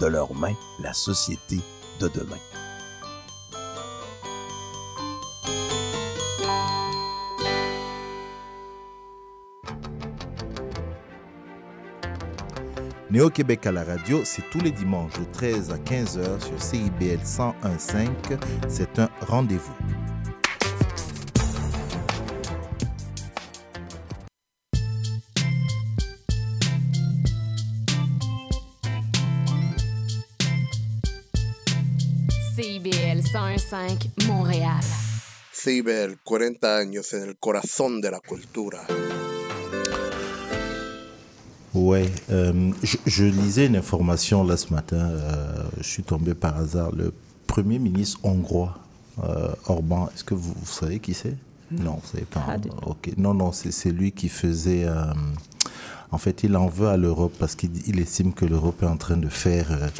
de leurs mains la société de demain. Néo-Québec à la radio, c'est tous les dimanches de 13 à 15h sur CIBL 101.5. C'est un rendez-vous. 101.5 Montréal. CIBL, 40 años en el corazón de la cultura. Ouais, euh, je, lisais une information là ce matin, euh, je suis tombé par hasard, le Premier ministre hongrois, euh, Orban, est-ce que vous, savez qui c'est Non, vous savez pas. Hein? non, non, c'est lui qui faisait... en fait, il en veut à l'Europe parce qu'il estime que l'Europe est en train de faire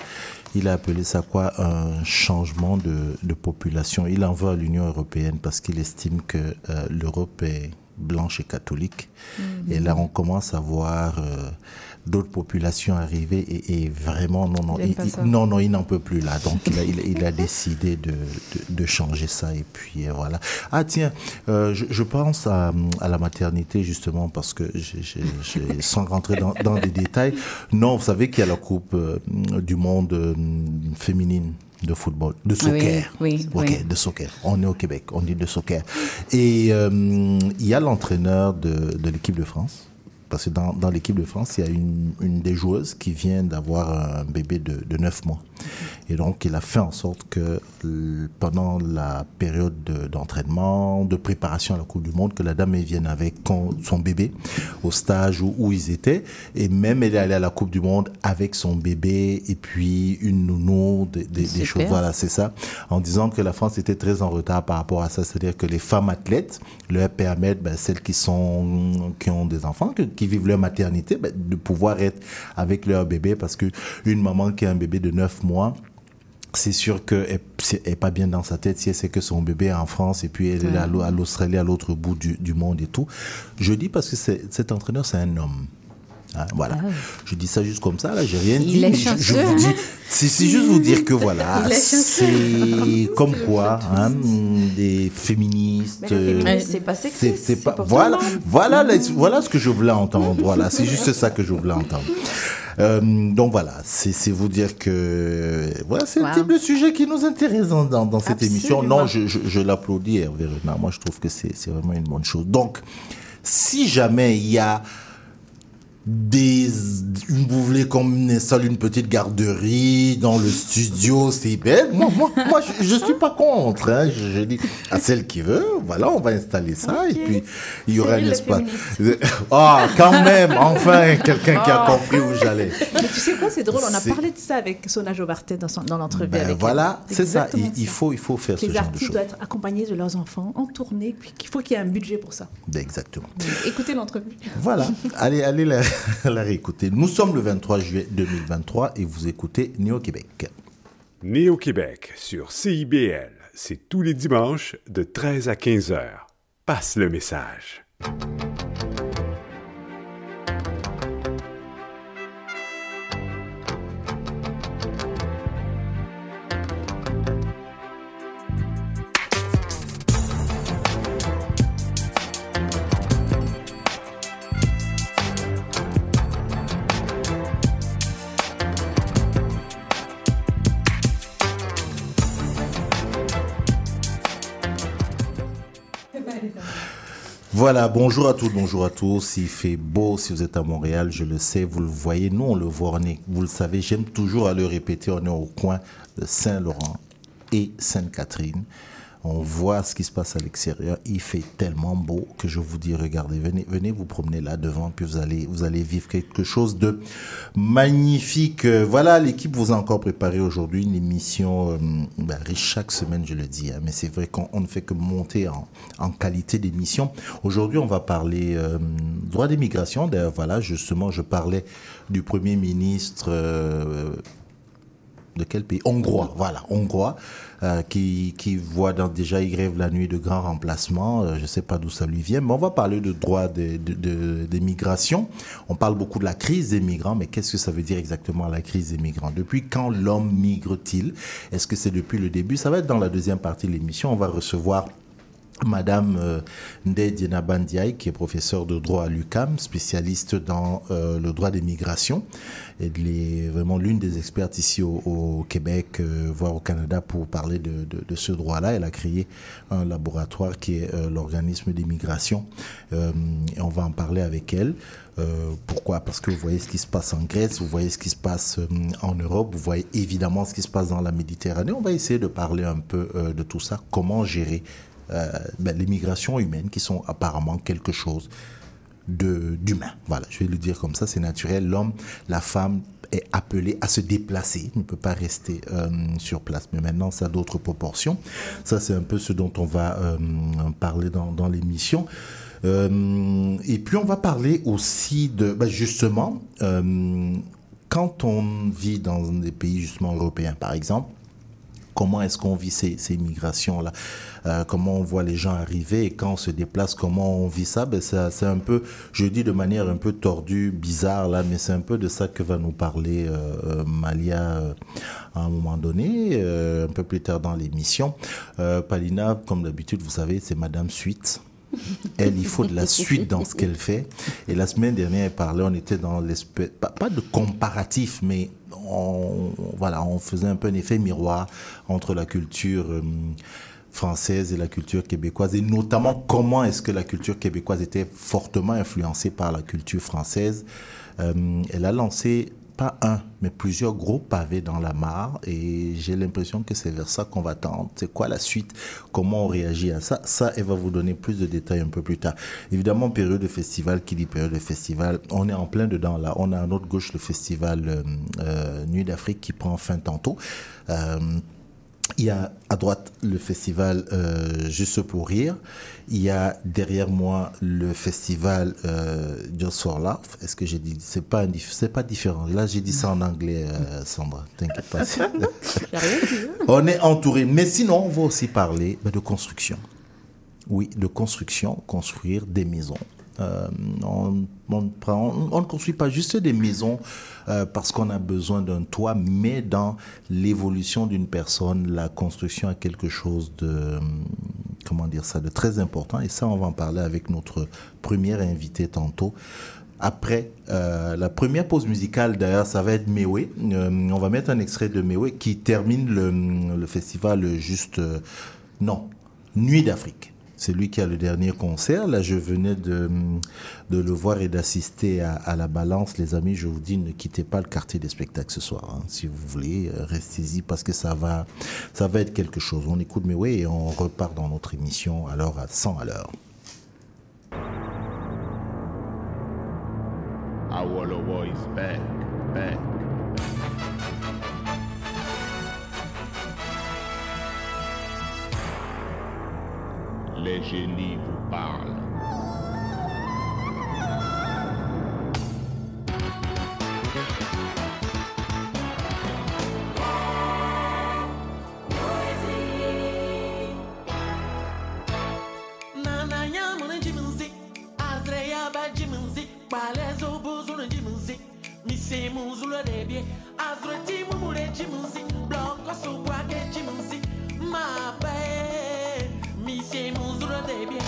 il a appelé ça quoi? Un changement de, population. Il en veut à l'Union européenne parce qu'il estime que l'Europe est blanche et catholique. Mhm. Et là, on commence à voir euh, d'autres populations arriver et, vraiment, non, non, il, non, non, il n'en peut plus là. Donc, il a, il, a décidé de, de, changer ça. Et puis, euh, voilà. Ah, tiens, euh, je, pense à, à, la maternité, justement, parce que, sans rentrer dans, dans, des détails, non, vous savez qu'il y a la Coupe du monde féminine de football, de soccer. Oui, oui, de soccer. On est au Québec, on dit de soccer. Et euh, il y a l'entraîneur de, de l'équipe de France parce que dans, l'équipe de France, il y a une, une, des joueuses qui vient d'avoir un bébé de, de 9 mois. Et donc, il a fait en sorte que pendant la période d'entraînement, de, préparation à la Coupe du Monde, que la dame vienne avec son bébé au stage où, où, ils étaient. Et même, elle est allée à la Coupe du Monde avec son bébé et puis une nounou, des, des, choses. Voilà, c'est ça. En disant que la France était très en retard par rapport à ça. C'est-à-dire que les femmes athlètes leur permettent, ben, celles qui, sont, qui ont des enfants, que, qui vivent leur maternité, ben, de pouvoir être avec leur bébé parce que une maman qui a un bébé de 9 mois, c'est sûr qu'elle n'est pas bien dans sa tête si elle sait que son bébé est en France et puis elle est à l'Australie, à l'autre bout du, du, monde et tout. Je dis parce que cet entraîneur, c'est un homme. Hein, voilà. Ah je dis ça juste comme ça, là, j'ai rien dit. je, vous dis, c'est juste vous dire que voilà, c'est comme quoi, hein, des féministes. C'est pas sexy. C'est pas, voilà, voilà, voilà ce que je voulais entendre. Voilà, c'est juste ça que je voulais entendre. Euh, donc voilà, c'est vous dire que voilà, c'est le type de sujet qui nous intéresse dans, dans, cette émission. Non, je, je, je l'applaudis, Hervé Moi, je trouve que c'est vraiment une bonne chose. Donc, si jamais il y a des, vous voulez qu'on installe une petite garderie dans le studio, c'est belle. Moi, moi, moi je, ne suis pas contre. Hein. Je, dis à celle qui veut, voilà, on va installer ça et puis il y aura un espace. Ah, quand même, enfin, quelqu'un qui a ah. compris où j'allais. Mais tu sais quoi, c'est drôle, on a parlé de ça avec Sona Jobartet dans, dans l'entrevue. Ben voilà, c'est ça. Il, faut, il faut faire ce genre de choses. Les artistes doivent être accompagnés de leurs enfants en tournée, puis qu'il faut qu'il y ait un budget pour ça. Ben, exactement. Écoutez l'entrevue. Voilà, allez, allez la la réécouter. Nous sommes le 23 juillet 2023 et vous écoutez Néo-Québec. Néo-Québec sur CIBL, c'est tous les dimanches de 13 à 15 heures. Passe le message. Voilà, bonjour à tous, bonjour à tous. Il fait beau si vous êtes à Montréal, je le sais, vous le voyez, nous on le voit, vous le savez, j'aime toujours à le répéter, on est au coin de Saint-Laurent et Sainte-Catherine. On voit ce qui se passe à l'extérieur. Il fait tellement beau que je vous dis, regardez, venez, vous promener là devant, puis vous allez, vous allez vivre quelque chose de magnifique. Voilà, l'équipe vous a encore préparé aujourd'hui une émission euh, ben, riche chaque semaine, je le dis. Hein, mais c'est vrai qu'on ne fait que monter en, qualité d'émission. Aujourd'hui, on va parler euh, droit d'immigration. D'ailleurs, voilà, justement, je parlais du Premier ministre. Euh, de quel pays? Hongrois, voilà, hongrois, euh, qui, qui voit dans, déjà y grève la nuit de grands remplacements. Euh, je ne sais pas d'où ça lui vient, mais on va parler de droit des, des migrations. On parle beaucoup de la crise des migrants, mais qu'est-ce que ça veut dire exactement la crise des migrants? Depuis quand l'homme migre-t-il? Est-ce que c'est depuis le début? Ça va être dans la deuxième partie de l'émission. On va recevoir Madame euh, Bandiaï, qui est professeure de droit à l'UCAM, spécialiste dans euh, le droit des migrations. Elle est vraiment l'une des expertes ici au, Québec, euh, voire au Canada, pour parler de, ce droit-là. Elle a créé un laboratoire qui est l'organisme des migrations. on va en parler avec elle. pourquoi? Parce que vous voyez ce qui se passe en Grèce, vous voyez ce qui se passe en Europe, vous voyez évidemment ce qui se passe dans la Méditerranée. On va essayer de parler un peu de tout ça, comment gérer euh, ben, les migrations humaines qui sont apparemment quelque chose d'humain. Voilà, je vais le dire comme ça, c'est naturel. L'homme, la femme est appelé à se déplacer, ne peut pas rester euh, sur place. Mais maintenant, ça a d'autres proportions. Ça, c'est un peu ce dont on va euh, parler dans, dans l'émission. et puis, on va parler aussi de, ben, justement, quand on vit dans des pays justement européens, par exemple, comment est-ce qu'on vit ces, ces migrations-là, euh, comment on voit les gens arriver et quand on se déplace, comment on vit ça. Ben c'est un peu, je dis de manière un peu tordue, bizarre là, mais c'est un peu de ça que va nous parler euh, euh Malia à un moment donné, un peu plus tard dans l'émission. Palina, comme d'habitude, vous savez, c'est Madame Suite. Elle, il faut de la suite dans ce qu'elle fait. Et la semaine dernière, elle parlait, on était dans l'espèce, pas, de comparatif, mais on, voilà, on faisait un peu un effet miroir entre la culture euh, française et la culture québécoise, et notamment comment est-ce que la culture québécoise était fortement influencée par la culture française. Euh, elle a lancé pas un, mais plusieurs gros pavés dans la mare. Et j'ai l'impression que c'est vers ça qu'on va tendre. C'est quoi la suite? Comment on réagit à ça? Ça, elle va vous donner plus de détails un peu plus tard. Évidemment, période de festival, qui dit période de festival, on est en plein dedans là. On a à notre gauche le festival euh, euh, Nuit d'Afrique qui prend fin tantôt. Euh, il y a à droite le festival euh, Juste pour rire. Il y a derrière moi le festival euh, Just for Love. Est-ce que j'ai dit c'est pas c'est pas différent. Là j'ai dit ça en anglais, euh, Sandra. T'inquiète pas. Hein. on est entouré. Mais sinon on va aussi parler de construction. Oui, de construction, construire des maisons. Euh, on, ne construit pas juste des maisons euh, parce qu'on a besoin d'un toit, mais dans l'évolution d'une personne, la construction a quelque chose de, comment dire ça, de très important. Et ça, on va en parler avec notre première invitée tantôt. Après euh, la première pause musicale, d'ailleurs, ça va être Mewe. on va mettre un extrait de Mewe qui termine le, le festival juste, non, Nuit d'Afrique. C'est lui qui a le dernier concert. Là, je venais de, le voir et d'assister à, la balance. Les amis, je vous dis, ne quittez pas le quartier des spectacles ce soir. Hein. Si vous voulez, euh, restez-y parce que ça va, ça va être quelque chose. On écoute mais oui, et on repart dans notre émission alors à 100 à l'heure. back, back. les génies vous parlent. Azro timu mure chimuzi, bloko subwa ke chimuzi, mabe. Mi c'est mon de bien.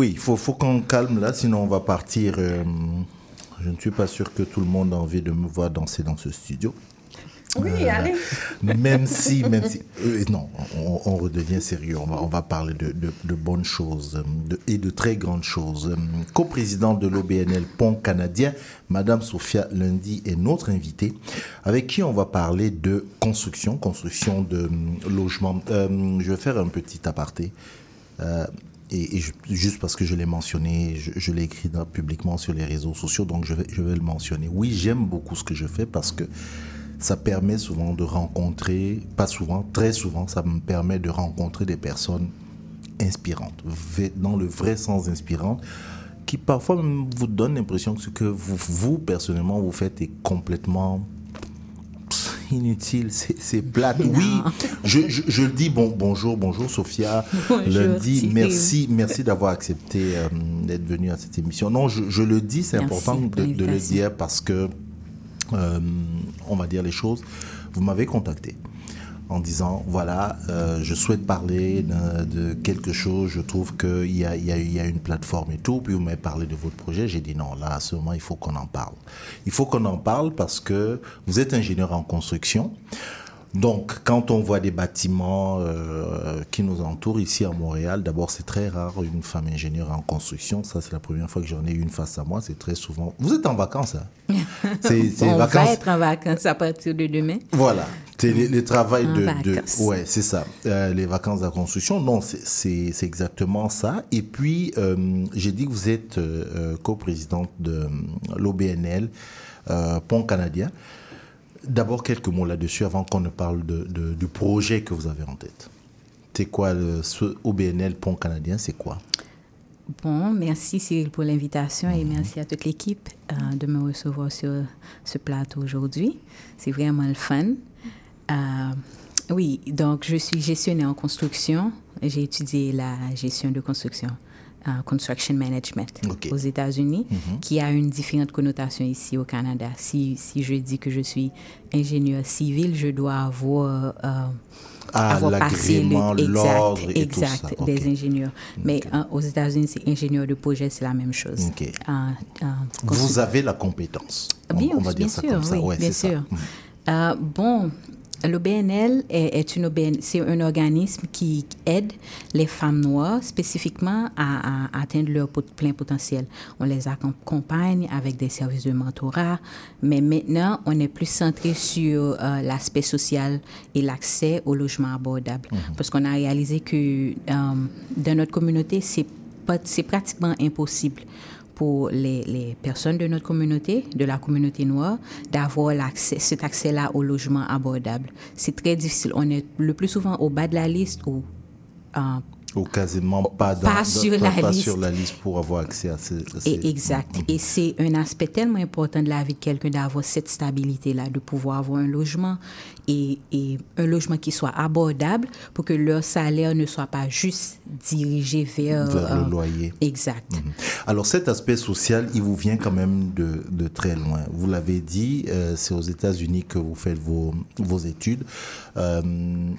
Oui, il faut, faut qu'on calme là, sinon on va partir. euh, je ne suis pas sûr que tout le monde a envie de me voir danser dans ce studio. Oui, allez. Même si, même si, euh, non, on, on redevient sérieux. On va, on va parler de, de- de bonnes choses euh, de- et de très grandes choses. Euh, Co-présidente de l'OBNL Pont Canadien, Madame Sophia Lundi est notre invitée, avec qui on va parler de construction, construction de euh, logements. Euh, je vais faire un petit aparté. Et, juste parce que je l'ai mentionné, je, l'ai écrit publiquement sur les réseaux sociaux, donc je vais, je vais le mentionner. Oui, j'aime beaucoup ce que je fais parce que ça permet souvent de rencontrer, pas souvent, très souvent, ça me permet de rencontrer des personnes inspirantes, dans le vrai sens inspirantes, qui parfois vous donnent l'impression que ce que vous, vous, personnellement, vous faites est complètement inutile, c'est plate. Oui, je, je, je le dis, bon, bonjour, bonjour Sophia. Bonjour, Lundi, Thierry. merci, merci d'avoir accepté euh, d'être venu à cette émission. Non, je, je le dis, c'est important de, de le dire parce que, euh, on va dire les choses, vous m'avez contacté en disant, voilà, euh, je souhaite parler de, quelque chose, je trouve qu'il y a, y, a, y a une plateforme et tout, puis vous m'avez parlé de votre projet, j'ai dit non, là, à ce moment, il faut qu'on en parle. Il faut qu'on en parle parce que vous êtes ingénieur en construction. Donc, quand on voit des bâtiments euh, qui nous entourent ici à Montréal, d'abord, c'est très rare une femme ingénieure en construction. Ça, c'est la première fois que j'en ai une face à moi. C'est très souvent. Vous êtes en vacances, hein? C'est On vacances. va être en vacances à partir de demain. Voilà. C'est les, les travails En de, de- ouais, c'est ça. Euh, les vacances de la construction. Non, c'est- exactement ça. Et puis, euh, j'ai dit que vous êtes coprésidente de l'OBNL, Pont Canadien. D'abord, quelques mots là-dessus avant qu'on ne parle de, de- du projet que vous avez en tête. C'est quoi le, ce OBNL Pont Canadien C'est quoi? Bon, merci Cyril pour l'invitation et merci à toute l'équipe euh, de me recevoir sur ce plateau aujourd'hui. C'est vraiment le fun. Euh, oui, donc je suis gestionnaire en construction. J'ai étudié la gestion de construction, euh, construction management aux États-Unis, qui a une différente connotation ici au Canada. Si, si je dis que je suis ingénieur civil, je dois avoir euh, Ah, avoir passé le- exact, tout exact, ça. des ingénieurs. Mais euh, aux États-Unis, c'est ingénieur de projet, c'est la même chose. Vous avez la compétence. Bien, on, va dire bien ça sûr, comme ça. oui, Ouais, bien ça. sûr. Euh, bon, l'OBNL est, est une OBN c'est un organisme qui aide les femmes noires spécifiquement à, à atteindre leur plein potentiel. On les accompagne avec des services de mentorat, mais maintenant, on est plus centré sur euh, l'aspect social et l'accès au logement abordable. Parce qu'on a réalisé que euh, dans notre communauté, c'est pratiquement impossible pour les, les personnes de notre communauté, de la communauté noire, d'avoir l'accès, cet accès-là au logement abordable. C'est très difficile. On est le plus souvent au bas de la liste ou euh, Ou quasiment pas, dans, Pas dans- sur pas- la pas liste. sur la liste pour avoir accès à ces. à ces- Et exact. Et c'est un aspect tellement important de la vie de quelqu'un d'avoir cette stabilité-là, de pouvoir avoir un logement et, et un logement qui soit abordable pour que leur salaire ne soit pas juste dirigé vers, Vers euh, le loyer. Exact. Mhm. Alors cet aspect social, il vous vient quand même de, de très loin. Vous l'avez dit, euh, c'est aux États-Unis que vous faites vos, vos études. Euh,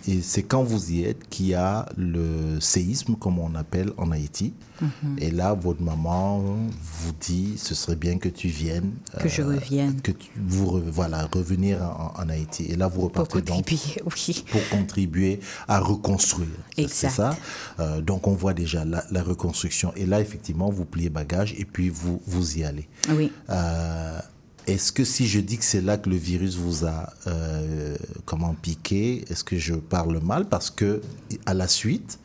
et c'est quand vous y êtes qu'il y a le séisme, comme on appelle en Haïti. Mhm. Et là, votre maman vous dit, ce serait bien que tu viennes. Que je revienne. Que tu, vous, voilà, revenir en, en Haïti. Et là, vous Pour contribuer, oui. pour contribuer à reconstruire. C'est ça. Euh, donc on voit déjà la, la reconstruction. Et là, effectivement, vous pliez bagage et puis vous, vous y allez. Oui. Euh, est-ce que si je dis que c'est là que le virus vous a euh, comment piqué, est-ce que je parle mal? Parce que à la suite,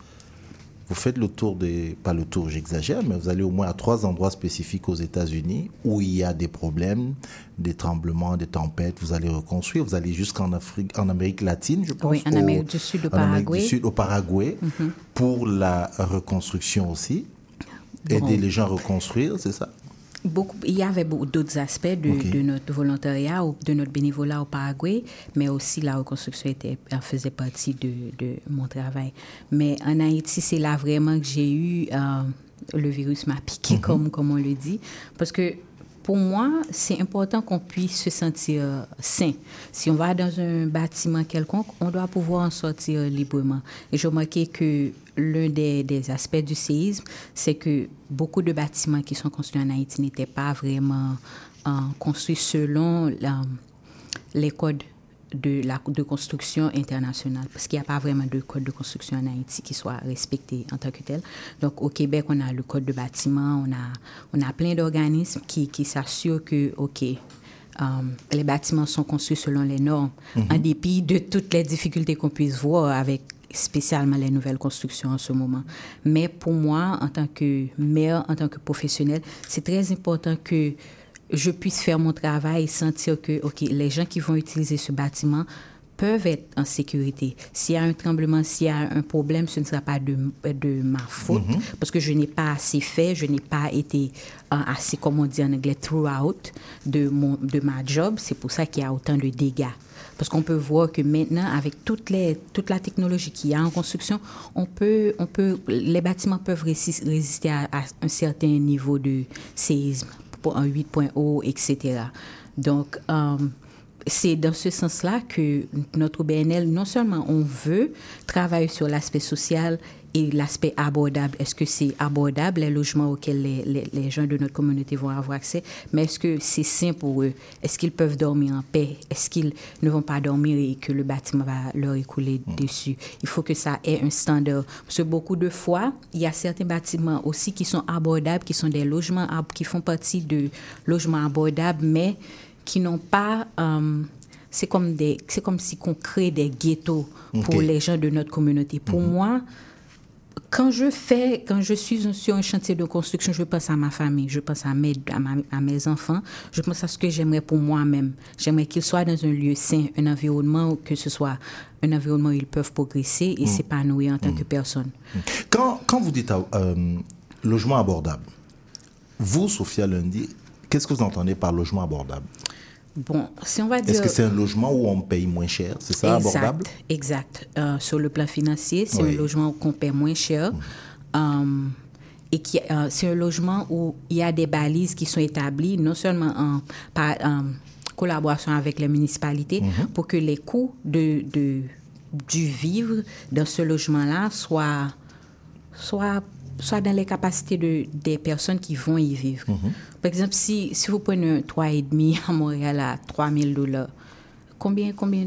vous faites le tour des, pas le tour, j'exagère, mais vous allez au moins à trois endroits spécifiques aux États-Unis où il y a des problèmes, des tremblements, des tempêtes. Vous allez reconstruire. Vous allez jusqu'en Afrique, en Amérique latine, je pense. Oui, en au- Amérique du Sud, au en Amérique Paraguay. Mhm. du Sud, au Paraguay, pour la reconstruction aussi. Aider les gens à reconstruire, c'est ça? Beaucoup, il y avait d'autres aspects de, notre volontariat ou de notre bénévolat au Paraguay, mais aussi la reconstruction était, faisait partie de, de mon travail. Mais en Haïti, c'est là vraiment que j'ai eu, euh, le virus m'a piqué, comme, comme on le dit, parce que pour moi, c'est important qu'on puisse se sentir sain. Si on va dans un bâtiment quelconque, on doit pouvoir en sortir librement. Et j'ai remarqué que l'un des, aspects du séisme, c'est que beaucoup de bâtiments qui sont construits en Haïti n'étaient pas vraiment euh, construits selon les codes de la de construction internationale parce qu'il n'y a pas vraiment de code de construction en Haïti qui soit respecté en tant que tel. Donc au Québec, on a le code de bâtiment, on a on a plein d'organismes qui, qui s'assurent que OK, um, les bâtiments sont construits selon les normes, mm -hmm. en dépit de toutes les difficultés qu'on puisse voir avec spécialement les nouvelles constructions en ce moment. Mais pour moi, en tant que maire, en tant que professionnel, c'est très important que je puisse faire mon travail et sentir que ok, les gens qui vont utiliser ce bâtiment peuvent être en sécurité. S'il y a un tremblement, s'il y a un problème, ce ne sera pas de, de ma faute mm -hmm. parce que je n'ai pas assez fait, je n'ai pas été uh, assez, comme on dit en anglais, throughout de, mon, de ma job. C'est pour ça qu'il y a autant de dégâts. Parce qu'on peut voir que maintenant, avec toutes les, toute la technologie qu'il y a en construction, on peut, on peut, les bâtiments peuvent résister à, à un certain niveau de séisme, 8.0, etc. Donc, um, c'est dans ce sens-là que notre BNL, non seulement on veut travailler sur l'aspect social et l'aspect abordable. Est-ce que c'est abordable, les logements auxquels les, les, les, gens de notre communauté vont avoir accès, mais est-ce que c'est sain pour eux? Est-ce qu'ils peuvent dormir en paix? Est-ce qu'ils ne vont pas dormir et que le bâtiment va leur écouler mmh. dessus? Il faut que ça ait un standard. Parce que beaucoup de fois, il y a certains bâtiments aussi qui sont abordables, qui sont des logements, qui font partie de logements abordables, mais qui n'ont pas... Um, c'est comme, des, c'est comme si on crée des ghettos pour les gens de notre communauté. Pour mmh. moi, quand je fais, quand je suis sur un chantier de construction, je pense à ma famille, je pense à mes, à, ma, à mes enfants, je pense à ce que j'aimerais pour moi-même. J'aimerais qu'ils soient dans un lieu sain, un environnement que ce soit un environnement où ils peuvent progresser et mmh. s'épanouir en tant mmh. que personne. Quand, quand vous dites euh, logement abordable, vous, Sophia Lundi, qu'est-ce que vous entendez par logement abordable? Bon, si on va dire... Est-ce que c'est un logement où on paye moins cher? C'est ça, exact, abordable? Exact. Euh, sur le plan financier, c'est oui. un logement qu'on paie moins cher. Mmh. Um, et qui, euh, c'est un logement où il y a des balises qui sont établies, non seulement en, par en collaboration avec les municipalités, mmh. pour que les coûts de, de, du vivre dans ce logement-là soient, soient soit dans les capacités de, des personnes qui vont y vivre. -hmm. Par exemple, si, vous prenez un 3,5 à Montréal à 3 000 dollars, combien, combien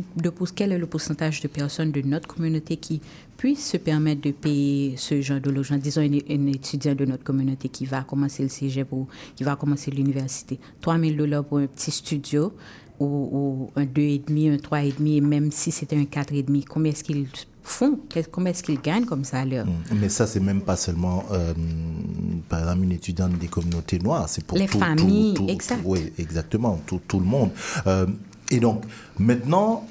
quel est le pourcentage de personnes de notre communauté qui puissent se permettre de payer ce genre de logement? Disons un, étudiant de notre communauté qui va commencer le cégep ou qui va commencer l'université. 3 000 dollars pour un petit studio ou, ou un 2,5, un 3,5, et même si c'était un 4,5, combien est-ce qu'il font? Comment est-ce qu'ils gagnent comme salaire? Mais ça, c'est même pas seulement, euh, par exemple, une étudiante des communautés noires, c'est pour les tout, familles, tout, tout, exact. oui, exactement, tout, le monde. Euh, et donc, maintenant,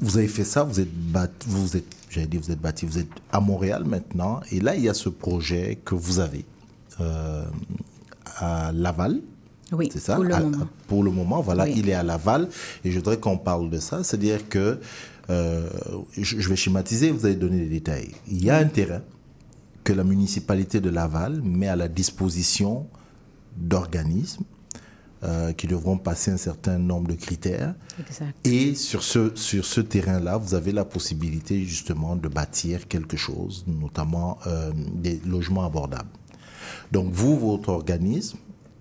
vous avez fait ça, vous êtes bâti, vous êtes, j'allais dire, vous êtes bâti, vous êtes à Montréal maintenant, et là, il y a ce projet que vous avez euh, à Laval. Oui, c'est ça? pour le à, moment. Pour le moment, voilà, Oui. il est à Laval, et je voudrais qu'on parle de ça, c'est-à-dire que euh, je, je vais schématiser, vous allez donner des détails. Il y a un terrain que la municipalité de Laval met à la disposition d'organismes euh, qui devront passer un certain nombre de critères. Exact. Et sur ce, sur ce terrain-là, vous avez la possibilité justement de bâtir quelque chose, notamment euh, des logements abordables. Donc vous, votre organisme,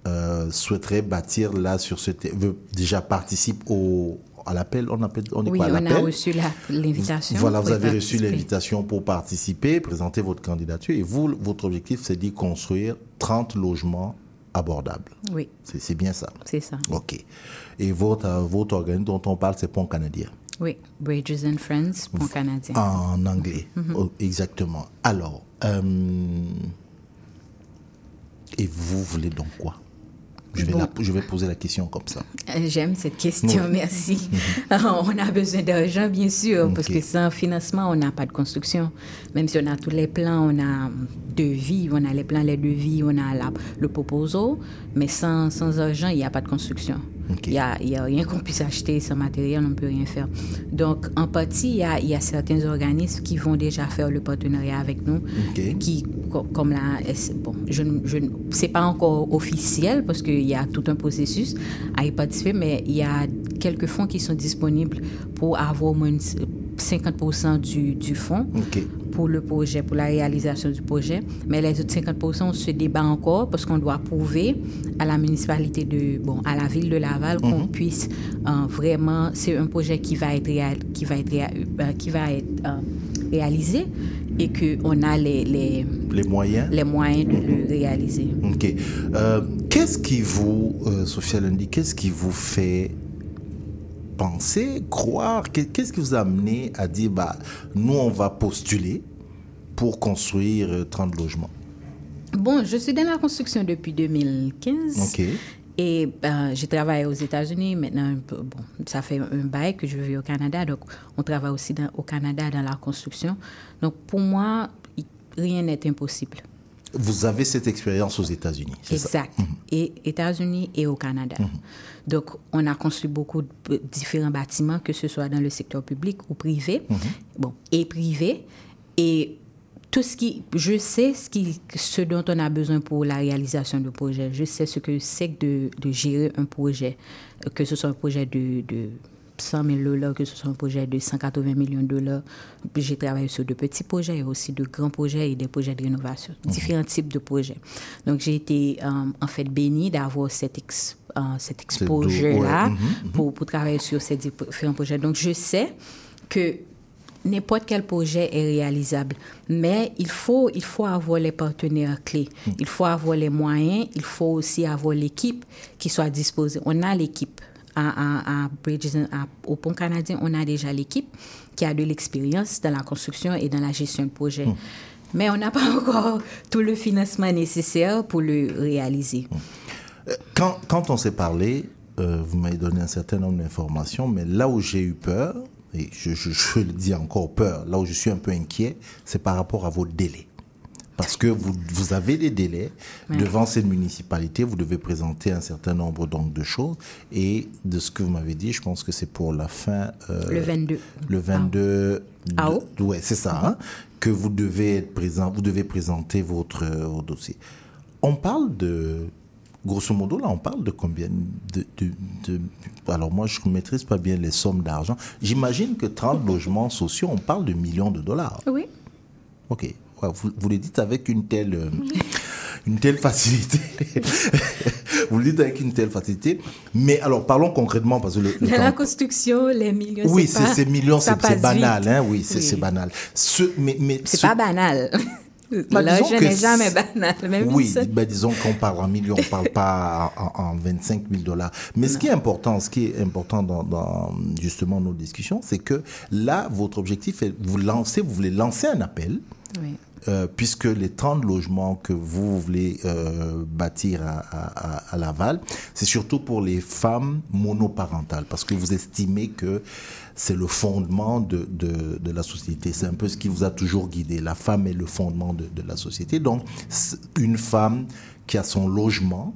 euh, souhaiterait bâtir là sur ce terrain, déjà participe au, à l'appel, on appelle, on oui, quoi on a reçu l'invitation. Voilà, vous avez reçu l'invitation pour participer, présenter votre candidature et vous, votre objectif, c'est d'y construire 30 logements abordables. Oui, C'est bien ça. c'est ça. OK. Et votre, euh, votre organisme dont on parle, c'est Pont Canadien, Oui, Bridges and Friends, Pont Canadien. en anglais. Mhm. Oh, exactement. Alors, euh, et vous voulez donc quoi? Je vais, Bon. la- je vais poser la question comme ça. Euh, J'aime cette question, merci. on a besoin d'argent, bien sûr, parce que sans financement, on n'a pas de construction. Même si on a tous les plans, on a devis, on a les plans, les devis, on a la- le proposal, mais sans, sans argent, il n'y a pas de construction. Il n'y a, a rien qu'on puisse acheter sans matériel, on ne peut rien faire. Donc, en partie, il y a, y a, certains organismes qui vont déjà faire le partenariat avec nous, qui, comme bon, je, je, c'est pas encore officiel parce qu'il y a tout un processus à y participer, mais il y a quelques fonds qui sont disponibles pour avoir au moins 50% du, du fonds pour le projet, pour la réalisation du projet. Mais les autres 50%, on se débat encore parce qu'on doit prouver à la municipalité de, bon, à la ville de Laval qu'on mhm. puisse euh, vraiment, c'est un projet qui va être, qui va être, euh, qui va être euh, réalisé et qu'on a les, les, les, moyens les moyens de le réaliser. OK. qu'est-ce qui vous, Sophia Lundi, qu'est-ce qui vous fait penser, croire Qu'est-ce qui vous a amené à dire, bah, nous, on va postuler pour construire 30 euh, logements? Bon, je suis dans la construction depuis 2015. OK. Et ben, j'ai travaillé aux États-Unis. Maintenant, bon, ça fait un bail que je vis au Canada. Donc, on travaille aussi au Canada dans la construction. Donc, pour moi, rien n'est impossible. Vous avez cette expérience aux États-Unis, c'est ça? Exact. Mhm. Et États-Unis et au Canada. Mhm. Donc, on a construit beaucoup de différents bâtiments, que ce soit dans le secteur public ou privé, mhm. bon, et privé. Et tout ce qui, je sais ce, qui, ce dont on a besoin pour la réalisation du projet. Je sais ce que c'est de, de gérer un projet, que ce soit un projet de, de 100 000 dollars, que ce soit un projet de 180 millions de dollars. J'ai travaillé sur de petits projets et aussi de grands projets et des projets de rénovation, mhm. différents types de projets. Donc, j'ai été euh, en fait bénie d'avoir cet, ex, euh, cet exposure-là mhm, mhm. pour, pour travailler sur ces différents projets. Donc, je sais que n'importe quel projet est réalisable, mais il faut, il faut avoir les partenaires clés, il faut avoir les moyens, il faut aussi avoir l'équipe qui soit disposée. On a l'équipe à, au Pont canadien, on a déjà l'équipe qui a de l'expérience dans la construction et dans la gestion de projet. Hmm. Mais on n'a pas encore tout le financement nécessaire pour le réaliser. Euh, quand, quand on s'est parlé, euh, vous m'avez donné un certain nombre d'informations, mais là où j'ai eu peur, et je, je, je, le dis encore peur, là où je suis un peu inquiet, c'est par rapport à vos délais parce que vous, vous avez des délais. Devant cette municipalité, vous devez présenter un certain nombre donc, de choses. Et de ce que vous m'avez dit, je pense que c'est pour la fin. Euh, le 22. Le 22. Ah. ouais, c'est ça. Hein, que vous devez être présent, vous devez présenter votre, votre, dossier. On parle de. Grosso modo, là, on parle de combien de, de, de alors moi, je ne maîtrise pas bien les sommes d'argent. J'imagine que 30 logements sociaux, on parle de millions de dollars. Oui. OK vous, vous, le dites avec une telle, euh, une telle facilité. vous le dites avec une telle facilité. Mais alors, parlons concrètement. Parce que le, la construction, les millions, Oui, c'est millions, c'est banal. Hein, oui, c'est banal. Ce, mais, mais c'est pas banal. Bah, Là, je n'ai jamais banal. Même oui, bah, disons qu'on parle en millions, on ne parle pas en, en, 25 000 dollars. Mais ce qui est important, ce qui est important dans, dans justement nos discussions, c'est que là, votre objectif est, vous lancez, vous voulez lancer un appel. Oui. Euh, puisque les 30 logements que vous voulez euh, bâtir à, à, à Laval, c'est surtout pour les femmes monoparentales, parce que vous estimez que c'est le fondement de, de, de la société. C'est un peu ce qui vous a toujours guidé. La femme est le fondement de, de la société. Donc, une femme qui a son logement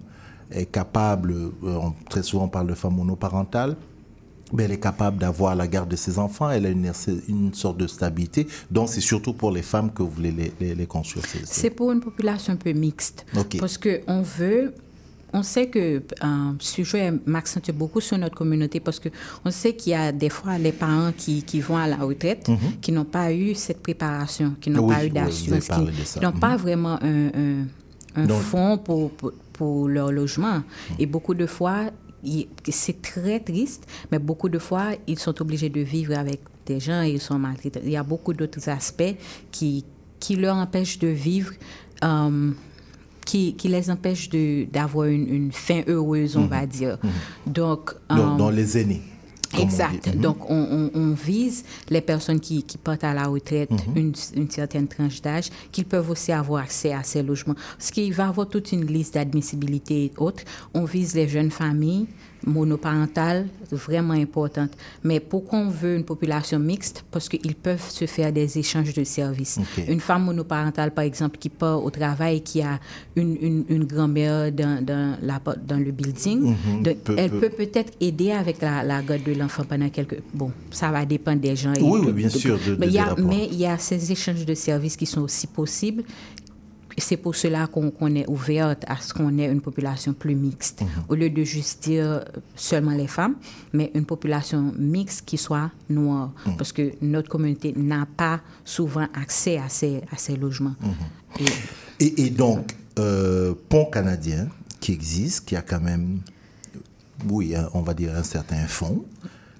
est capable, euh, très souvent on parle de femme monoparentale, elle est capable d'avoir la garde de ses enfants, elle a une, une sorte de stabilité. Donc, c'est surtout pour les femmes que vous voulez les, les, construire. C'est pour une population un peu mixte. Parce qu'on veut, on sait que euh, ce sujet m'accentue beaucoup sur notre communauté parce qu'on sait qu'il y a des fois les parents qui, qui vont à la retraite, mhm. qui n'ont pas eu cette préparation, qui n'ont pas eu d'assurance, qui n'ont pas mhm. vraiment un, un, fonds pour, pour, leur logement. Mhm. Et beaucoup de fois, c'est très triste, mais beaucoup de fois, ils sont obligés de vivre avec des gens et ils sont maltraités. Il y a beaucoup d'autres aspects qui, qui leur empêchent de vivre, euh, qui, qui, les empêchent d'avoir une, une, fin heureuse, on mhm. va dire. Mhm. Donc, dans, euh, les aînés. Exact. Mhm. Donc, on, on, vise les personnes qui, qui partent à la retraite une, une, certaine tranche d'âge, qu'ils peuvent aussi avoir accès à ces logements. Parce qu'il va y avoir toute une liste d'admissibilité et autres. On vise les jeunes familles, monoparentales, vraiment importantes. Mais pourquoi on veut une population mixte? Parce qu'ils peuvent se faire des échanges de services. Une femme monoparentale, par exemple, qui part au travail, qui a une, une, grand-mère dans, dans, la, dans le building, mhm. elle peut peut-être aider avec la, la garde de l'enfant pendant quelques... Bon, ça va dépendre des gens. Oui, oui bien sûr. mais il y a ces échanges de services qui sont aussi possibles c'est pour cela qu'on est ouverte à ce qu'on ait une population plus mixte, mhm. au lieu de juste dire seulement les femmes, mais une population mixte qui soit noire, mhm. parce que notre communauté n'a pas souvent accès à ces, à ces logements. Mhm. Et, donc, euh, Pont canadien, qui existe, qui a quand même, oui, on va dire un certain fonds,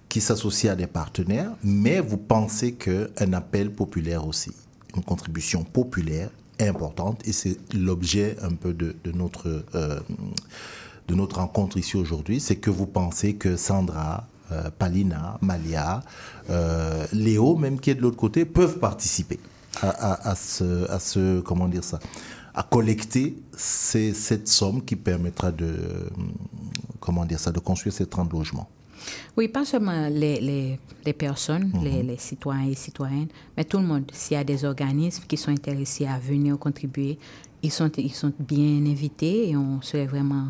qui s'associe à des partenaires, mais vous pensez qu'un appel populaire aussi, une contribution populaire importante et c'est l'objet un peu de, notre, euh, de notre rencontre ici aujourd'hui, c'est que vous pensez que Sandra, euh, Palina, Malia, euh, Léo, même qui est de l'autre côté, peuvent participer à, à, ce, à ce, comment dire ça, à collecter cette somme qui permettra de, comment dire ça, de construire ces 30 logements. Oui, pas seulement les, les, personnes, mhm. les, les, citoyens et citoyennes, mais tout le monde. S'il y a des organismes qui sont intéressés à venir contribuer, ils sont, ils sont bien invités et on serait vraiment,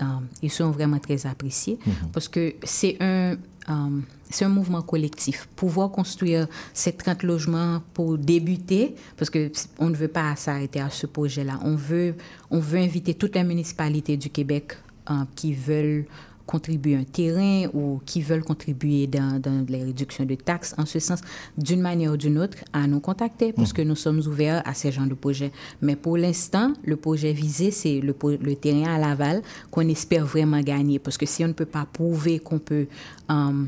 euh, ils sont vraiment très appréciés mhm. parce que c'est un, euh, c'est un mouvement collectif. Pouvoir construire ces 30 logements pour débuter, parce qu'on ne veut pas s'arrêter à ce projet-là. On veut, on veut inviter toutes les municipalités du Québec euh, qui veulent contribuer un terrain ou qui veulent contribuer dans, dans les réductions de taxes, en ce sens, d'une manière ou d'une autre, à nous contacter parce mm. que nous sommes ouverts à ces genres de projets. Mais pour l'instant, le projet visé, c'est le, le, terrain à Laval qu'on espère vraiment gagner parce que si on ne peut pas prouver qu'on peut... Euh,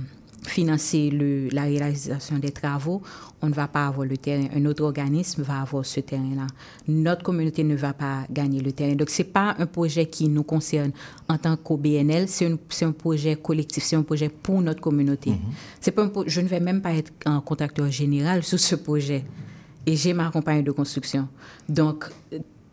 financer le, la réalisation des travaux, on ne va pas avoir le terrain. Un autre organisme va avoir ce terrain-là. Notre communauté ne va pas gagner le terrain. Donc, ce n'est pas un projet qui nous concerne en tant qu'OBNL, c'est un projet collectif, c'est un projet pour notre communauté. Mm-hmm. C'est pas je ne vais même pas être un contacteur général sur ce projet. Et j'ai ma compagnie de construction. Donc,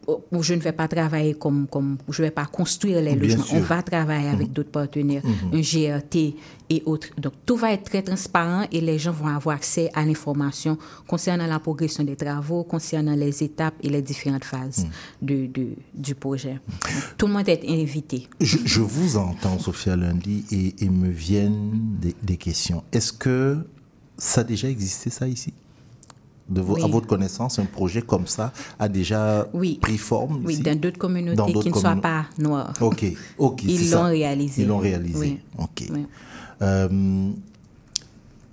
je ne vais pas travailler comme, comme je ne vais pas construire les logements. On va travailler avec mhm. d'autres partenaires, mhm. un GRT et autres. Donc, tout va être très transparent et les gens vont avoir accès à l'information concernant la progression des travaux, concernant les étapes et les différentes phases mhm. de, de, du projet. tout le monde est invité. Je, vous entends, Sophia Lundi, et, et me viennent des, des questions. Est-ce que ça a déjà existé, ça, ici? De à votre connaissance, un projet comme ça a déjà pris forme Oui, dans d'autres communautés qui ne soient pas noires. Ok, ok. Ils l'ont réalisé. Ils l'ont réalisé. Ok. Euh,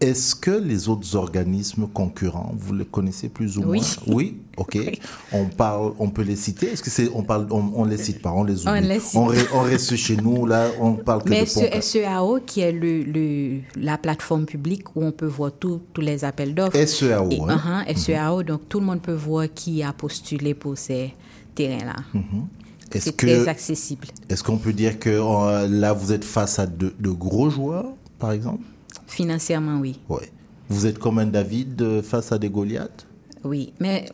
est-ce que les autres organismes concurrents, vous les connaissez plus ou moins Oui. Ok. On parle, on peut les citer. Est-ce que c'est, on parle, on, les cite pas, on les oublie. On, reste chez nous là, on parle que Mais de SEAO qui est le, la plateforme publique où on peut voir tous les appels d'offres. SEAO. Et, hein? uh SEAO. Donc tout le monde peut voir qui a postulé pour ces terrains-là. Mhm. C'est très accessible. Est-ce qu'on peut dire que euh, là vous êtes face à de, de gros joueurs, par exemple? Financièrement, oui. Oui. Vous êtes comme un David euh, face à des Goliaths? Oui, mais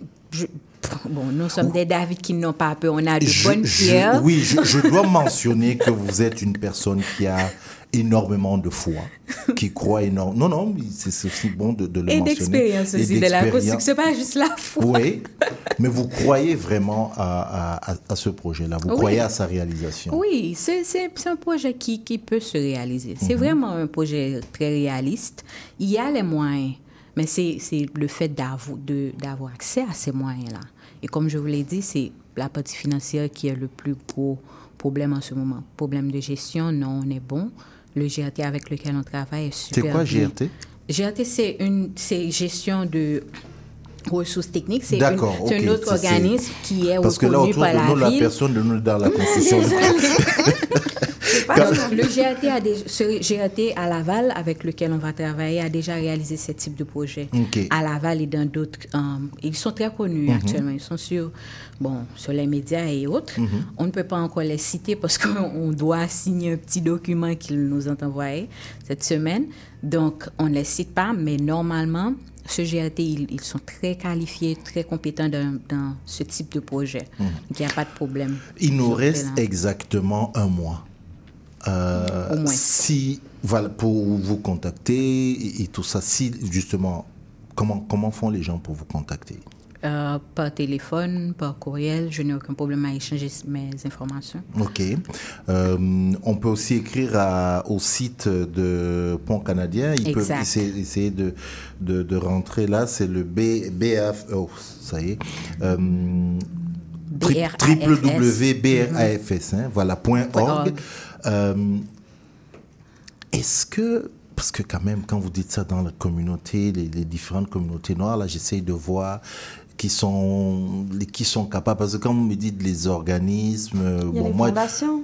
bon, nous sommes des David qui n'ont pas peur. On a de bonnes pierres. oui, je, dois mentionner que vous êtes une personne qui a énormément de foi, qui croit énormément. Non, non, c'est aussi bon de, le mentionner. Et d'expérience aussi, de la construction, pas juste la foi. Oui, mais vous croyez vraiment à, à, ce projet-là, vous croyez à sa réalisation. Oui, c'est un projet qui, qui, peut se réaliser. C'est mhm. vraiment un projet très réaliste. Il y a les moyens, mais c'est le fait d'avoir accès à ces moyens-là. Et comme je vous l'ai dit, c'est la partie financière qui est le plus gros problème en ce moment. Problème de gestion, non, on est bon le GRT avec lequel on travaille est super. C'est quoi GRT GRT, c'est une gestion de ressources techniques. C'est un autre organisme qui est Parce reconnu que là, par la, la personne de nous dans la construction. le GRT, a ce GRT à Laval, avec lequel on va travailler, a déjà réalisé ce type de projet. À Laval et dans d'autres. Euh, ils sont très connus mhm. actuellement. Ils sont sur, bon, sur les médias et autres. Mhm. On ne peut pas encore les citer parce qu'on doit signer un petit document qu'ils nous ont envoyé cette semaine. Donc, on ne les cite pas, mais normalement, ce GRT, ils, sont très qualifiés, très compétents dans, dans ce type de projet. Donc, il n'y a pas de problème. Il nous reste exactement un mois. Euh, si, voilà, pour vous contacter et, tout ça, si justement, comment, comment font les gens pour vous contacter? Euh, par téléphone, par courriel, je n'ai aucun problème à échanger mes informations. Ok. Euh, on peut aussi écrire au site de Pont Canadien. Ils peuvent essayer, de, de, rentrer là. C'est le B, BF. Oh, ça y est. Euh, www.brafs, hein, voilà, .org. Euh, est-ce que parce que quand même, quand vous dites ça dans la communauté, les, les différentes communautés noires, là, j'essaye de voir qui sont qui sont capables parce que quand vous me dites les organismes Il y a bon moi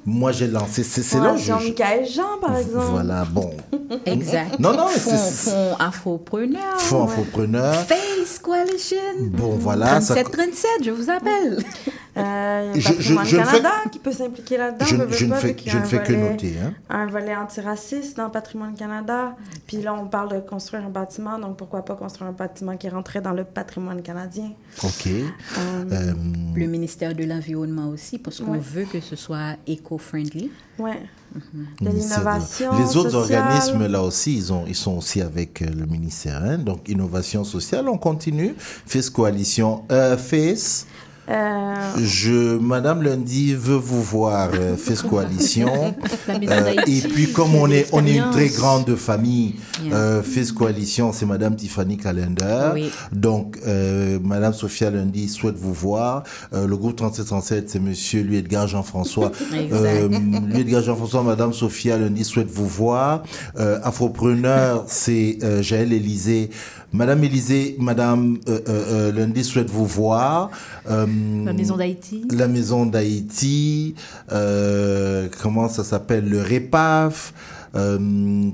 moi j'ai lancé c'est là Jean-Michel Jean par exemple. voilà bon. Exact. Non non fonds, fonds afropreneur fonds afropreneur Face Coalition. Bon voilà 37 37 je vous appelle euh, il y a je, je, Canada qui peut s'impliquer là-dedans. Je, je, ne fais, je ne fais que noter. Hein. Un volet antiraciste dans Patrimoine Canada. Puis là, on parle de construire un bâtiment, donc pourquoi pas construire un bâtiment qui rentrait dans le patrimoine canadien. OK. Euh, euh, le ministère de l'Environnement aussi, parce qu'on veut que ce soit éco-friendly. Oui. Mhm. De l'innovation Les autres organismes, là aussi, ils, ont, ils sont aussi avec le ministère. Hein. Donc, innovation sociale, on continue. FACE Coalition, FACE euh, je, Madame Lundi veut vous voir, euh, FES Coalition. Euh, et puis, comme on est, on est une très grande famille, euh, FES Coalition, c'est Madame Tiffany Calendar. Donc, euh, Madame Sophia Lundi souhaite vous voir. le groupe 3737, c'est Monsieur Louis Edgar Jean-François. Louis Edgar Jean-François, Madame Sophia Lundi souhaite vous voir. Afropreneur, c'est Jaël Élysée. Madame Élysée, Madame euh, euh, euh, Lundi souhaite vous voir. la Maison d'Haïti. La Maison d'Haïti. comment ça s'appelle Le REPAF.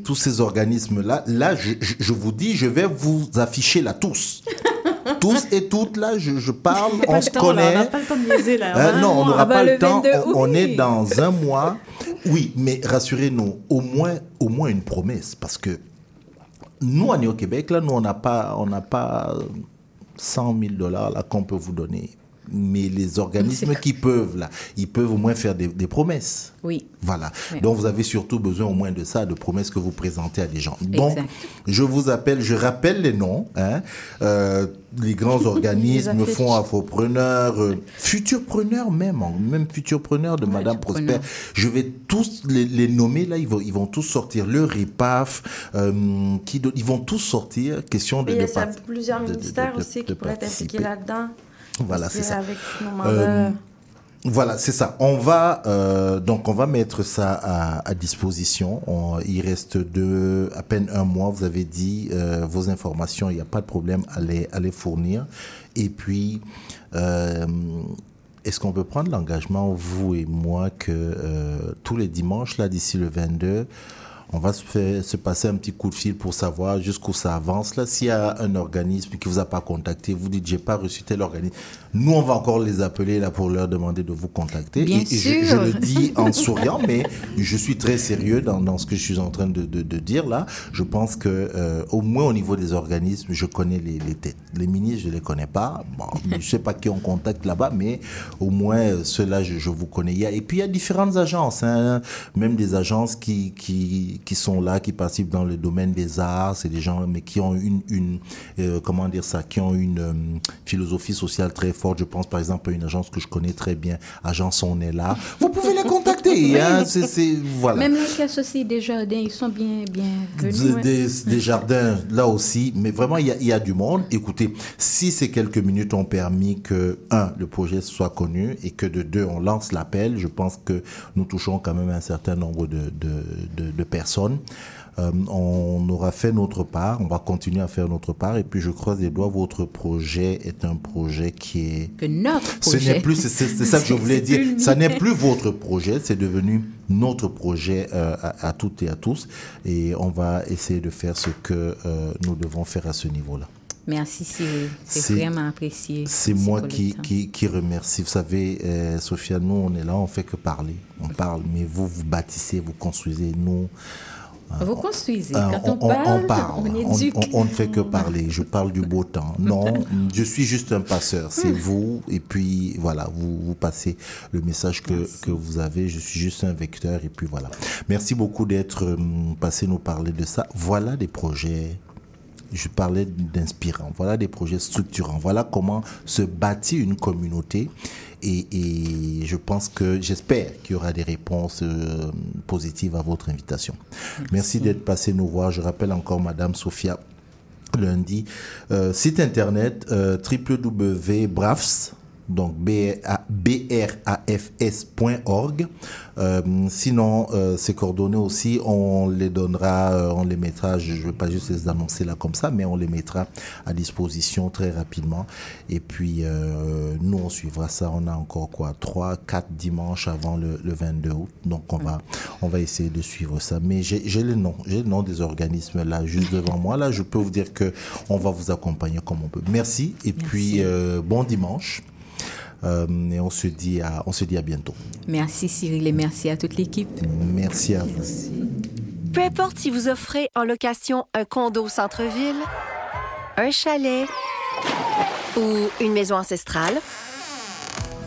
tous ces organismes-là. Là, je, vous dis, je vais vous afficher là tous. tous et toutes, là, je, parle, on se connaît. on n'a pas le temps de liser, là. non, on n'aura pas le, temps. On, est dans un mois. Oui, mais rassurez-nous, au moins, au moins une promesse, parce que nous, on est au Québec, là, nous, on n'a pas, pas 100 000 dollars qu'on peut vous donner mais les organismes qui peuvent, là, ils peuvent au moins faire des, promesses. Oui. Voilà. Donc, vous avez surtout besoin au moins de ça, de promesses que vous présentez à des gens. Donc, je vous appelle, je rappelle les noms, hein, euh, les grands organismes, fonds afropreneurs, euh, futurpreneurs même, même futurpreneurs de Madame Prosper. Je vais tous les, nommer, là, ils vont, ils vont tous sortir. Le RIPAF, euh, qui, ils vont tous sortir. Question de... il y a plusieurs ministères aussi qui pourraient être impliqués là-dedans. Voilà, c'est ça. Euh, voilà, c'est ça. On va euh, donc on va mettre ça à, disposition. il reste de à peine un mois. Vous avez dit euh, vos informations. Il n'y a pas de problème à les, à les fournir. Et puis, est-ce qu'on peut prendre l'engagement vous et moi que tous les dimanches là d'ici le 22 on va se, faire, se passer un petit coup de fil pour savoir jusqu'où ça avance. Là, s'il y a un organisme qui vous a pas contacté, vous dites j'ai pas reçu tel organisme. Nous, on va encore les appeler là pour leur demander de vous contacter. Bien et, sûr. Je, le dis en souriant, mais je suis très sérieux dans, dans, ce que je suis en train de, de, de dire là. Je pense que euh, au moins au niveau des organismes, je connais les, les têtes. Les ministres, je les connais pas. Bon, je sais pas qui on contacte là-bas, mais au moins euh, ceux-là, je, je, vous connais. et puis il y a différentes agences, hein, même des agences qui, qui qui, sont là, qui participent dans le domaine des arts. C'est des gens, mais qui ont une, une euh, comment dire ça, qui ont une philosophie sociale très forte. Je pense par exemple à une agence que je connais très bien, Agence On est là. Vous pouvez les contacter. hein, voilà. Même les qui associent des jardins, ils sont bien, bien venus. Des, des, jardins, là aussi. Mais vraiment, il y a, y a du monde. Écoutez, si ces quelques minutes ont permis que, un, le projet soit connu et que de deux, on lance l'appel, je pense que nous touchons quand même un certain nombre de, de, de, de personnes euh, on aura fait notre part, on va continuer à faire notre part, et puis je croise les doigts, votre projet est un projet qui est... Que notre projet. Ce n'est plus, c'est ça que je voulais dire, ça n'est plus votre projet, c'est devenu notre projet euh, à, toutes et à tous, et on va essayer de faire ce que euh, nous devons faire à ce niveau-là. Merci Cyril, c'est vraiment apprécié. C'est moi qui, qui, qui, remercie. Vous savez, Sophia, nous, on est là, on fait que parler. On parle, mais vous, vous bâtissez, vous construisez. Nous, Vous construisez. Euh, Quand on, parle, on, parle. éduque. on- ne fait que parler. Je parle du beau temps. Non, je suis juste un passeur. C'est vous. Et puis, voilà, vous, vous passez le message que, que vous avez. Je suis juste un vecteur. Et puis, voilà. Merci beaucoup d'être euh, passé nous parler de ça. Voilà des projets. Je parlais d'inspirants. Voilà des projets structurants. Voilà comment se bâtit une communauté. Et, et je pense que, j'espère qu'il y aura des réponses euh, positives à votre invitation. Merci, d'être passé nous voir. Je rappelle encore Madame Sophia lundi. Euh, site internet euh, www.brafs donc brafs.org. Euh, sinon, euh, ces coordonnées aussi, on les donnera, euh, on les mettra, je ne vais pas juste les annoncer là comme ça, mais on les mettra à disposition très rapidement. Et puis, euh, nous, on suivra ça. On a encore quoi Trois, quatre dimanches avant le, le 22 août. Donc, on va, on va essayer de suivre ça. Mais j'ai le nom, j'ai le nom des organismes là, juste devant moi. Là, je peux vous dire que on va vous accompagner comme on peut. Merci. Et puis, bon dimanche. Euh, et on se dit à, on se dit à bientôt. Merci Cyril et merci à toute l'équipe. Merci à vous. Peu importe si vous offrez en location un condo au centre-ville, un chalet ou une maison ancestrale,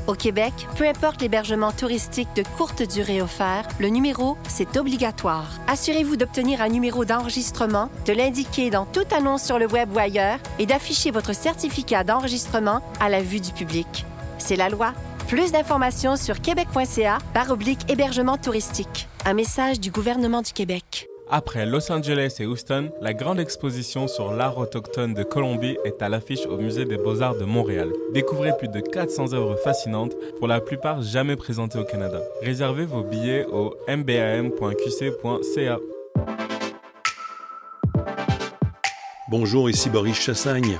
au Québec, peu importe l'hébergement touristique de courte durée offert, le numéro, c'est obligatoire. Assurez-vous d'obtenir un numéro d'enregistrement, de l'indiquer dans toute annonce sur le web ou ailleurs et d'afficher votre certificat d'enregistrement à la vue du public. C'est la loi. Plus d'informations sur québec.ca par oblique hébergement touristique. Un message du gouvernement du Québec. Après Los Angeles et Houston, la grande exposition sur l'art autochtone de Colombie est à l'affiche au Musée des Beaux-Arts de Montréal. Découvrez plus de 400 œuvres fascinantes, pour la plupart jamais présentées au Canada. Réservez vos billets au mbam.qc.ca. Bonjour, ici Boris Chassagne.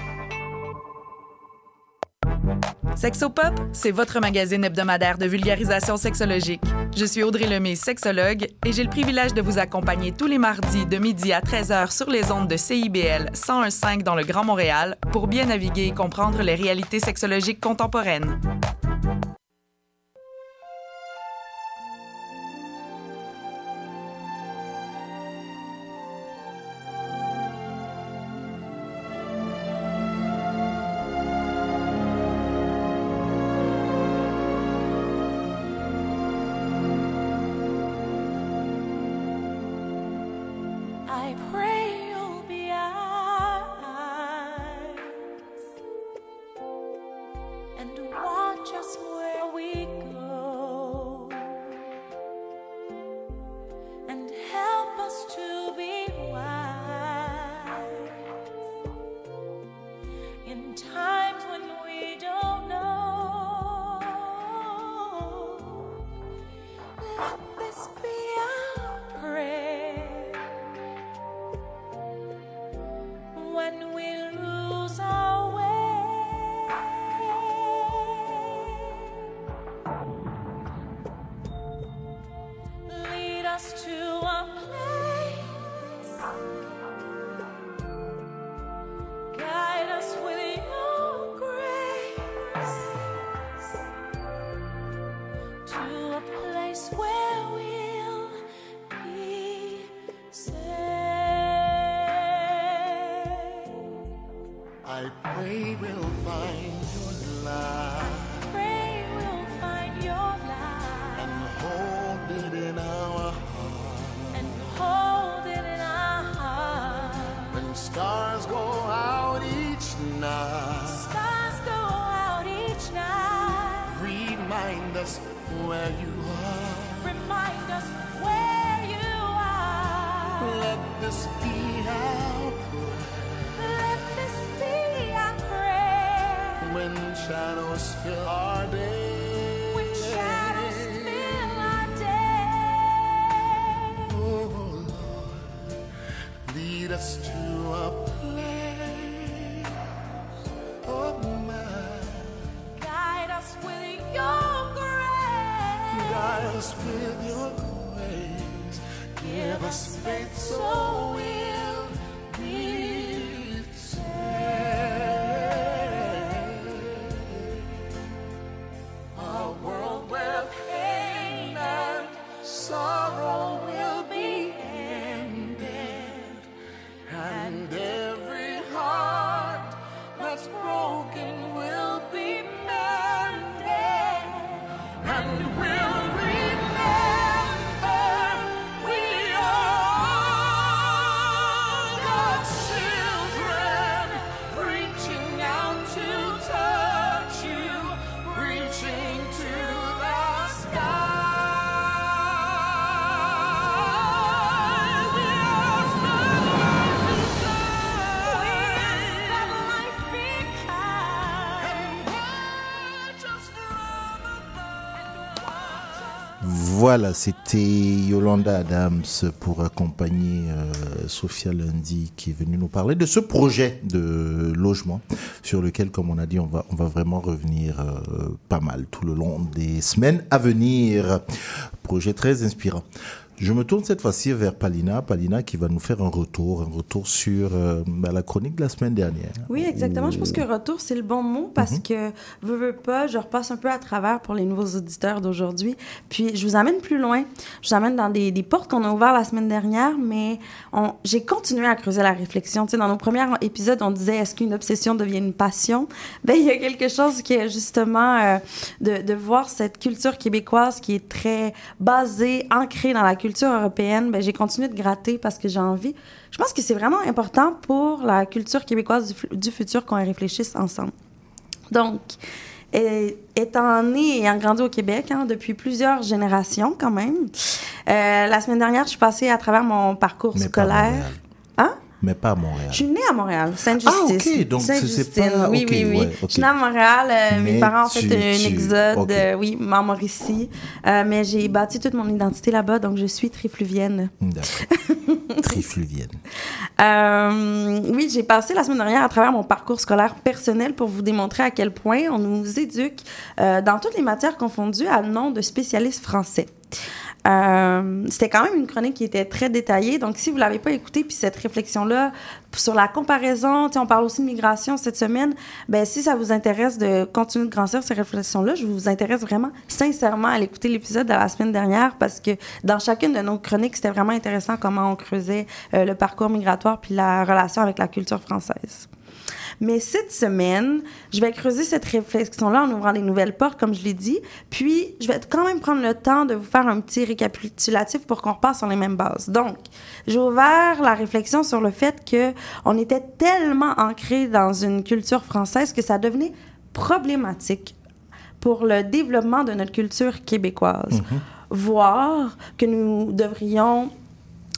Sexopop, c'est votre magazine hebdomadaire de vulgarisation sexologique. Je suis Audrey Lemay, sexologue, et j'ai le privilège de vous accompagner tous les mardis de midi à 13h sur les ondes de CIBL 101.5 dans le Grand Montréal pour bien naviguer et comprendre les réalités sexologiques contemporaines. Voilà, c'était Yolanda Adams pour accompagner euh, Sophia Lundi qui est venue nous parler de ce projet de logement sur lequel, comme on a dit, on va, on va vraiment revenir euh, pas mal tout le long des semaines à venir. Projet très inspirant. Je me tourne cette fois-ci vers Palina, Palina qui va nous faire un retour, un retour sur euh, bah, la chronique de la semaine dernière. Oui, exactement. Je pense que retour, c'est le bon mot parce que, veux, veux pas, je repasse un peu à travers pour les nouveaux auditeurs d'aujourd'hui. Puis, je vous amène plus loin. Je vous amène dans des, des portes qu'on a ouvertes la semaine dernière, mais j'ai continué à creuser la réflexion. Tu sais, dans nos premiers épisodes, on disait est-ce qu'une obsession devient une passion? Ben, il y a quelque chose qui est justement euh, de, de voir cette culture québécoise qui est très basée, ancrée dans la culture européenne. Ben, j'ai continué de gratter parce que j'ai envie. Je pense que c'est vraiment important pour la culture québécoise du, fu- du futur qu'on réfléchisse ensemble. Donc, et- étant né et ayant grandi au Québec hein, depuis plusieurs générations quand même, euh, la semaine dernière, je suis passée à travers mon parcours Mais scolaire. Mais pas à Montréal. Je suis née à Montréal, Sainte-Justice. Ah, ok, donc c'est- Sainte-Justine, pas- Oui, ok, oui, oui. ouais. Je suis née à Montréal. euh, mes parents ont fait tu- un tu- exode, ok. euh, oui, en Mauricie. Euh, mais j'ai bâti toute mon identité là-bas, donc je suis trifluvienne. D'accord. Trifluvienne. Euh, oui, j'ai passé la semaine dernière à travers mon parcours scolaire personnel pour vous démontrer à quel point on nous éduque euh, dans toutes les matières confondues à nom de spécialiste français. Euh, C'était quand même une chronique qui était très détaillée. Donc, si vous l'avez pas écoutée, puis cette réflexion-là sur la comparaison, on parle aussi de migration cette semaine. Ben, si ça vous intéresse de continuer de grandir ces réflexions-là, je vous intéresse vraiment sincèrement à l'écouter l'épisode de la semaine dernière parce que dans chacune de nos chroniques, c'était vraiment intéressant comment on creusait euh, le parcours migratoire puis la relation avec la culture française. Mais cette semaine, je vais creuser cette réflexion-là en ouvrant des nouvelles portes, comme je l'ai dit. Puis, je vais quand même prendre le temps de vous faire un petit récapitulatif pour qu'on repasse sur les mêmes bases. Donc, j'ai ouvert la réflexion sur le fait que on était tellement ancré dans une culture française que ça devenait problématique pour le développement de notre culture québécoise. Voir que nous devrions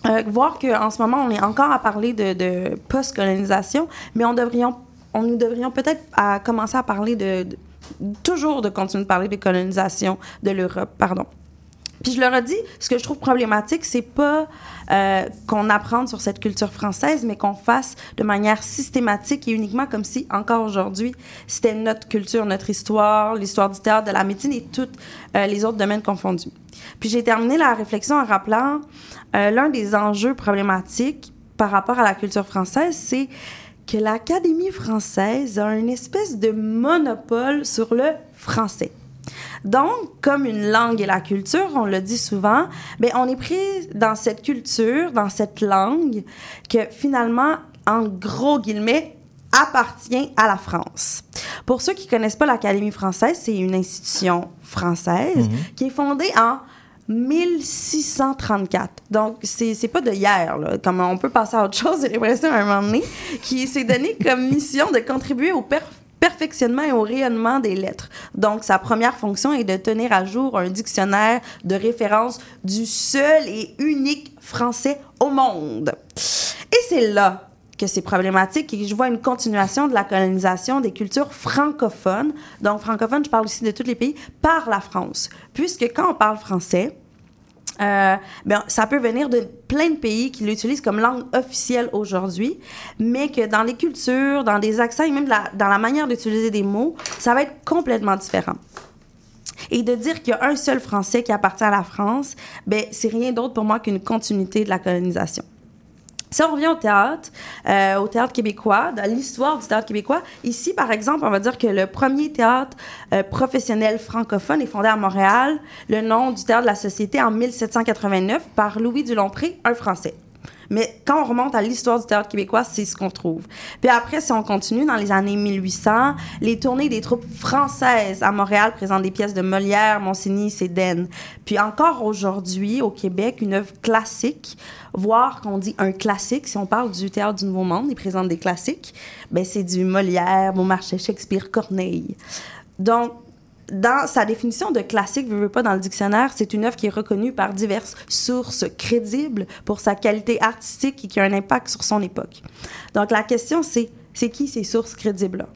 euh, voir qu'en ce moment, on est encore à parler de, de post-colonisation, mais on, devrions, on nous devrions peut-être commencer à parler de, de- toujours de continuer de parler de colonisation de l'Europe, pardon. Puis je leur ai dit, ce que je trouve problématique, c'est pas euh, qu'on apprenne sur cette culture française, mais qu'on fasse de manière systématique et uniquement comme si, encore aujourd'hui, c'était notre culture, notre histoire, l'histoire du théâtre, de la médecine et tous euh, les autres domaines confondus. Puis j'ai terminé la réflexion en rappelant euh, l'un des enjeux problématiques par rapport à la culture française, c'est que l'Académie française a une espèce de monopole sur le français. Donc, comme une langue et la culture, on le dit souvent, ben, on est pris dans cette culture, dans cette langue, que finalement, en gros guillemets, appartient à la France. Pour ceux qui connaissent pas l'Académie française, c'est une institution française qui est fondée en 1634. Donc, c'est c'est pas de hier, là. Comme on peut passer à autre chose, j'ai l'impression à un moment donné, qui s'est donné comme mission de contribuer au per- perfectionnement et au rayonnement des lettres. Donc, sa première fonction est de tenir à jour un dictionnaire de référence du seul et unique français au monde. Et c'est là que c'est problématique et je vois une continuation de la colonisation des cultures francophones. Donc, francophone, je parle ici de tous les pays, par la France. Puisque quand on parle français, euh, ben, ça peut venir de plein de pays qui l'utilisent comme langue officielle aujourd'hui, mais que dans les cultures, dans des accents et même dans la manière d'utiliser des mots, ça va être complètement différent. Et de dire qu'il y a un seul Français qui appartient à la France, ben, c'est rien d'autre pour moi qu'une continuité de la colonisation. Si on revient au théâtre, euh, au théâtre québécois, dans l'histoire du théâtre québécois, ici, par exemple, on va dire que le premier théâtre euh, professionnel francophone est fondé à Montréal, le nom du théâtre de la Société en 1789 par Louis Dulompré, un Français. Mais quand on remonte à l'histoire du théâtre québécois, c'est ce qu'on trouve. Puis après, si on continue dans les années 1800, les tournées des troupes françaises à Montréal présentent des pièces de Molière, Monsigny, Cédène. Puis encore aujourd'hui, au Québec, une œuvre classique, voire qu'on dit un classique, si on parle du théâtre du Nouveau Monde, ils présentent des classiques, ben c'est du Molière, Beaumarchais, Shakespeare, Corneille. Donc, dans sa définition de classique, veux, veux pas, dans le dictionnaire, c'est une œuvre qui est reconnue par diverses sources crédibles pour sa qualité artistique et qui a un impact sur son époque. Donc la question, c'est c'est qui ces sources crédibles-là?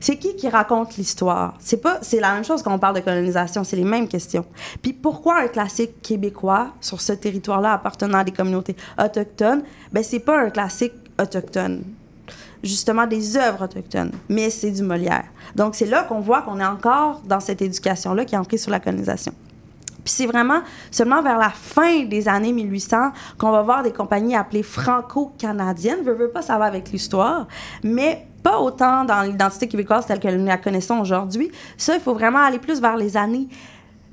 C'est qui qui raconte l'histoire? C'est pas, c'est la même chose quand on parle de colonisation, c'est les mêmes questions. Puis pourquoi un classique québécois sur ce territoire-là appartenant à des communautés autochtones? Ben c'est pas un classique autochtone justement des œuvres autochtones, mais c'est du Molière. Donc c'est là qu'on voit qu'on est encore dans cette éducation-là qui est ancrée sur la colonisation. Puis c'est vraiment seulement vers la fin des années 1800 qu'on va voir des compagnies appelées franco-canadiennes. Veux, veux pas, ça va avec l'histoire, mais pas autant dans l'identité québécoise telle que nous la connaissons aujourd'hui. Ça, il faut vraiment aller plus vers les années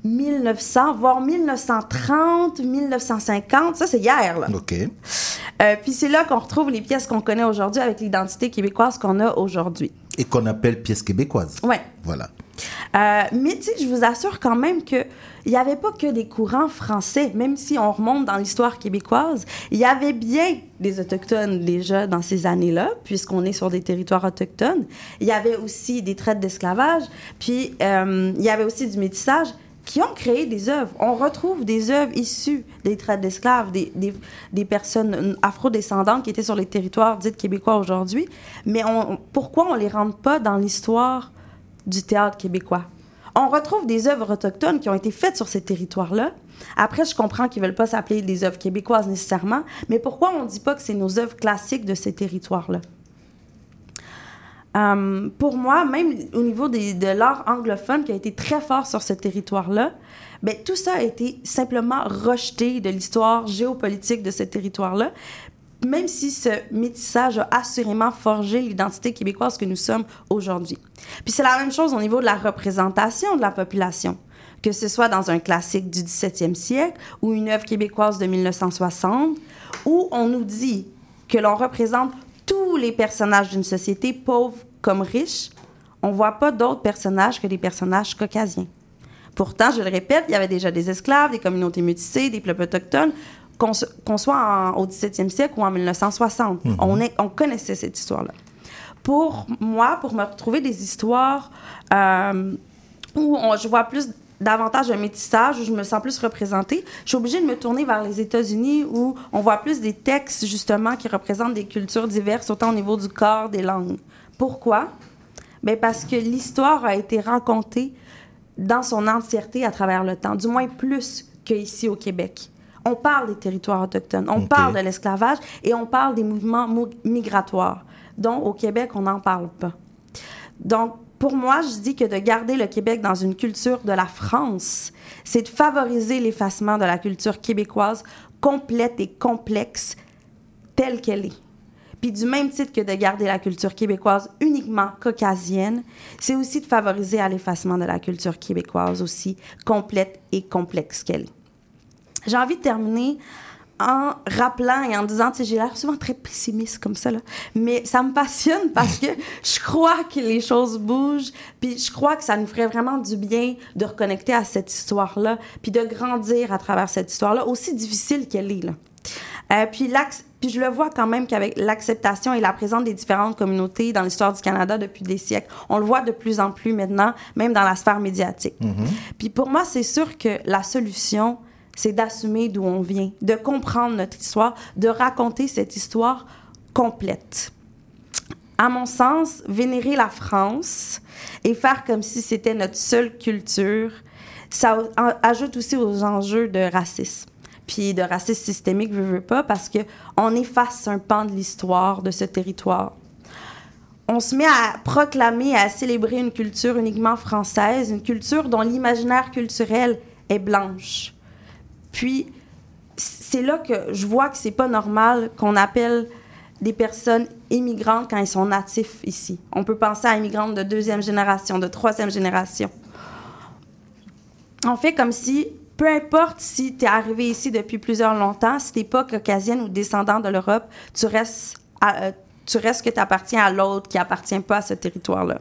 1900, voire 1930, 1950. Ça, c'est hier, là. OK. Euh, puis c'est là qu'on retrouve les pièces qu'on connaît aujourd'hui avec l'identité québécoise qu'on a aujourd'hui. Et qu'on appelle pièces québécoises. Ouais. Voilà. Euh, mais tu sais, je vous assure quand même qu'il n'y avait pas que des courants français. Même si on remonte dans l'histoire québécoise, il y avait bien des Autochtones déjà dans ces années-là, puisqu'on est sur des territoires autochtones. Il y avait aussi des traites d'esclavage, puis euh, il y avait aussi du métissage qui ont créé des œuvres. On retrouve des œuvres issues des traites d'esclaves, des, des, personnes afrodescendantes qui étaient sur les territoires dits québécois aujourd'hui. Mais pourquoi on ne les rentre pas dans l'histoire du théâtre québécois? On retrouve des œuvres autochtones qui ont été faites sur ces territoires-là. Après, je comprends qu'ils ne veulent pas s'appeler des œuvres québécoises nécessairement, mais pourquoi on ne dit pas que c'est nos œuvres classiques de ces territoires-là? Euh, pour moi, même au niveau de l'art anglophone qui a été très fort sur ce territoire-là, ben, tout ça a été simplement rejeté de l'histoire géopolitique de ce territoire-là, même si ce métissage a assurément forgé l'identité québécoise que nous sommes aujourd'hui. Puis c'est la même chose au niveau de la représentation de la population, que ce soit dans un classique du 17e siècle ou une œuvre québécoise de 1960, où on nous dit que l'on représente tous les personnages d'une société, pauvre comme riche, on voit pas d'autres personnages que des personnages caucasiens. Pourtant, je le répète, il y avait déjà des esclaves, des communautés métissées, des peuples autochtones, qu'on soit en- au 17e siècle ou en 1960. Mhm. on, est, on connaissait cette histoire-là. Pour moi, pour me retrouver des histoires euh, où on- je vois plus davantage un métissage, où je me sens plus représentée, je suis obligée de me tourner vers les États-Unis où on voit plus des textes justement qui représentent des cultures diverses, autant au niveau du corps, des langues. Pourquoi? Ben parce que l'histoire a été racontée dans son entièreté à travers le temps, du moins plus qu'ici au Québec. On parle des territoires autochtones, on parle de l'esclavage et on parle des mouvements mou- migratoires, dont au Québec, on n'en parle pas. Donc, pour moi, je dis que de garder le Québec dans une culture de la France, c'est de favoriser l'effacement de la culture québécoise complète et complexe telle qu'elle est. Puis du même titre que de garder la culture québécoise uniquement caucasienne, c'est aussi de favoriser à l'effacement de la culture québécoise aussi complète et complexe qu'elle est. J'ai envie de terminer en rappelant et en disant, tu sais, j'ai l'air souvent très pessimiste comme ça, là, mais ça me passionne parce que je crois que les choses bougent, puis je crois que ça nous ferait vraiment du bien de reconnecter à cette histoire-là, puis de grandir à travers cette histoire-là, aussi difficile qu'elle est, là. Euh, puis, je le vois quand même qu'avec l'acceptation et la présence des différentes communautés dans l'histoire du Canada depuis des siècles, on le voit de plus en plus maintenant, même dans la sphère médiatique. Puis pour moi, c'est sûr que la solution, c'est d'assumer d'où on vient, de comprendre notre histoire, de raconter cette histoire complète. À mon sens, vénérer la France et faire comme si c'était notre seule culture, ça ajoute aussi aux enjeux de racisme. Puis de racisme systémique, je veux pas, parce qu'on efface un pan de l'histoire de ce territoire. on se met à proclamer, à célébrer une culture uniquement française, une culture dont l'imaginaire culturel est blanche. Puis, c'est là que je vois que c'est pas normal qu'on appelle des personnes immigrantes quand ils sont natifs ici. On peut penser à immigrantes de deuxième génération, de troisième génération. On fait comme si, peu importe si tu es arrivé ici depuis plusieurs longtemps, si tu pas caucasienne ou descendant de l'Europe, tu restes, à- euh, tu restes que tu appartiens à l'autre qui appartient pas à ce territoire-là.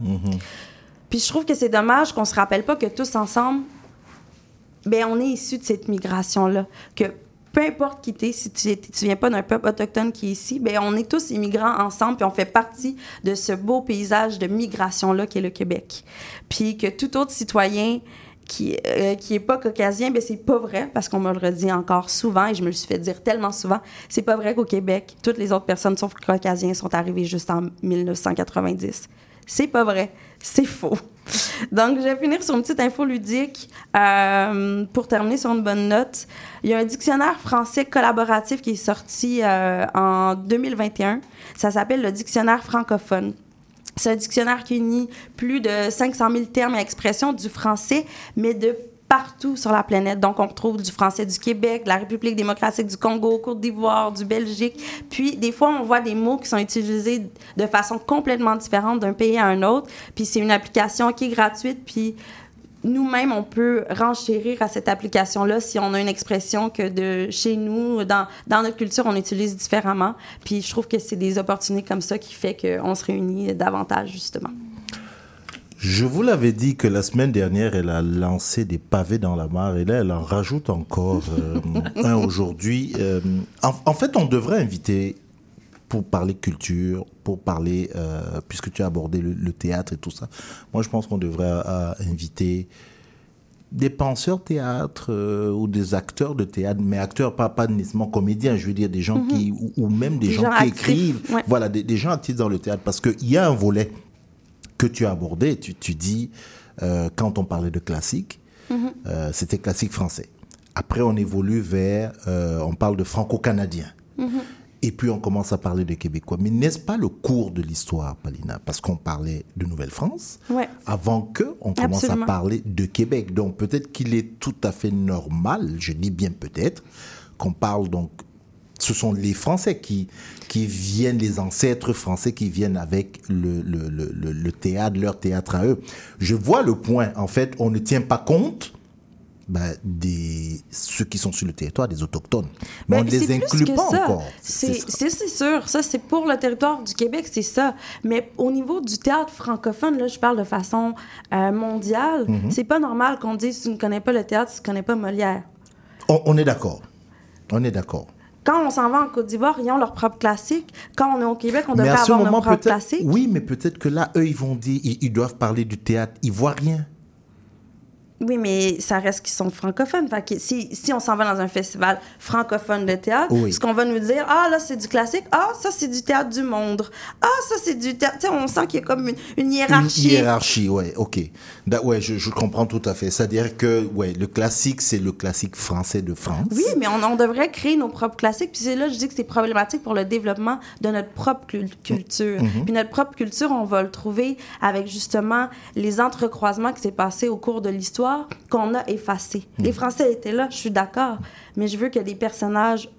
Puis je trouve que c'est dommage qu'on se rappelle pas que tous ensemble, ben on est issus de cette migration-là. Que peu importe qui t'es, si tu, tu viens pas d'un peuple autochtone qui est ici, ben on est tous immigrants ensemble, puis on fait partie de ce beau paysage de migration-là qui est le Québec. Puis que tout autre citoyen qui, euh, qui est pas caucasien, ben c'est pas vrai, parce qu'on me le redit encore souvent, et je me le suis fait dire tellement souvent, c'est pas vrai qu'au Québec, toutes les autres personnes sauf caucasiens sont arrivées juste en 1990. C'est pas vrai. C'est faux. Donc, je vais finir sur une petite info ludique euh, pour terminer sur une bonne note. Il y a un dictionnaire français collaboratif qui est sorti euh, en 2021. Ça s'appelle le dictionnaire francophone. C'est un dictionnaire qui unit plus de 500 000 termes et expressions du français, mais de partout sur la planète. Donc, on retrouve du français du Québec, de la République démocratique du Congo, Côte d'Ivoire, du Belgique. Puis, des fois, on voit des mots qui sont utilisés de façon complètement différente d'un pays à un autre. Puis, c'est une application qui est gratuite. Puis, nous-mêmes, on peut renchérir à cette application-là si on a une expression que de chez nous, dans, dans notre culture, on utilise différemment. Puis, je trouve que c'est des opportunités comme ça qui fait qu'on se réunit davantage, justement. Je vous l'avais dit que la semaine dernière, elle a lancé des pavés dans la mare et là, elle en rajoute encore euh, un aujourd'hui. Euh, en, en fait, on devrait inviter pour parler culture, pour parler, euh, puisque tu as abordé le, le théâtre et tout ça. Moi, je pense qu'on devrait inviter des penseurs théâtre euh, ou des acteurs de théâtre, mais acteurs pas, pas nécessairement comédiens, je veux dire des gens Mhm. qui, ou, ou même des, Des gens, gens qui actifs, écrivent, ouais. voilà, des, des gens actifs dans le théâtre, parce qu'il y a un volet que tu as abordé, tu, tu dis, euh, quand on parlait de classique, Mhm. euh, c'était classique français. Après, on évolue vers, euh, on parle de franco-canadien. Mhm. Et puis on commence à parler de québécois. Mais n'est-ce pas le cours de l'histoire, Palina? Parce qu'on parlait de Nouvelle-France Ouais. avant que on commence Absolument. à parler de Québec. Donc peut-être qu'il est tout à fait normal, je dis bien peut-être, qu'on parle donc. Ce sont les Français qui, qui viennent, les ancêtres français qui viennent avec le, le, le, le- théâtre, leur théâtre à eux. Je vois le point. En fait, on ne tient pas compte ben, des ceux qui sont sur le territoire, des autochtones. Mais on ne Ben, les inclut pas ça. encore. C'est sûr, ça c'est pour le territoire du Québec, c'est ça. Mais au niveau du théâtre francophone, là, je parle de façon euh, mondiale. Mhm. C'est pas normal qu'on dise tu ne connais pas le théâtre, tu ne connais pas Molière. On, on est d'accord. On est d'accord. Quand on s'en va en Côte d'Ivoire, ils ont leur propre classique. Quand on est au Québec, on devrait avoir nos moment, propres peut-être. classiques. Oui, mais peut-être que là, eux, ils vont dire, ils, ils doivent parler du théâtre ivoirien. Oui, mais ça reste qu'ils sont francophones. Fait que si, si on s'en va dans un festival francophone de théâtre, Oui. ce qu'on va nous dire, ah là, c'est du classique, ah, ça, c'est du théâtre du monde, ah, ça, c'est du théâtre. On sent qu'il y a comme une, une hiérarchie. Une hiérarchie, ouais, ok. Da- ouais, je, je comprends tout à fait. C'est-à-dire que, ouais, le classique, c'est le classique français de France. Oui, mais on, on devrait créer nos propres classiques. Puis c'est là, je dis que c'est problématique pour le développement de notre propre cul- culture. Mhm. Puis notre propre culture, on va le trouver avec justement les entrecroisements qui s'est passé au cours de l'histoire qu'on a effacés. Mhm. Les Français étaient là, je suis d'accord, mais je veux que des personnages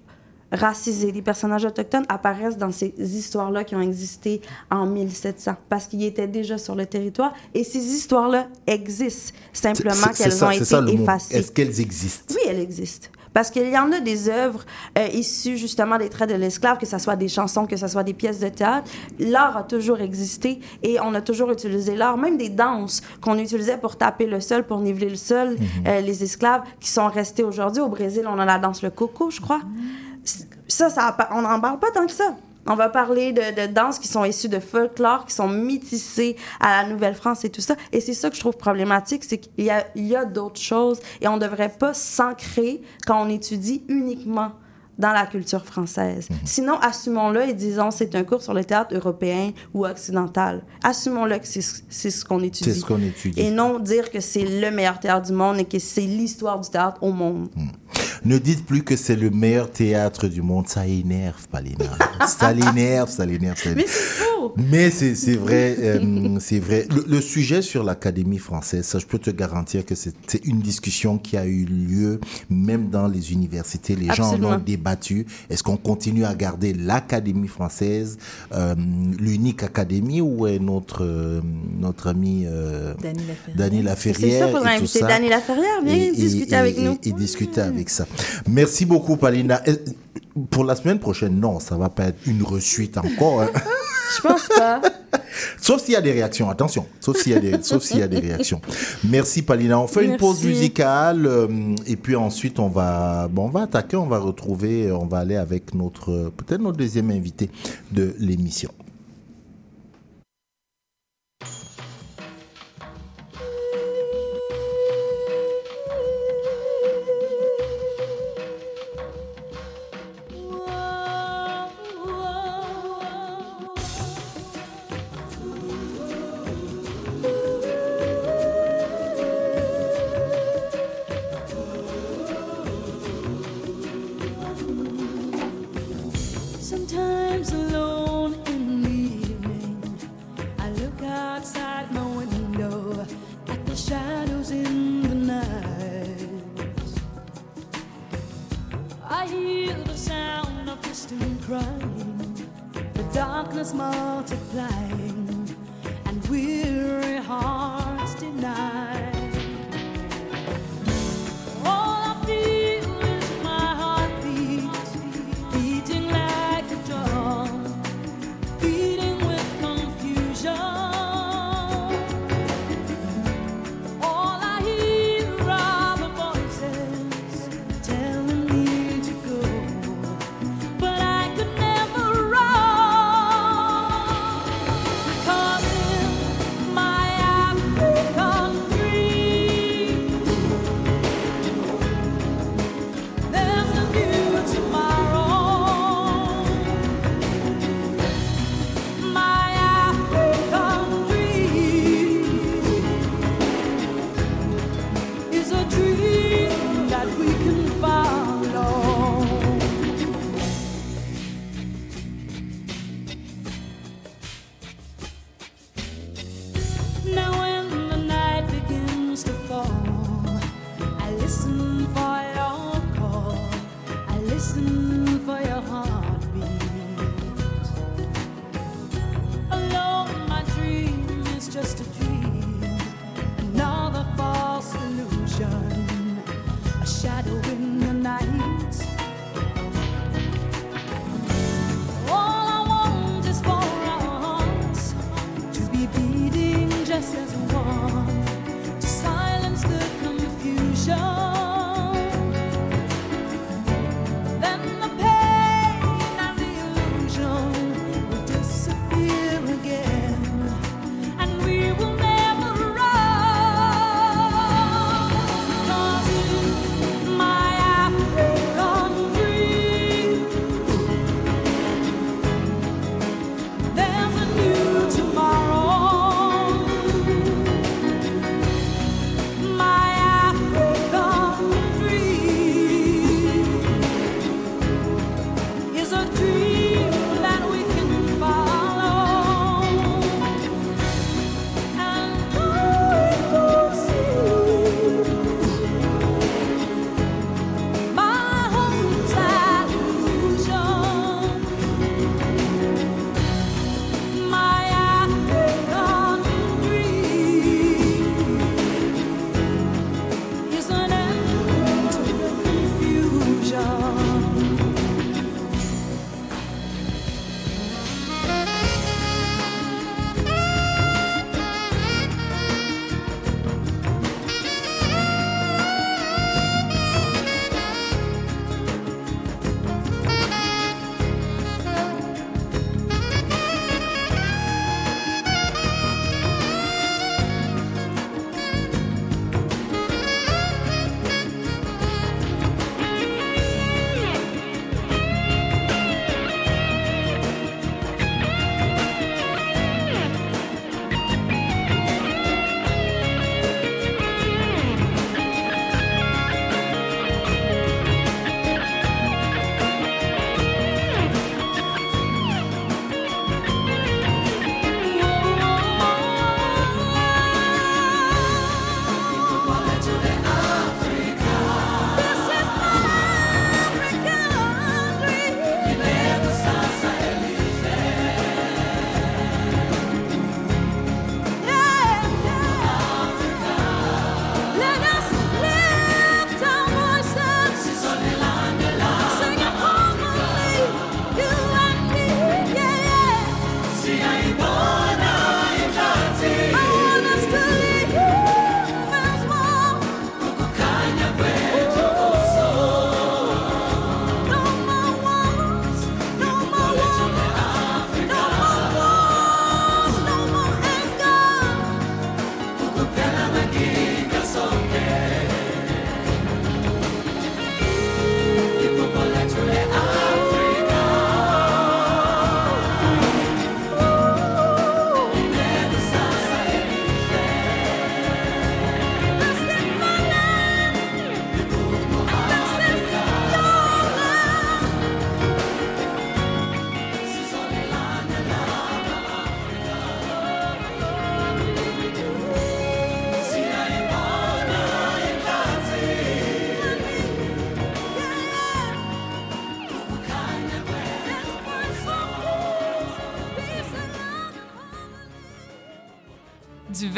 racisés, des personnages autochtones apparaissent dans ces histoires-là qui ont existé en 1700 parce qu'ils étaient déjà sur le territoire et ces histoires-là existent simplement qu'elles ont été ça le mot. effacées. Est-ce qu'elles existent? Oui, elle existe. Parce qu'il y en a des œuvres euh, issues justement des traits de l'esclave, que ce soit des chansons, que ce soit des pièces de théâtre. L'art a toujours existé et on a toujours utilisé l'art, même des danses qu'on utilisait pour taper le sol, pour niveler le sol. Euh, les esclaves qui sont restés aujourd'hui au Brésil, on a la danse le coco, je crois. C- Ça, ça on n'en parle pas tant que ça. On va parler de, de danses qui sont issues de folklore, qui sont métissées à la Nouvelle-France et tout ça. Et c'est ça que je trouve problématique, c'est qu'il y a, y a d'autres choses et on ne devrait pas s'ancrer quand on étudie uniquement dans la culture française. Sinon, assumons-le et disons c'est un cours sur le théâtre européen ou occidental. Assumons-le que c'est ce- qu'on étudie. C'est ce qu'on étudie. Et non dire que c'est le meilleur théâtre du monde et que c'est l'histoire du théâtre au monde. Ne dites plus que c'est le meilleur théâtre du monde. Ça énerve, Palina. ça l'énerve, ça l'énerve, Mais c'est faux! Mais c'est vrai, euh, c'est vrai. Le, le sujet sur l'Académie française, ça, je peux te garantir que c'est une discussion qui a eu lieu même dans les universités. Les gens en ont débattu. Est-ce qu'on continue à garder l'Académie française, euh, l'unique académie, ou est notre euh, notre ami euh, Dany Laferrière. C'est et tout inviter. Dany Laferrière. Viens Et- discuter et- avec et- nous. Et discuter avec ça. Merci beaucoup, Palina. Et Pour la semaine prochaine, non, ça va pas être une resuite encore. hein. Je pense pas. Sauf s'il y a des réactions, attention. Sauf s'il y a des, sauf s'il y a des réactions. Merci Palina. On fait une pause musicale euh, et puis ensuite on va, bon, on va attaquer, on va retrouver, on va aller avec notre, peut-être notre deuxième invité de l'émission.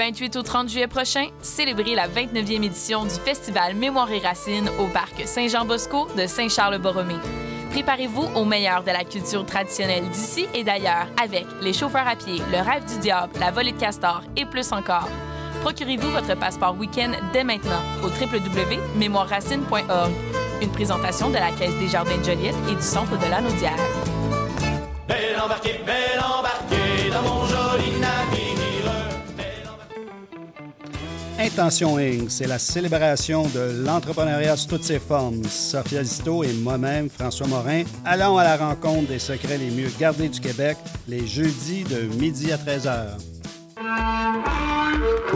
28 au 30 juillet prochain, célébrez la 29e édition du Festival Mémoire et Racines au Parc Saint-Jean-Bosco de Saint-Charles-Borromée. Préparez-vous au meilleur de la culture traditionnelle d'ici et d'ailleurs avec les chauffeurs à pied, le rêve du diable, la volée de castor et plus encore. Procurez-vous votre passeport week-end dès maintenant au www.mémoireracine.org. Une présentation de la Caisse des Jardins de Joliette et du Centre de l'Anaudière. Belle Intention Inc., c'est la célébration de l'entrepreneuriat sous toutes ses formes. Sophia Zito et moi-même, François Morin, allons à la rencontre des secrets les mieux gardés du Québec les jeudis de midi à 13h.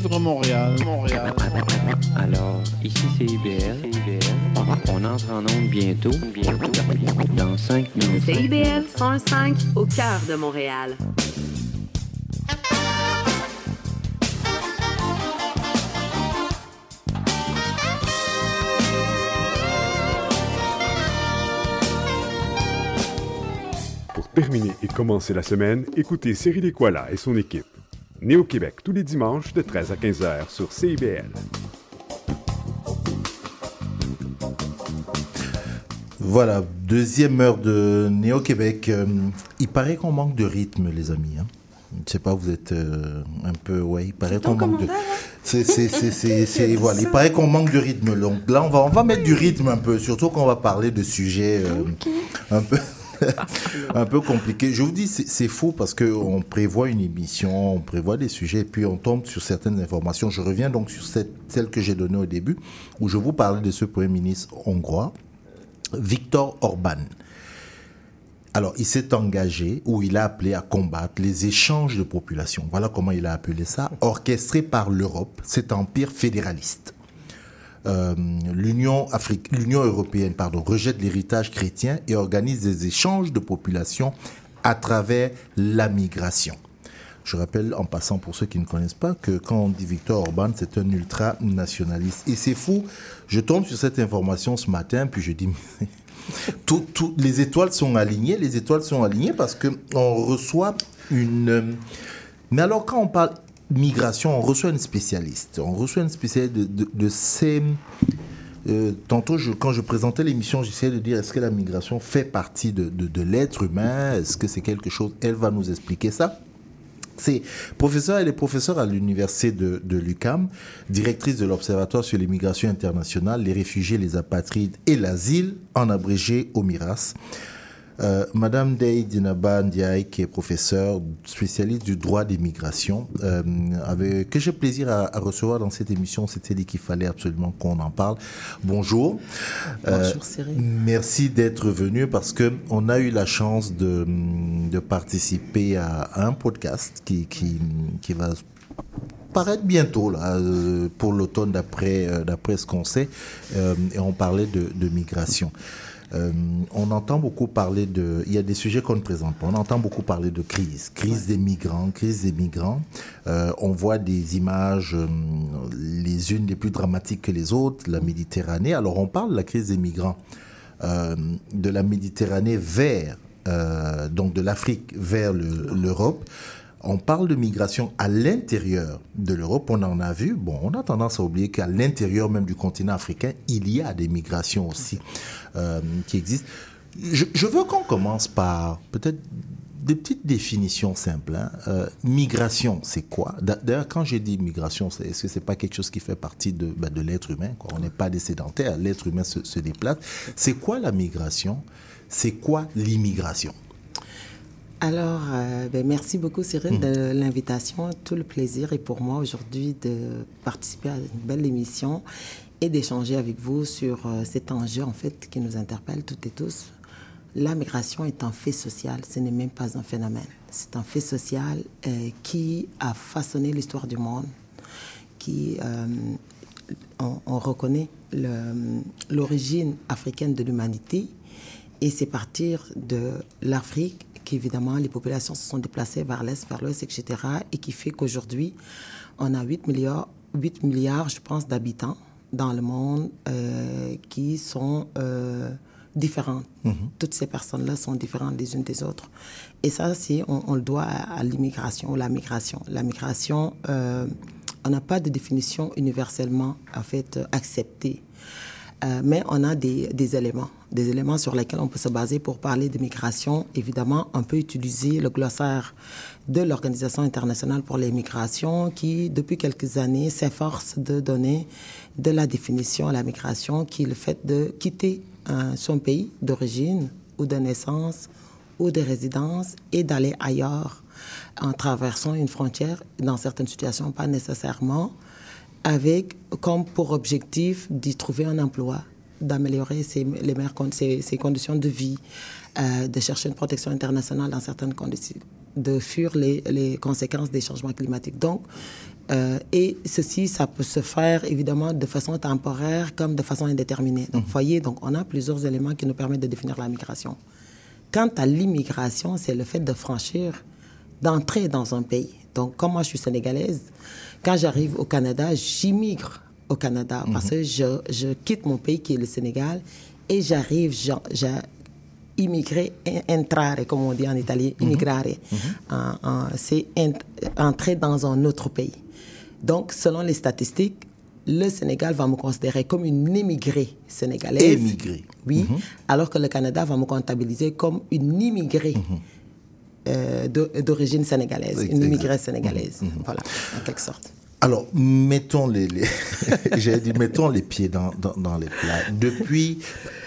Vivre Montréal, Montréal. Alors, ici c'est IBL. On entre en onde bientôt, bientôt, dans 5 minutes. CIBL 105 au cœur de Montréal. Pour terminer et commencer la semaine, écoutez Cyril Equala et son équipe. Né au Québec tous les dimanches de 13 à 15 heures sur CIBL. Voilà, deuxième heure de Néo-Québec. Euh, il paraît qu'on manque de rythme, les amis. hein. Je ne sais pas, vous êtes euh, un peu... Ouais, il paraît qu'on manque de... C'est, c'est, c'est, c'est, c'est- voilà, il paraît qu'on manque de rythme. Donc là, on va, on va mettre du rythme un peu, surtout qu'on va parler de sujets euh, un peu... un peu compliqués. Je vous dis, c'est, faux parce qu'on prévoit une émission, on prévoit des sujets, et puis on tombe sur certaines informations. Je reviens donc sur celle que j'ai donnée au début, où je vous parlais de ce Premier ministre hongrois, Viktor Orban. Alors, il s'est engagé ou il a appelé à combattre les échanges de population. Voilà comment il a appelé ça, orchestré par l'Europe, cet empire fédéraliste. Euh, L'Union européenne pardon, rejette l'héritage chrétien et organise des échanges de population à travers la migration. Je rappelle en passant pour ceux qui ne connaissent pas que quand on dit Victor Orban, c'est un ultra-nationaliste. Et c'est fou, je tombe sur cette information ce matin, puis je dis, tout- les étoiles sont alignées, les étoiles sont alignées parce qu'on reçoit une... euh, Mais alors quand on parle migration, on reçoit une spécialiste, on reçoit une spécialiste de, de- ces... euh, tantôt, quand je présentais l'émission, j'essayais de dire est-ce que la migration fait partie de, de- de l'être humain? Est-ce que c'est quelque chose? Elle va nous expliquer ça. C'est professeur, elle est professeure à l'université de, de l'UCAM, directrice de l'Observatoire sur l'immigration internationale, les réfugiés, les apatrides et l'asile, en abrégé au MIRAS. Euh, Madame Dey Dinaba Ndiaye, qui est professeure spécialiste du droit des migrations, euh, que j'ai plaisir à, à recevoir dans cette émission. C'était dit qu'il fallait absolument qu'on en parle. Bonjour. Bonjour, Cyril. Merci d'être venu parce que on a eu la chance de, de participer à un podcast qui, qui, qui va paraître bientôt là, euh, pour l'automne d'après euh, d'après ce qu'on sait Euh, et on parlait de, de migration. Euh, on entend beaucoup parler de. Il y a des sujets qu'on ne présente pas. On entend beaucoup parler de crise, crise des migrants, crise des migrants. Euh, on voit des images, euh, les unes les plus dramatiques que les autres, la Méditerranée. Alors on parle de la crise des migrants, de la Méditerranée vers, donc de l'Afrique vers le- l'Europe. On parle de migration à l'intérieur de l'Europe. On en a vu. Bon, on a tendance à oublier qu'à l'intérieur même du continent africain, il y a des migrations aussi euh, qui existent. Je, veux qu'on commence par peut-être des petites définitions simples. hein. Euh, migration, c'est quoi? D'a- D'ailleurs, quand j'ai dit migration, est-ce que c'est pas quelque chose qui fait partie de, bah, de l'être humain On n'est pas des sédentaires. L'être humain se déplace. C'est quoi la migration? C'est quoi l'immigration? Alors, euh, ben, merci beaucoup Cyril de l'invitation. Tout le plaisir est pour moi aujourd'hui de participer à une belle émission et d'échanger avec vous sur euh, cet enjeu en fait qui nous interpelle toutes et tous. La migration est un fait social, ce n'est même pas un phénomène. C'est un fait social euh, qui a façonné l'histoire du monde qui on, on reconnaît l'origine africaine de l'humanité et c'est partir de l'Afrique qu'évidemment les populations se sont déplacées vers l'Est, vers l'Ouest, etc. et qui fait qu'aujourd'hui, on a 8 milliards, 8 milliards, je pense, d'habitants dans le monde euh, qui sont euh, différents. Toutes ces personnes-là sont différentes les unes des autres. Et ça, c'est, on, on le doit à, à l'immigration ou la migration. La migration, euh, on n'a pas de définition universellement en fait, acceptée. Euh, mais on a des, éléments, des éléments sur lesquels on peut se baser pour parler de migration. Évidemment, on peut utiliser le glossaire de l'Organisation internationale pour les migrations qui, depuis quelques années, s'efforce de donner de la définition à la migration qui est le fait de quitter euh, son pays d'origine ou de naissance ou de résidence et d'aller ailleurs en traversant une frontière, dans certaines situations, pas nécessairement, avec comme pour objectif d'y trouver un emploi, d'améliorer ses, les meilleures con- ses, ses conditions de vie, euh, de chercher une protection internationale dans certaines conditions, de fuir les, les conséquences des changements climatiques. Donc, euh, et ceci, ça peut se faire évidemment de façon temporaire comme de façon indéterminée. Donc, voyez, donc on a plusieurs éléments qui nous permettent de définir la migration. Quant à l'immigration, c'est le fait de franchir, d'entrer dans un pays. Donc, comme moi, je suis sénégalaise, quand j'arrive au Canada, j'immigre au Canada parce que je, je quitte mon pays qui est le Sénégal et j'arrive, j'ai immigré, en- entrare, comme on dit en italien, immigrare. En- en- c'est ent- entrer dans un autre pays. Donc, selon les statistiques, le Sénégal va me considérer comme une émigrée sénégalaise. Émigrée. Oui, alors que le Canada va me comptabiliser comme une immigrée euh, d'o- d'origine sénégalaise, une Exact. immigrée sénégalaise. Voilà, en quelque sorte. Alors, mettons les, dire, mettons les pieds dans, dans, dans les plats. Depuis,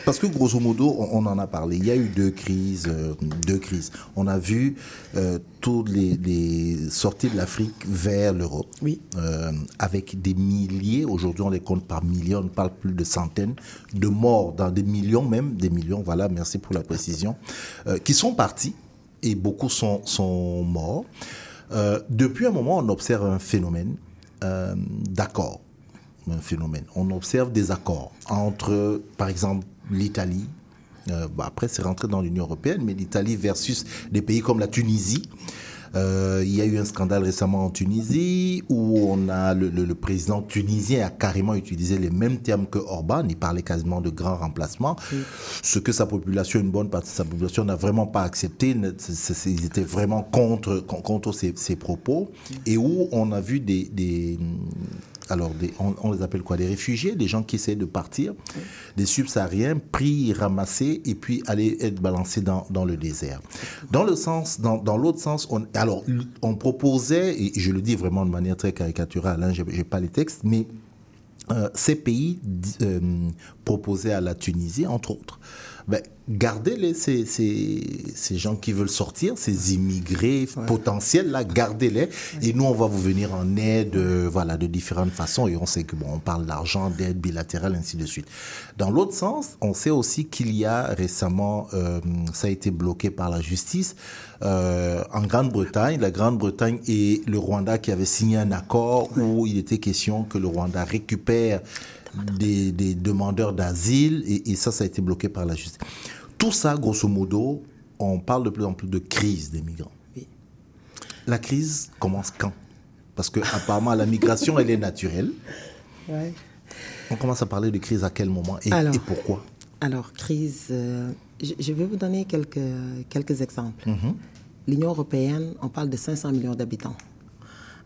parce que grosso modo, on, on en a parlé. Il y a eu deux crises, euh, deux crises. On a vu euh, toutes les, les sorties de l'Afrique vers l'Europe, oui. euh, avec des milliers. Aujourd'hui, on les compte par millions. On parle plus de centaines de morts, dans des millions même, des millions. Voilà, merci pour la précision, qui sont partis et beaucoup sont, sont morts. Euh, depuis un moment, on observe un phénomène euh, d'accord, un phénomène. On observe des accords entre, par exemple, l'Italie. euh, bah, après, c'est rentré dans l'Union européenne, mais l'Italie versus des pays comme la Tunisie. Euh, il y a eu un scandale récemment en Tunisie où on a le, le- le président tunisien a carrément utilisé les mêmes termes que Orban. Il parlait quasiment de grand remplacement. Ce que sa population, une bonne partie de sa population n'a vraiment pas accepté. Ils étaient vraiment contre, con- contre ces, ces propos. Et où on a vu des, des alors des, on, on les appelle quoi Des réfugiés, des gens qui essaient de partir, des subsahariens pris, ramassés et puis aller être balancés dans, dans le désert. Dans le sens, dans, dans l'autre sens, on, alors on proposait, et je le dis vraiment de manière très caricaturale, hein, j'ai j'ai pas les textes, mais euh, ces pays euh, proposaient à la Tunisie, entre autres, ben, gardez-les, ces, ces, ces gens qui veulent sortir, ces immigrés potentiels, là, gardez-les. Et nous, on va vous venir en aide, euh, voilà, de différentes façons. Et on sait que, bon, on parle d'argent, d'aide bilatérale, ainsi de suite. Dans l'autre sens, on sait aussi qu'il y a récemment, euh, ça a été bloqué par la justice, euh, en Grande-Bretagne, la Grande-Bretagne et le Rwanda qui avaient signé un accord où il était question que le Rwanda récupère des, des demandeurs d'asile et, et ça, ça a été bloqué par la justice. Tout ça, grosso modo, on parle de plus en plus de crise des migrants. La crise commence quand? Parce que apparemment la migration, elle est naturelle. Ouais. On commence à parler de crise à quel moment et, Alors. et pourquoi? Alors, crise, euh, je, je vais vous donner quelques, quelques exemples. Mhm. L'Union européenne, on parle de 500 millions d'habitants.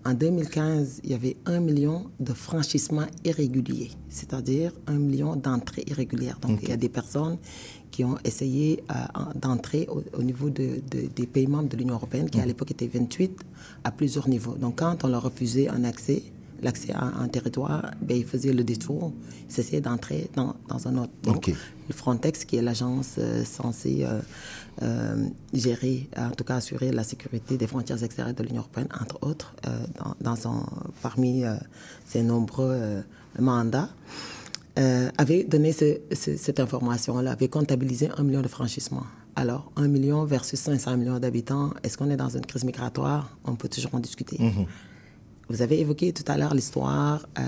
En 2015, il y avait un million de franchissements irréguliers, c'est-à-dire un million d'entrées irrégulières. Donc, il y a des personnes qui ont essayé euh, en- d'entrer au, au niveau de- de- des pays membres de l'Union européenne, qui à l'époque étaient 28, à plusieurs niveaux. Donc, quand on leur refusait un accès, l'accès à un territoire, ben, ils faisaient le détour, ils essayaient d'entrer dans, dans un autre. Donc, Ok. le Frontex, qui est l'agence euh, censée euh, gérer, en tout cas assurer la sécurité des frontières extérieures de l'Union européenne, entre autres, euh, dans, dans son, parmi euh, ses nombreux euh, mandats, euh, avait donné ce- ce- cette information-là, avait comptabilisé un million de franchissements. Alors, un million versus 500 millions d'habitants, est-ce qu'on est dans une crise migratoire? On peut toujours en discuter. Mhm. Vous avez évoqué tout à l'heure l'histoire euh,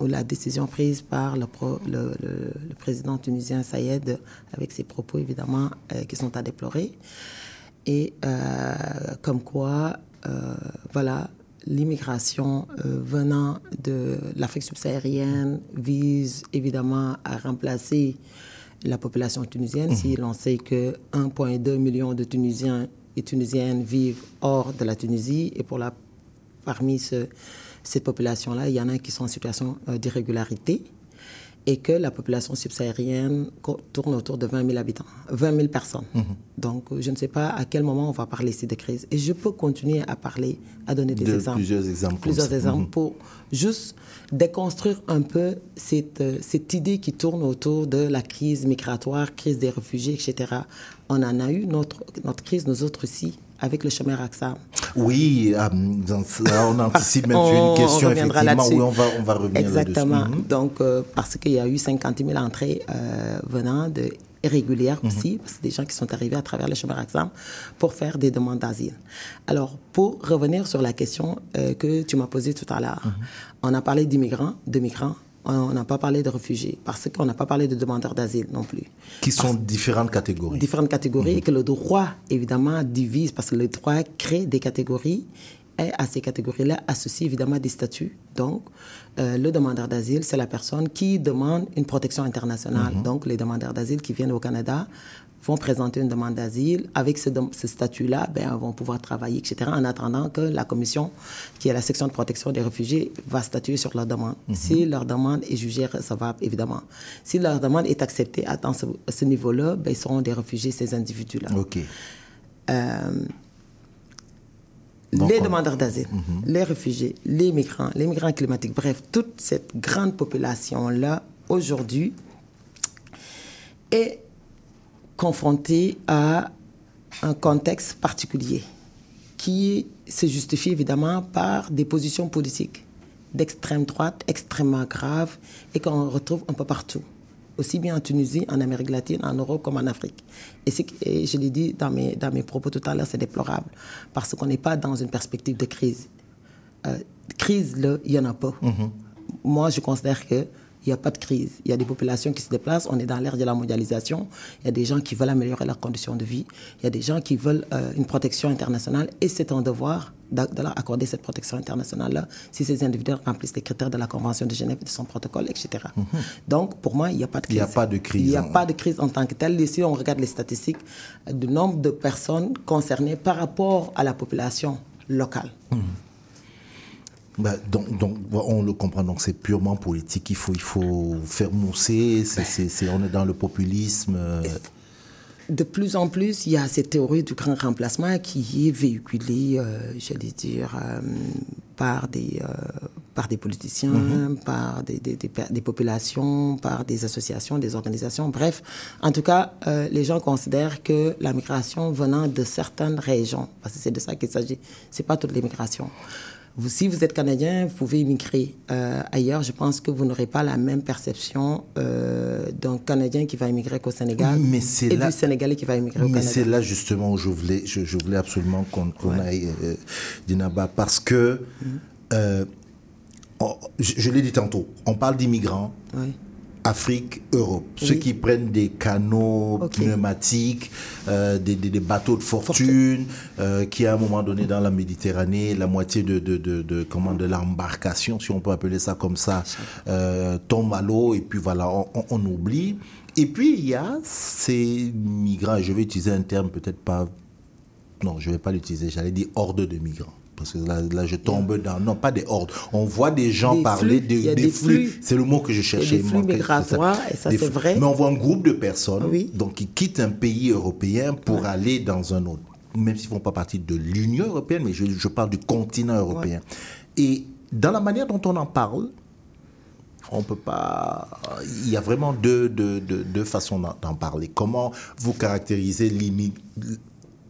ou la décision prise par le, pro- le- le- le président tunisien Sayed, avec ses propos évidemment euh, qui sont à déplorer. Et euh, comme quoi, euh, voilà, l'immigration venant de l'Afrique subsaharienne vise évidemment à remplacer la population tunisienne. Si l'on sait que 1,2 million de Tunisiens et Tunisiennes vivent hors de la Tunisie, et pour la, parmi ce- cette population-là, il y en a qui sont en situation euh, d'irrégularité, et que la population subsaharienne tourne autour de 20 000 habitants, 20 000 personnes. Donc, euh, je ne sais pas à quel moment on va parler ici de crise. Et je peux continuer à parler, à donner des De exemples. plusieurs exemples Plusieurs ça. exemples pour juste déconstruire un peu cette, euh, cette idée qui tourne autour de la crise migratoire, crise des réfugiés, etc. On en a eu notre, notre crise, nous autres aussi, avec le chemin Raksam. Oui, euh, on anticipe même On- une question, on reviendra effectivement, oui, on va, on va revenir Exactement. là-dessus. Mhm. Donc, euh, parce qu'il y a eu 50 000 entrées euh, venant de irrégulières Mhm. aussi, parce que des gens qui sont arrivés à travers le chemin Raksam pour faire des demandes d'asile. Alors, pour revenir sur la question que tu m'as posée tout à l'heure, Mhm. on a parlé d'immigrants, de migrants, on n'a pas parlé de réfugiés, parce qu'on n'a pas parlé de demandeurs d'asile non plus Qui sont différentes catégories. différentes catégories et que le droit, évidemment, divise parce que le droit crée des catégories et à ces catégories-là associe évidemment des statuts. Donc, euh, le demandeur d'asile, c'est la personne qui demande une protection internationale. Mhm. Donc, les demandeurs d'asile qui viennent au Canada vont présenter une demande d'asile. Avec ce, statut-là, ben, vont pouvoir travailler, etc., en attendant que la commission, qui est la section de protection des réfugiés, va statuer sur leur demande. Mhm. Si leur demande est jugée recevable, évidemment. Si leur demande est acceptée à ce, à ce niveau-là, ben, ils seront des réfugiés, ces individus-là. OK. Euh, Donc, les demandeurs d'asile, les réfugiés, les migrants, les migrants climatiques, bref, toute cette grande population-là, aujourd'hui, est confrontée à un contexte particulier qui se justifie évidemment par des positions politiques d'extrême droite extrêmement graves et qu'on retrouve un peu partout, aussi bien en Tunisie, en Amérique latine, en Europe comme en Afrique. Et, et je l'ai dit dans mes, dans mes propos tout à l'heure, c'est déplorable parce qu'on n'est pas dans une perspective de crise. Euh, crise, là, il n'y en a pas. Moi, je considère que il n'y a pas de crise. Il y a des populations qui se déplacent. On est dans l'ère de la mondialisation. Il y a des gens qui veulent améliorer leurs conditions de vie. Il y a des gens qui veulent euh, une protection internationale. Et c'est un devoir d'a- de leur accorder cette protection internationale-là si ces individus remplissent les critères de la Convention de Genève, de son protocole, etc. Donc, pour moi, il n'y a pas de Il crise. n'y a pas de crise, Il n'y a hein. pas de crise en tant que telle. Si on regarde les statistiques euh, du nombre de personnes concernées par rapport à la population locale. Bah, donc, donc, on le comprend. Donc, c'est purement politique. Il faut, il faut faire mousser. C'est- on est dans le populisme. euh, de plus en plus, il y a cette théorie du grand remplacement qui est véhiculée, euh, j'allais dire, euh, par, des, euh, par des politiciens, Mhm. par des, des, des pe- des populations, par des associations, des organisations. Bref, en tout cas, les gens considèrent que la migration venant de certaines régions, parce que c'est de ça qu'il s'agit, c'est pas toutes les migrations. Vous, si vous êtes Canadien, vous pouvez immigrer euh, ailleurs. Je pense que vous n'aurez pas la même perception euh, d'un Canadien qui va immigrer qu'au Sénégal Mais c'est et là- du Sénégalais qui va immigrer au Mais Canada. c'est là justement où je voulais, je, je voulais absolument qu'on aille, euh, Dinaba, parce que, on- je, je l'ai dit tantôt, on parle d'immigrants. Afrique, Europe, ceux qui prennent des canaux pneumatiques, euh, des, des- des bateaux de fortune, euh, qui à un moment donné dans la Méditerranée, la moitié de, de, de, de- comment, de l'embarcation, si on peut appeler ça comme ça, euh, tombe à l'eau et puis voilà, on, on- on oublie. Et puis il y a ces migrants, je vais utiliser un terme peut-être pas non, je ne vais pas l'utiliser. J'allais dire horde de migrants. Parce que là, là, je tombe dans. Non, pas des hordes. On voit des gens Des parler flux. de- des, des flux. flux. C'est le mot que je cherchais. des flux migratoires, et ça, Des c'est vrai. Mais on voit un groupe de personnes donc, qui quittent un pays européen pour aller dans un autre. Même s'ils ne font pas partie de l'Union européenne, mais je, je parle du continent européen. Et dans la manière dont on en parle, on peut pas. Il y a vraiment deux, deux, deux, deux façons d'en parler. Comment vous caractérisez l'immi-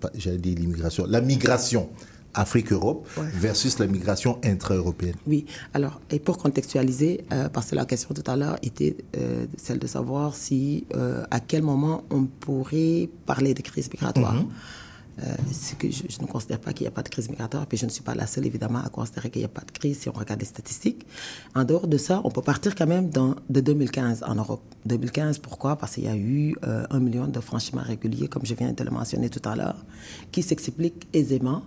pas- j'allais dire l'immigration, la migration? Afrique-Europe versus la migration intra-européenne Oui, alors, et pour contextualiser, euh, parce que la question tout à l'heure était euh, celle de savoir si, euh, à quel moment on pourrait parler de crise migratoire. C'est que je, je ne considère pas qu'il n'y a pas de crise migratoire, puis je ne suis pas la seule évidemment à considérer qu'il n'y a pas de crise si on regarde les statistiques. En dehors de ça, on peut partir quand même dans, de 2015 en Europe. 2015, pourquoi? Parce qu'il y a eu un million de franchiments réguliers, comme je viens de le mentionner tout à l'heure, qui s'explique aisément.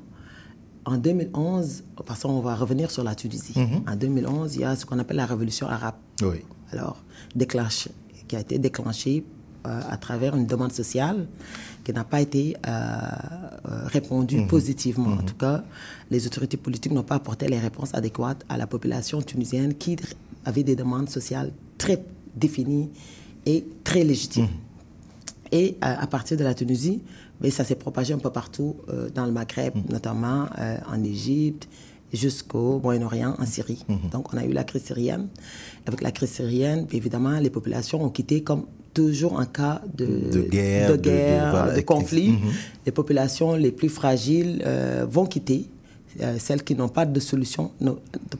En 2011, parce qu'on va revenir sur la Tunisie. Mhm. En 2011, il y a ce qu'on appelle la révolution arabe. Oui. Alors, déclenche, qui a été déclenchée euh, à travers une demande sociale qui n'a pas été euh, euh, répondue Mhm. positivement. En tout cas, les autorités politiques n'ont pas apporté les réponses adéquates à la population tunisienne qui avait des demandes sociales très définies et très légitimes. Et à partir de la Tunisie, mais ça s'est propagé un peu partout euh, dans le Maghreb, notamment euh, en Égypte, jusqu'au Moyen-Orient, en Syrie. Donc on a eu la crise syrienne. Avec la crise syrienne, évidemment, les populations ont quitté comme toujours en cas de, De guerre, de, de- de- guerre, voilà, de et- conflit. Mhm. Les populations les plus fragiles euh, vont quitter. Euh, celles qui n'ont pas de solution,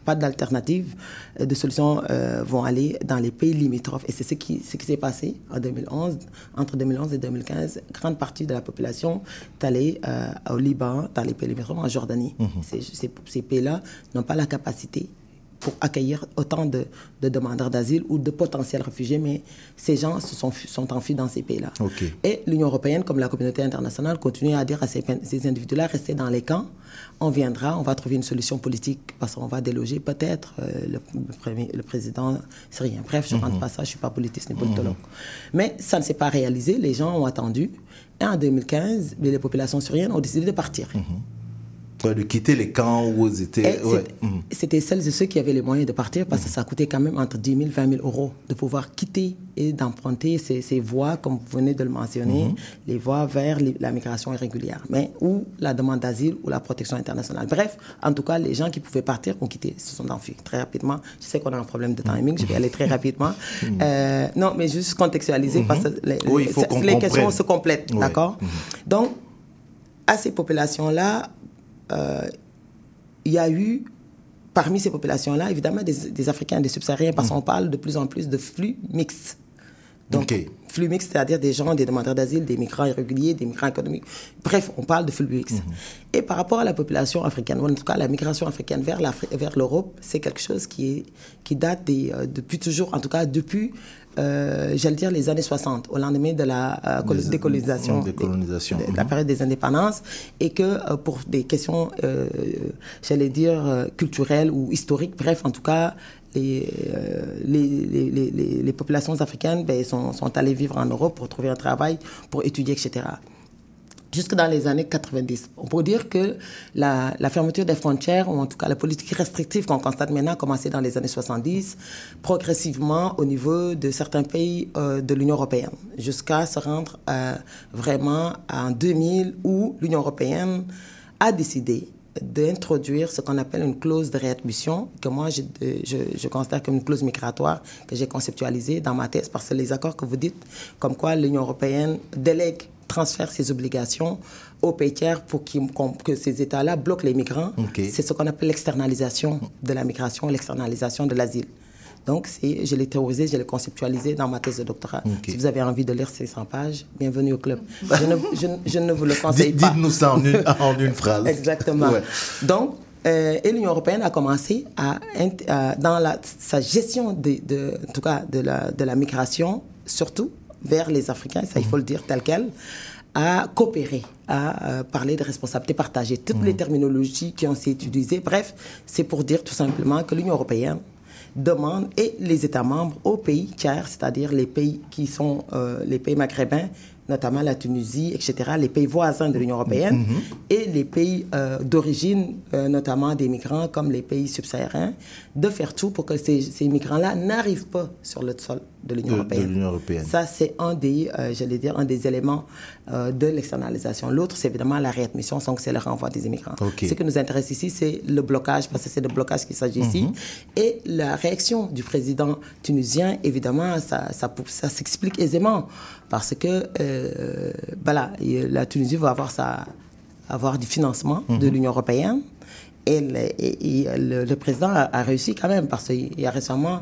pas d'alternative euh, de solution, euh, vont aller dans les pays limitrophes. Et c'est ce qui, ce qui s'est passé en 2011. Entre 2011 et 2015, grande partie de la population est allée euh, au Liban, dans les pays limitrophes, en Jordanie. Mhm. Ces, ces- ces pays-là n'ont pas la capacité pour accueillir autant de, de demandeurs d'asile ou de potentiels réfugiés, mais ces gens se sont, fu- sont enfuis dans ces pays-là. Et l'Union européenne, comme la communauté internationale, continue à dire à ces, ces individus-là, restez dans les camps, on viendra, on va trouver une solution politique parce qu'on va déloger peut-être euh, le, le premier- le président syrien. Bref, je ne rentre Mhm. pas ça, je ne suis pas politiste ni politologue. Mais ça ne s'est pas réalisé, les gens ont attendu. Et en 2015, les populations syriennes ont décidé de partir. Ouais, de quitter les camps où ils étaient. Ouais. c'est- C'était celles et ceux qui avaient les moyens de partir parce que ça coûtait quand même entre 10 000 et 20 000 euros de pouvoir quitter et d'emprunter ces, ces voies, comme vous venez de le mentionner, Mhm. les voies vers les- la migration irrégulière, mais ou la demande d'asile ou la protection internationale. Bref, en tout cas, les gens qui pouvaient partir ont quitté, se sont enfuis très rapidement. Je sais qu'on a un problème de timing, je vais aller très rapidement. Euh, non, mais juste contextualiser parce que les, Mhm. Oui, il faut les- les questions se complètent, d'accord? Donc, à ces populations-là, il y a eu, parmi ces populations-là, évidemment, des, des Africains, des subsahariens, parce qu'on parle de plus en plus de flux mixtes. Donc, flux mixtes, c'est-à-dire des gens, des demandeurs d'asile, des migrants irréguliers, des migrants économiques. Bref, on parle de flux mixtes. Et par rapport à la population africaine, ou en tout cas la migration africaine vers l'Europe, c'est quelque chose qui, est, qui date des, euh, depuis toujours, en tout cas depuis, euh, j'allais dire, les années 60, au lendemain de la euh, Des- décolonisation, décolonisation, de- de la mhm. période des indépendances, et que euh, pour des questions, j'allais dire, culturelles ou historiques, bref, en tout cas, les, les, les, les- les- les populations africaines ben, sont, sont allées vivre en Europe pour trouver un travail, pour étudier, etc. Jusque dans les années 90. On peut dire que la, fermeture des frontières, ou en tout cas la politique restrictive qu'on constate maintenant, a commencé dans les années 70, progressivement au niveau de certains pays euh, de l'Union européenne, jusqu'à se rendre euh, vraiment en 2000 où l'Union européenne a décidé d'introduire ce qu'on appelle une clause de réadmission, que moi je, je, je considère comme une clause migratoire que j'ai conceptualisée dans ma thèse, parce que les accords que vous dites, comme quoi l'Union européenne délègue, transfère ses obligations aux pays tiers pour que ces États-là bloquent les migrants, c'est ce qu'on appelle l'externalisation de la migration, l'externalisation de l'asile. Donc, je l'ai théorisé, je l'ai conceptualisé dans ma thèse de doctorat. Si vous avez envie de lire ces 100 pages, bienvenue au club. Je ne, je ne- je ne vous le conseille pas. Dites-nous ça en une, en une phrase. Exactement. Ouais. Donc, euh, et l'Union européenne a commencé à, dans la, sa gestion de, de- en tout cas de la, de la migration, surtout vers les Africains, ça il faut le dire tel quel, à coopérer, à euh, parler de responsabilité partagée. Toutes les terminologies qui ont été utilisées, bref, c'est pour dire tout simplement que l'Union européenne demande et les États membres aux pays tiers, c'est-à-dire les pays qui sont euh, les pays maghrébins, notamment la Tunisie, etc., les pays voisins de l'Union européenne, Mhm. et les pays euh, d'origine, euh, notamment des migrants comme les pays subsahariens, de faire tout pour que ces, ces migrants-là n'arrivent pas sur le sol de l'Union européenne. Ça, c'est un des, euh, j'allais dire, un des éléments euh, de l'externalisation. L'autre, c'est évidemment la réadmission, donc c'est le renvoi des immigrants. Ce qui nous intéresse ici, c'est le blocage, parce que c'est de blocage qu'il s'agit ici. Mhm. Et la réaction du président tunisien, évidemment, ça, ça, s'explique aisément, parce que euh, voilà, la Tunisie va avoir, sa, avoir du financement de Mhm. l'Union européenne. Et, le, et- et le- le président a, a réussi quand même, parce qu'il y a récemment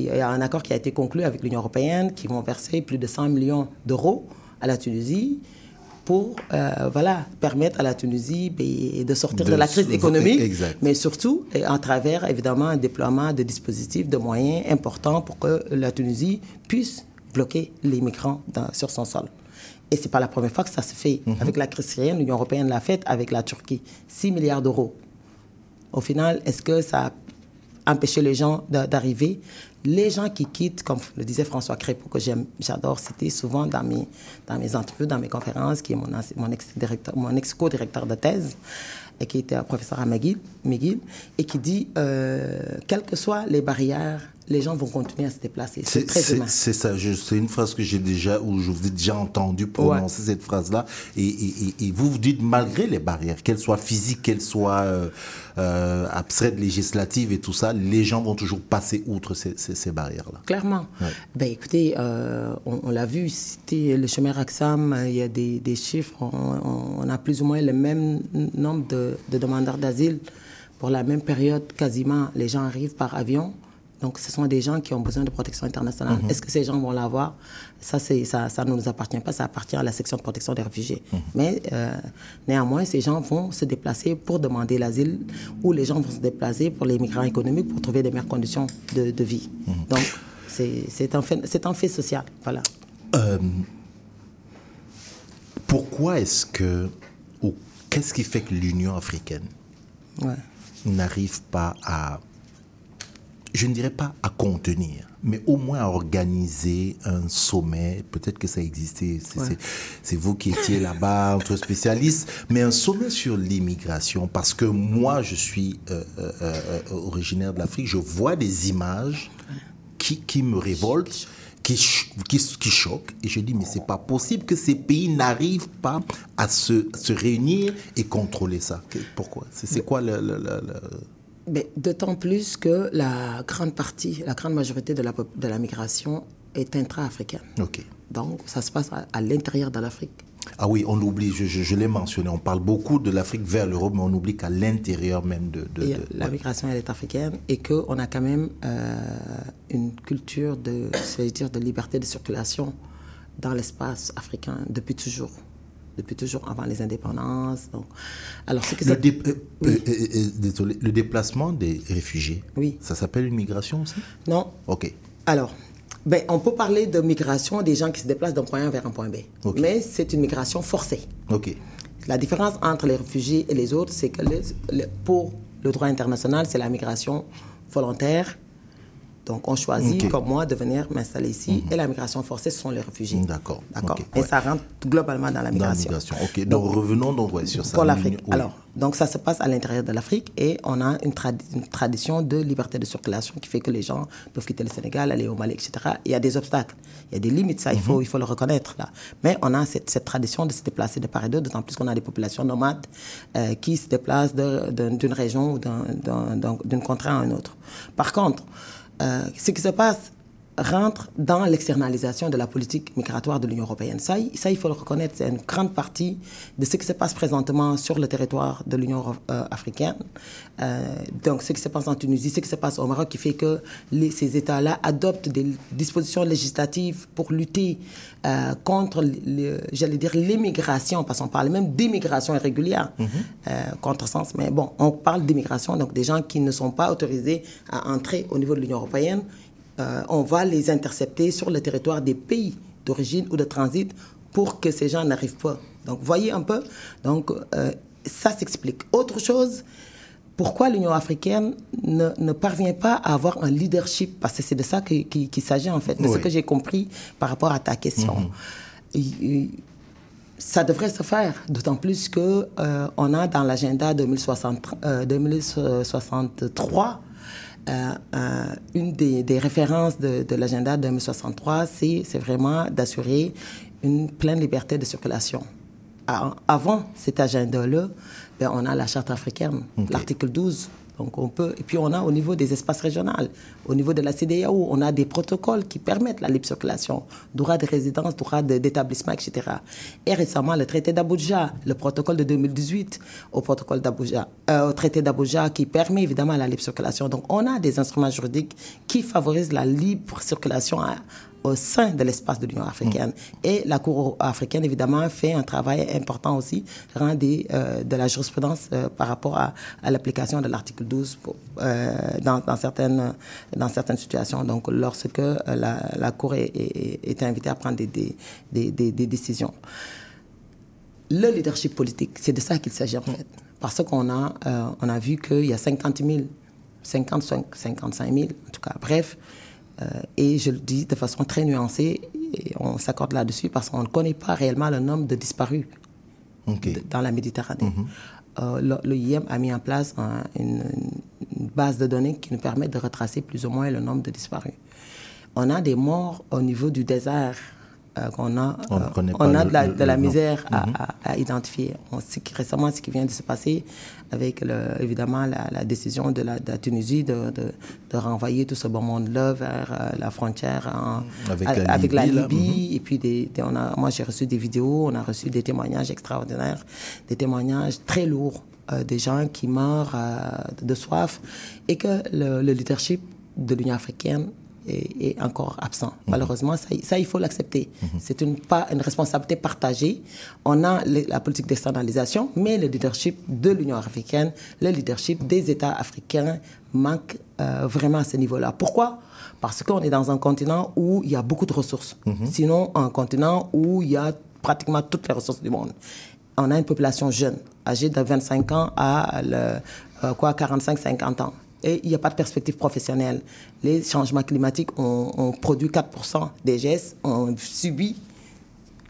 il y a un accord qui a été conclu avec l'Union européenne qui vont verser plus de 100 millions d'euros à la Tunisie pour euh, voilà, permettre à la Tunisie ben, de sortir de, De la crise se- économique, exact. mais surtout à travers évidemment un déploiement de dispositifs, de moyens importants pour que la Tunisie puisse bloquer les migrants dans- sur son sol. Et c'est pas la première fois que ça se fait. Mhm. Avec la crise syrienne, l'Union européenne l'a fait avec la Turquie. 6 milliards d'euros. Au final, est-ce que ça a empêché les gens d'a- d'arriver? Les gens qui quittent, comme le disait François Crépeau, que j'adore citer souvent dans mes, dans mes dans mes conférences, qui est mon, mon ex-co-directeur de thèse, et qui était un professeur à McGill, McGill, et qui dit, euh, quelles que soient les barrières, les gens vont continuer à se déplacer. C'est très c'est- ça, c'est une phrase que j'ai déjà, ou je vous ai déjà entendu prononcer cette phrase-là. Et, et- et- et vous vous dites, malgré les barrières, qu'elles soient physiques, qu'elles soient euh, euh, abstraites, législatives et tout ça, les gens vont toujours passer outre ces, ces- ces barrières-là. Clairement. Ouais. Ben, écoutez, euh, on, on l'a vu, c'était le chemin Raxam, euh, il y a des, des chiffres, on, on- on a plus ou moins le même nombre de, de demandeurs d'asile pour la même période, quasiment. Les gens arrivent par avion. Donc, ce sont des gens qui ont besoin de protection internationale. Mhm. Est-ce que ces gens vont l'avoir? Ça, ça, ça ne nous appartient pas, ça appartient à la section de protection des réfugiés. Mais euh, néanmoins, ces gens vont se déplacer pour demander l'asile ou les gens vont se déplacer pour les migrants économiques pour trouver des meilleures conditions de, de vie. Donc, c'est, c'est, un fait, un fait social. Voilà. Euh, pourquoi est-ce que, ou qu'est-ce qui fait que l'Union africaine Ouais. n'arrive pas à, je ne dirais pas à contenir, mais au moins à organiser un sommet. Peut-être que ça existait, c'est Ouais. vous qui étiez là-bas, entre spécialistes, mais un sommet sur l'immigration. Parce que moi, je suis euh, euh, euh, originaire de l'Afrique, je vois des images qui, qui me révoltent. Qui, qui, qui choquent et je dis mais c'est pas possible que ces pays n'arrivent pas à se, se réunir et contrôler ça pourquoi? C'est quoi le, le- le- le- Mais d'autant plus que la grande partie, la grande majorité de la, de la migration est intra-africaine. Donc, ça se passe à, à l'intérieur de l'Afrique. Ah oui, on oublie, je, je- je l'ai mentionné, on parle beaucoup de l'Afrique vers l'Europe, mais on oublie qu'à l'intérieur même de... de- de- la ouais. migration, elle est africaine et qu'on a quand même euh, une culture de, dire, de liberté de circulation dans l'espace africain depuis toujours. Depuis toujours, avant les indépendances. Donc, alors, ce que Le, ça- dé- euh, euh, euh, euh, désolé, le déplacement des réfugiés, Oui. ça s'appelle une migration aussi? Non. Ok. Alors, ben, on peut parler de migration des gens qui se déplacent d'un point A vers un point B. Mais c'est une migration forcée. Ok. La différence entre les réfugiés et les autres, c'est que les- les- pour le droit international, c'est la migration volontaire. Donc, on choisit, comme moi, de venir m'installer ici. Et la migration forcée, ce sont les réfugiés. D'accord. D'accord. Et ouais. ça rentre globalement dans la Dans la migration. migration. Ok, donc, revenons donc ouais, sur ça. Pour l'Afrique. Oui. Alors, donc ça se passe à l'intérieur de l'Afrique et on a une, tradi- une tradition de liberté de circulation qui fait que les gens peuvent quitter le Sénégal, aller au Mali, etc. Il y a des obstacles, il y a des limites, ça, il, faut, il faut le reconnaître là. Mais on a cette, cette tradition de se déplacer de part et d'autre, d'autant plus qu'on a des populations nomades euh, qui se déplacent d'une région ou d'un- d'un- d'un- d'une contrée à une autre. Par contre, euh, ce qui se passe rentre dans l'externalisation de la politique migratoire de l'Union européenne. Ça, il- ça, il faut le reconnaître, c'est une grande partie de ce qui se passe présentement sur le territoire de l'Union euh, africaine. Euh, donc, ce qui se passe en Tunisie, ce qui se passe au Maroc, qui fait que les- ces États-là adoptent des dispositions législatives pour lutter euh, contre, j'allais dire, l'immigration, parce qu'on parle même d'immigration irrégulière, euh, contresens. Mais bon, on parle d'immigration, donc des gens qui ne sont pas autorisés à entrer au niveau de l'Union européenne euh, on va les intercepter sur le territoire des pays d'origine ou de transit pour que ces gens n'arrivent pas. Donc, voyez un peu. Donc, euh, ça s'explique. Autre chose, pourquoi l'Union africaine ne, ne parvient pas à avoir un leadership? Parce que c'est de ça qui- qu'il s'agit, en fait, de ce que j'ai compris par rapport à ta question. Et- et ça devrait se faire, d'autant plus que euh, on a dans l'agenda 2060 euh, 2063 euh, euh, une des, des références de, de l'agenda 2063, c'est vraiment d'assurer une pleine liberté de circulation. A- Avant cet agenda-là, ben, on a la charte africaine, l'article 12. On peut, et puis on a au niveau des espaces régionaux, au niveau de la CDAO, on a des protocoles qui permettent la libre circulation, droit de résidence, droit d'établissement, etc. Et récemment, le traité d'Abuja, le protocole de 2018 au protocole d'Abuja, euh, traité d'Abuja qui permet évidemment la libre circulation. Donc on a des instruments juridiques qui favorisent la libre circulation au sein de l'espace de l'Union africaine. Et la Cour africaine, évidemment, fait un travail important aussi, rend des, euh, de la jurisprudence euh, par rapport à, à l'application de l'article 12 pour, euh, dans, dans, certaines, dans certaines situations. Donc, lorsque la, la Cour est, est, est invitée à prendre des, des, des, décisions. Le leadership politique, c'est de ça qu'il s'agit en fait. Parce qu'on a, on a vu qu'il y a 50 000, 55, 55 000, en tout cas, bref. Euh, et je le dis de façon très nuancée, et on s'accorde là-dessus parce qu'on ne connaît pas réellement le nombre de disparus de- dans la Méditerranée. Euh, le- L'OIM a mis en place un- une, une base de données qui nous permet de retracer plus ou moins le nombre de disparus. On a des morts au niveau du désert qu'on a, On euh, on a de la, le- de la le nom. misère à, Mhm. à- à identifier. On sait récemment ce qui vient de se passer avec le- évidemment la, la décision de la, de la Tunisie de, de- de renvoyer tout ce beau monde-là vers euh, la frontière en- Avec la avec la Libye. Libye. Et puis des, des- on a, moi j'ai reçu des vidéos, on a reçu des témoignages extraordinaires, des témoignages très lourds euh, des gens qui meurent euh, de soif et que le, le leadership de l'Union africaine est, est encore absent. Malheureusement, ça, ça, il faut l'accepter. C'est une, pas une responsabilité partagée. On a la politique d'externalisation, mais le leadership de l'Union africaine, le leadership des États africains manque euh, vraiment à ce niveau-là. Pourquoi? Parce qu'on est dans un continent où il y a beaucoup de ressources. Sinon, un continent où il y a pratiquement toutes les ressources du monde. On a une population jeune, âgée de 25 ans à le, euh, quoi, 45-50 ans. Et il n'y a pas de perspective professionnelle. Les changements climatiques ont, produit 4% des gestes, ont subi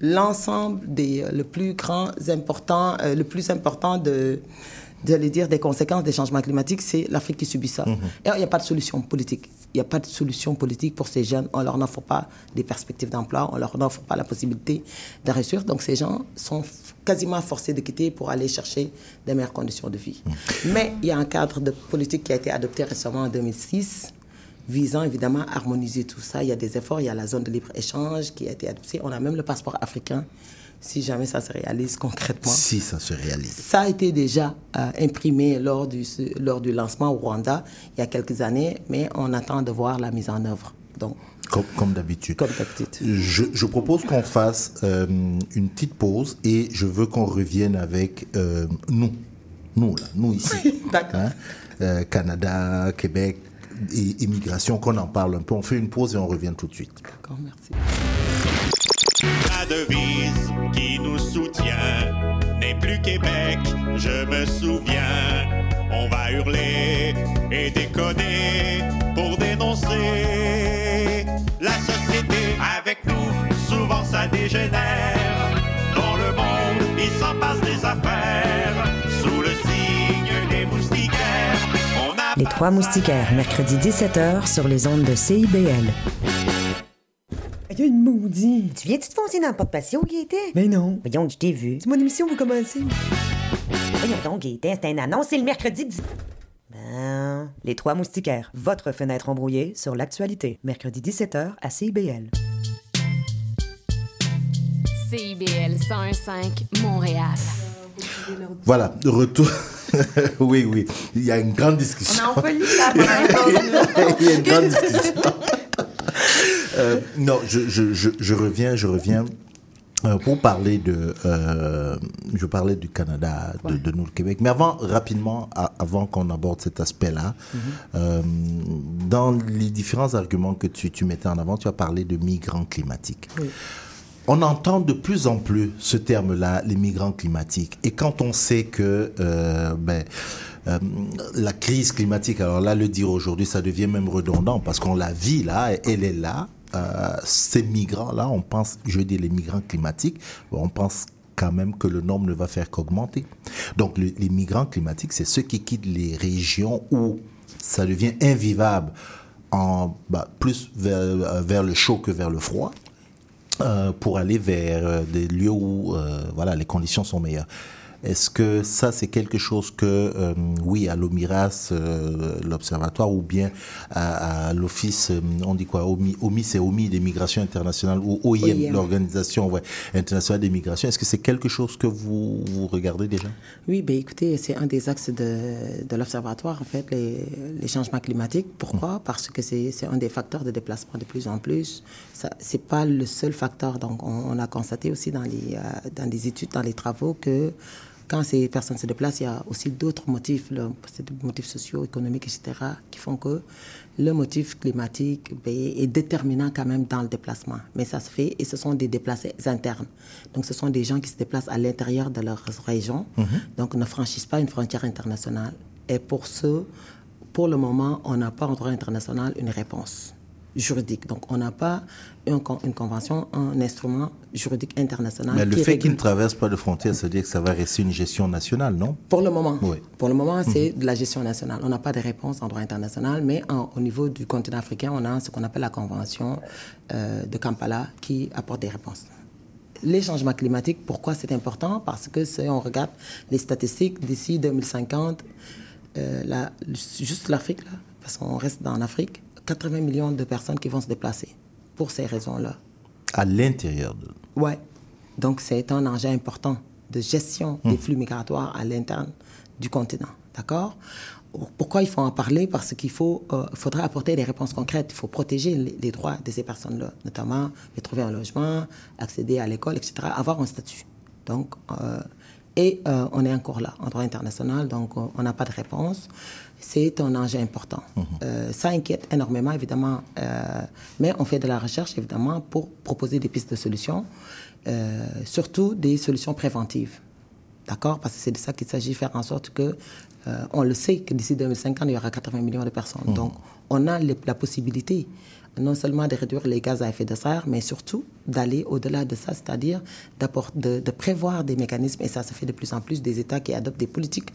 l'ensemble des euh, le plus grands importants, euh, le plus important de, j'allais dire, des conséquences des changements climatiques, c'est l'Afrique qui subit ça. Et il n'y a pas de solution politique. Il n'y a pas de solution politique pour ces jeunes. On leur offre pas des perspectives d'emploi, on leur offre pas la possibilité de réussir. Donc ces gens sont quasiment forcés de quitter pour aller chercher des meilleures conditions de vie. Mais il y a un cadre de politique qui a été adopté récemment en 2006 visant évidemment à harmoniser tout ça. Il y a des efforts, il y a la zone de libre-échange qui a été adoptée. On a même le passeport africain, si jamais ça se réalise concrètement. Si ça se réalise. Ça a été déjà euh, imprimé lors du, lors du lancement au Rwanda il y a quelques années, mais on attend de voir la mise en œuvre. Donc, Comme, comme d'habitude. Comme d'habitude. Je, je propose qu'on fasse euh, une petite pause et je veux qu'on revienne avec euh, nous. Nous, là, nous ici. Hein, euh, Canada, Québec, et immigration, qu'on en parle un peu. On fait une pause et on revient tout de suite. D'accord, merci. La devise qui nous soutient n'est plus Québec, je me souviens. On va hurler et déconner pour dénoncer la société avec nous. Souvent ça dégénère. Dans le monde, il s'en passe des affaires. Sous le signe des moustiquaires, on a Les Trois Moustiquaires, mercredi 17h sur les ondes de CIBL. Il y a une maudite. Tu viens-tu te foncer dans le porte-patio, Gaëtan? Mais non. Voyons, je t'ai vu. C'est mon émission, vous commencez. Voyons donc, Gaëtan, c'est un annonce, c'est le mercredi 10... Ben... Les Trois Moustiquaires, votre fenêtre embrouillée sur l'actualité. Mercredi 17h à CIBL. CIBL 101.5 Montréal. Voilà, de retour. oui, oui. Il y a une grande discussion. On est en folie, là, pendant les Il y a une grande discussion. Euh, non, je, je, je, je reviens, je reviens euh, pour parler de. euh, je parlais du Canada, de, de nous, le Québec. Mais avant, rapidement, a- avant qu'on aborde cet aspect-là, euh, dans les différents arguments que tu, tu mettais en avant, tu as parlé de migrants climatiques. On entend de plus en plus ce terme-là, les migrants climatiques. Et quand on sait que euh, ben, euh, la crise climatique, alors là, le dire aujourd'hui, ça devient même redondant parce qu'on la vit là, elle est là. Euh, ces migrants-là, on pense, je dis les migrants climatiques, on pense quand même que le nombre ne va faire qu'augmenter. Donc le- les migrants climatiques, c'est ceux qui quittent les régions où ça devient invivable, en, bah, plus vers, le chaud que vers le froid pour aller vers euh, des lieux où euh, voilà, les conditions sont meilleures. Est-ce que ça, c'est quelque chose que, euh, oui, à l'OMIRAS, euh, l'Observatoire, ou bien à, à l'Office, euh, on dit quoi OMI, OMI c'est OMI des migrations internationales, ou OIM, OIM. l'Organisation ouais, internationale des migrations. Est-ce que c'est quelque chose que vous, vous regardez déjà? Oui, ben écoutez, c'est un des axes de, de l'Observatoire, en fait, les, les changements climatiques. Pourquoi? Parce que c'est c'est un des facteurs de déplacement de plus en plus. Ce n'est pas le seul facteur. Donc, on, on a constaté aussi dans les, euh, dans les études, dans les travaux, que quand ces personnes se déplacent, il y a aussi d'autres motifs, là, des motifs sociaux, économiques, etc., qui font que le motif climatique ben, est déterminant quand même dans le déplacement. Mais ça se fait et ce sont des déplacés internes. Donc ce sont des gens qui se déplacent à l'intérieur de leur région, donc ne franchissent pas une frontière internationale. Et pour ce, pour le moment, on n'a pas en droit international une réponse juridique. Donc on n'a pas une convention, un instrument juridique international. Mais le qui fait qu'ils ne traversent pas de frontières, ça veut dire que ça va rester une gestion nationale, non? Pour le moment. Oui. Pour le moment, c'est de la gestion nationale. On n'a pas de réponse en droit international, mais en- au niveau du continent africain, on a ce qu'on appelle la Convention euh, de Kampala qui apporte des réponses. Les changements climatiques, pourquoi c'est important? Parce que si on regarde les statistiques d'ici 2050, euh, la- juste l'Afrique, parce qu'on reste dans l'Afrique, 80 millions de personnes qui vont se déplacer pour ces raisons-là. À l'intérieur de... Ouais. Donc, c'est un enjeu important de gestion des flux migratoires à l'interne du continent. D'accord? Pourquoi il faut en parler? Parce qu'il faut, euh, faudra apporter des réponses concrètes. Il faut protéger les, les droits de ces personnes-là, notamment les trouver un logement, accéder à l'école, etc., avoir un statut. Donc, euh, et euh, on est encore là, en droit international, donc on n'a pas de réponse. C'est un enjeu important. Euh, ça inquiète énormément, évidemment, euh, mais on fait de la recherche, évidemment, pour proposer des pistes de solutions, euh, surtout des solutions préventives. D'accord? Parce que c'est de ça qu'il s'agit, faire en sorte que, on le sait, que d'ici 2050, il y aura 80 millions de personnes. Donc, on a la possibilité non seulement de réduire les gaz à effet de serre, mais surtout d'aller au-delà de ça, c'est-à-dire de, de prévoir des mécanismes, et ça se fait de plus en plus, des États qui adoptent des politiques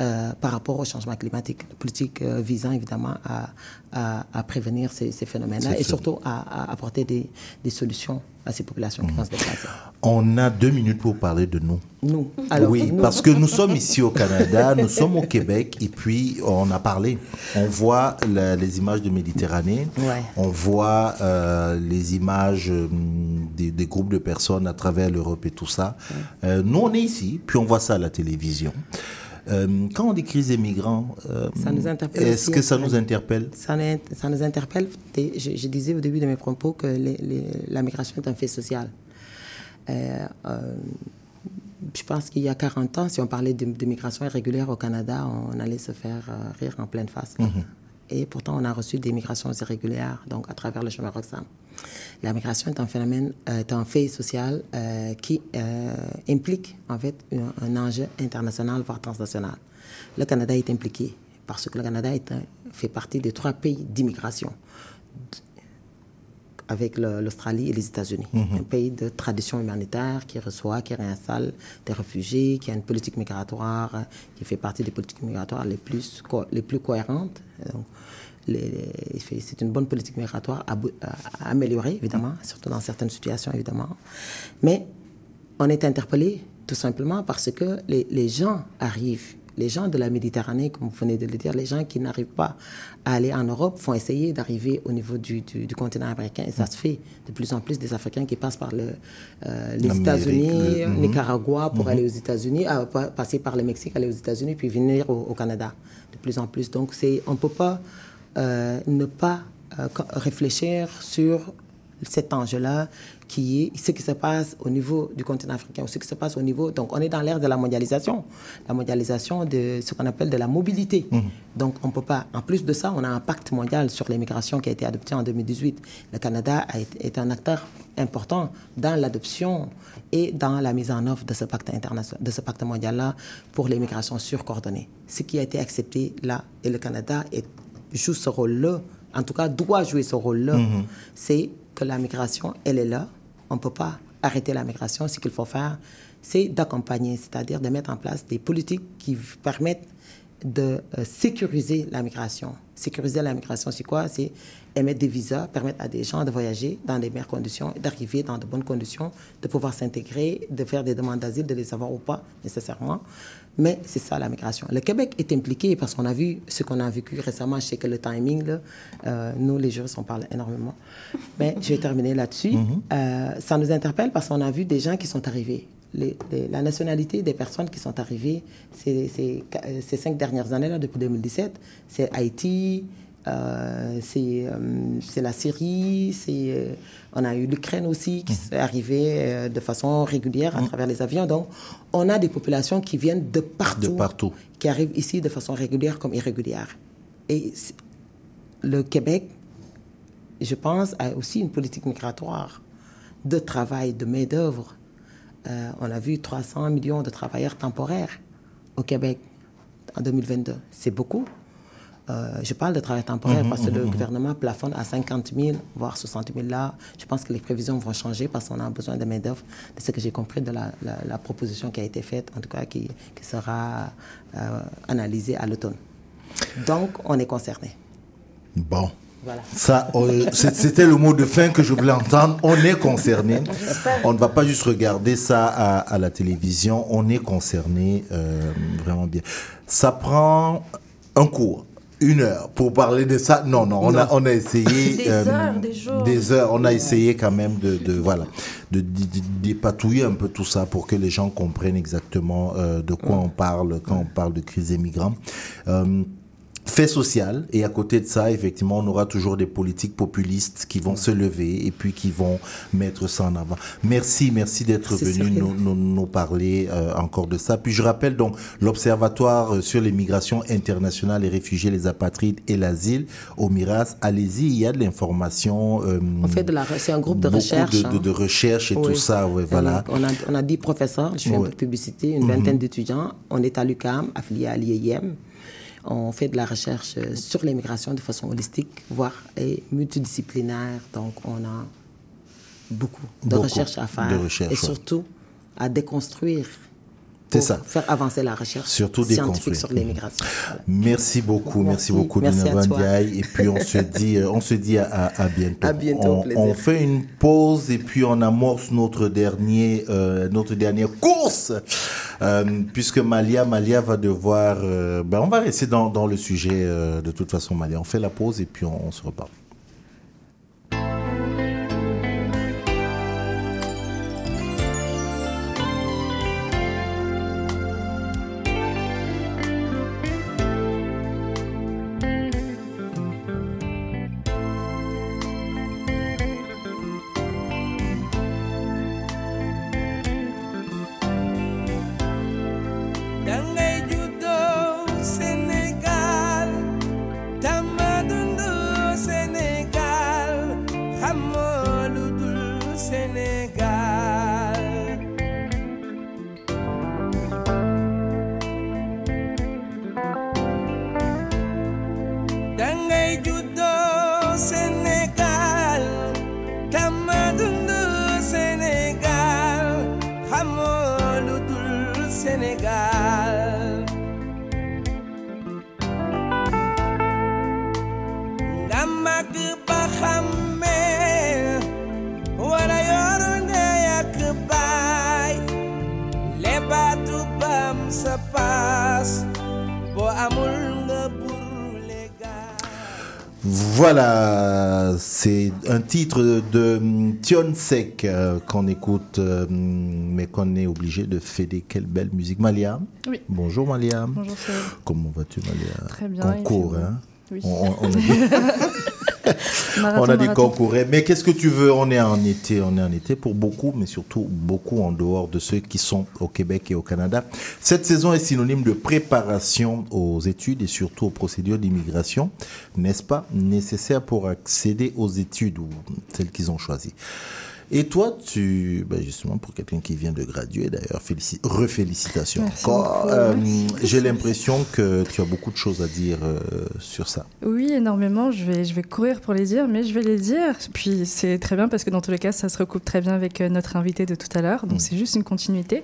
euh, par rapport au changement climatique, politiques euh, visant évidemment à, à- à prévenir ces, ces phénomènes-là, et surtout à, à apporter des, des solutions à ces populations qui vont se déplacer. On a deux minutes pour parler de nous. Nous. Alors, oui, nous- parce que nous sommes ici au Canada, nous sommes au Québec, et puis on a parlé. On voit la- les images de Méditerranée, Ouais. on voit euh, les images euh, des, des groupes de personnes à travers l'Europe et tout ça. Euh, nous, on est ici, puis on voit ça à la télévision. Euh, quand on dit crise des migrants, euh, est-ce aussi. que ça nous interpelle? Ça, nous- ça nous interpelle. Je, je disais au début de mes propos que les- les- la migration est un fait social. Euh, euh, je pense qu'il y a 40 ans, si on parlait de, de migration irrégulière au Canada, on allait se faire euh, rire en pleine face. Mhm. Et pourtant, on a reçu des migrations irrégulières, donc à travers le chemin Roxham. La migration est un phénomène, euh, est un fait social euh, qui euh, implique en fait un, un enjeu international, voire transnational. Le Canada est impliqué parce que le Canada est un- fait partie des trois pays d'immigration avec l'Australie et les États-Unis. Mhm. Un pays de tradition humanitaire qui reçoit, qui réinstalle des réfugiés, qui a une politique migratoire qui fait partie des politiques migratoires les plus, co- les plus cohérentes. Donc, c'est une bonne politique migratoire à, bou- à- à améliorer, évidemment, surtout dans certaines situations, évidemment. Mais on est interpellé tout simplement parce que les, les gens arrivent, les gens de la Méditerranée, comme vous venez de le dire, les gens qui n'arrivent pas à aller en Europe font essayer d'arriver au niveau du, du- du continent américain. Et ça se fait de plus en plus des Africains qui passent par le, euh, les États-Unis, le- mhm. Nicaragua pour Mhm. aller aux États-Unis, euh, pa- passer par le Mexique, aller aux États-Unis, puis venir au, au Canada de plus en plus. Donc on ne peut pas euh, ne pas euh, réfléchir sur cet enjeu-là qui est ce qui se passe au niveau du continent africain, ou ce qui se passe au niveau... Donc, on est dans l'ère de la mondialisation, la mondialisation de ce qu'on appelle de la mobilité. Donc, on peut pas... En plus de ça, on a un pacte mondial sur l'immigration qui a été adopté en 2018. Le Canada a été, est un acteur important dans l'adoption et dans la mise en œuvre de ce pacte international, de ce pacte mondial-là pour l'immigration surcoordonnée. Ce qui a été accepté là, et le Canada est, joue ce rôle-là, en tout cas doit jouer ce rôle-là, Mhm. c'est que la migration, elle est là. On ne peut pas arrêter la migration. Ce qu'il faut faire, c'est d'accompagner, c'est-à-dire de mettre en place des politiques qui permettent de euh, sécuriser la migration. Sécuriser la migration, c'est quoi? C'est émettre des visas, permettre à des gens de voyager dans des meilleures conditions, d'arriver dans de bonnes conditions, de pouvoir s'intégrer, de faire des demandes d'asile, de les avoir ou pas nécessairement. Mais c'est ça la migration. Le Québec est impliqué parce qu'on a vu ce qu'on a vécu récemment. Je sais que le timing, là, euh, nous les juristes, on parle énormément. Mais je vais terminer là-dessus. Euh, ça nous interpelle parce qu'on a vu des gens qui sont arrivés. Les- les- la nationalité des personnes qui sont arrivées ces, ces, euh, ces cinq dernières années, là, depuis 2017, c'est Haïti, euh, c'est euh, c'est la Syrie, c'est euh, on a eu l'Ukraine aussi qui est arrivée euh, de façon régulière à travers les avions. Donc, on a des populations qui viennent de partout, De partout. qui arrivent ici de façon régulière comme irrégulière. Et le Québec, je pense, a aussi une politique migratoire de travail, de main-d'œuvre. Euh, on a vu 300 millions de travailleurs temporaires au Québec en 2022. C'est beaucoup. Euh, je parle de travail temporaire Mhm, parce que le mhm, mhm. gouvernement plafonne à 50 000, voire 60 000 là. Je pense que les prévisions vont changer parce qu'on a besoin de main-d'œuvre. C'est ce que j'ai compris de la, la- la proposition qui a été faite, en tout cas qui, qui sera euh, analysée à l'automne. Donc, on est concerné. Bon. Voilà. Ça, euh, c'était le mot de fin que je voulais entendre. On est concerné. On ne va pas juste regarder ça à, à la télévision. On est concerné euh, vraiment bien. Ça prend un cours. Une heure pour parler de ça. Non, non, on, A, on a essayé. Des heures, des jours. Des heures. On a essayé quand même de, de voilà, de, de- de dépatouiller un peu tout ça pour que les gens comprennent exactement euh, de quoi on parle quand on parle de crise des migrants. Euh, fait social et à côté de ça effectivement on aura toujours des politiques populistes qui vont se lever et puis qui vont mettre ça en avant merci merci d'être venu nous, nous, nous parler euh, encore de ça puis je rappelle donc l'observatoire euh, sur les migrations internationales les réfugiés les apatrides et l'asile au Miras allez-y il y a de l'information euh, On fait de la, c'est un groupe de recherche. de, de, hein. de recherche et Oui. tout ça ouais, voilà On a, on a 10 professeurs, je fais un Ouais. peu de publicité, une Mhm. vingtaine d'étudiants. On est à l'UCAM, affilié à l'IEM. On fait de la recherche euh, sur l'immigration de façon holistique, voire et multidisciplinaire. Donc, on a beaucoup de Beaucoup recherche à faire. recherche, et ouais. surtout, à déconstruire. C'est ça. Faire avancer la recherche Surtout scientifique sur l'immigration. Voilà. Merci beaucoup, merci, Merci. beaucoup, Merci. Bandiaï. Et puis on se dit, euh, on se dit à, bientôt. À bientôt, on, on fait une pause et puis on amorce notre dernier, euh, notre dernière course, Euh, puisque Malia, Malia va devoir. euh, ben on va rester dans, dans le sujet euh, de toute façon, Malia. On fait la pause et puis on, on se reparle. Sek euh, qu'on écoute, euh, mais qu'on est obligé de fêter. Quelle belle musique. Malia Oui. Bonjour Malia. Bonjour, Cyril. Comment vas-tu Malia? Très bien, Concours, hein? Oui. On, on- on a dit, Marathon, on a dit marathon. concours. Mais qu'est-ce que tu veux? On est en été, on est en été pour beaucoup, mais surtout beaucoup en dehors de ceux qui sont au Québec et au Canada. Cette saison est synonyme de préparation aux études et surtout aux procédures d'immigration, n'est-ce pas Nécessaire pour accéder aux études ou celles qu'ils ont choisies? Et toi, tu, ben justement, pour quelqu'un qui vient de graduer d'ailleurs, félici- refélicitations encore. Euh, J'ai l'impression que tu as beaucoup de choses à dire euh, sur ça. Oui, énormément. Je vais, je vais courir pour les dire, mais je vais les dire. Puis c'est très bien parce que dans tous les cas, ça se recoupe très bien avec euh, notre invité de tout à l'heure. Donc c'est juste une continuité.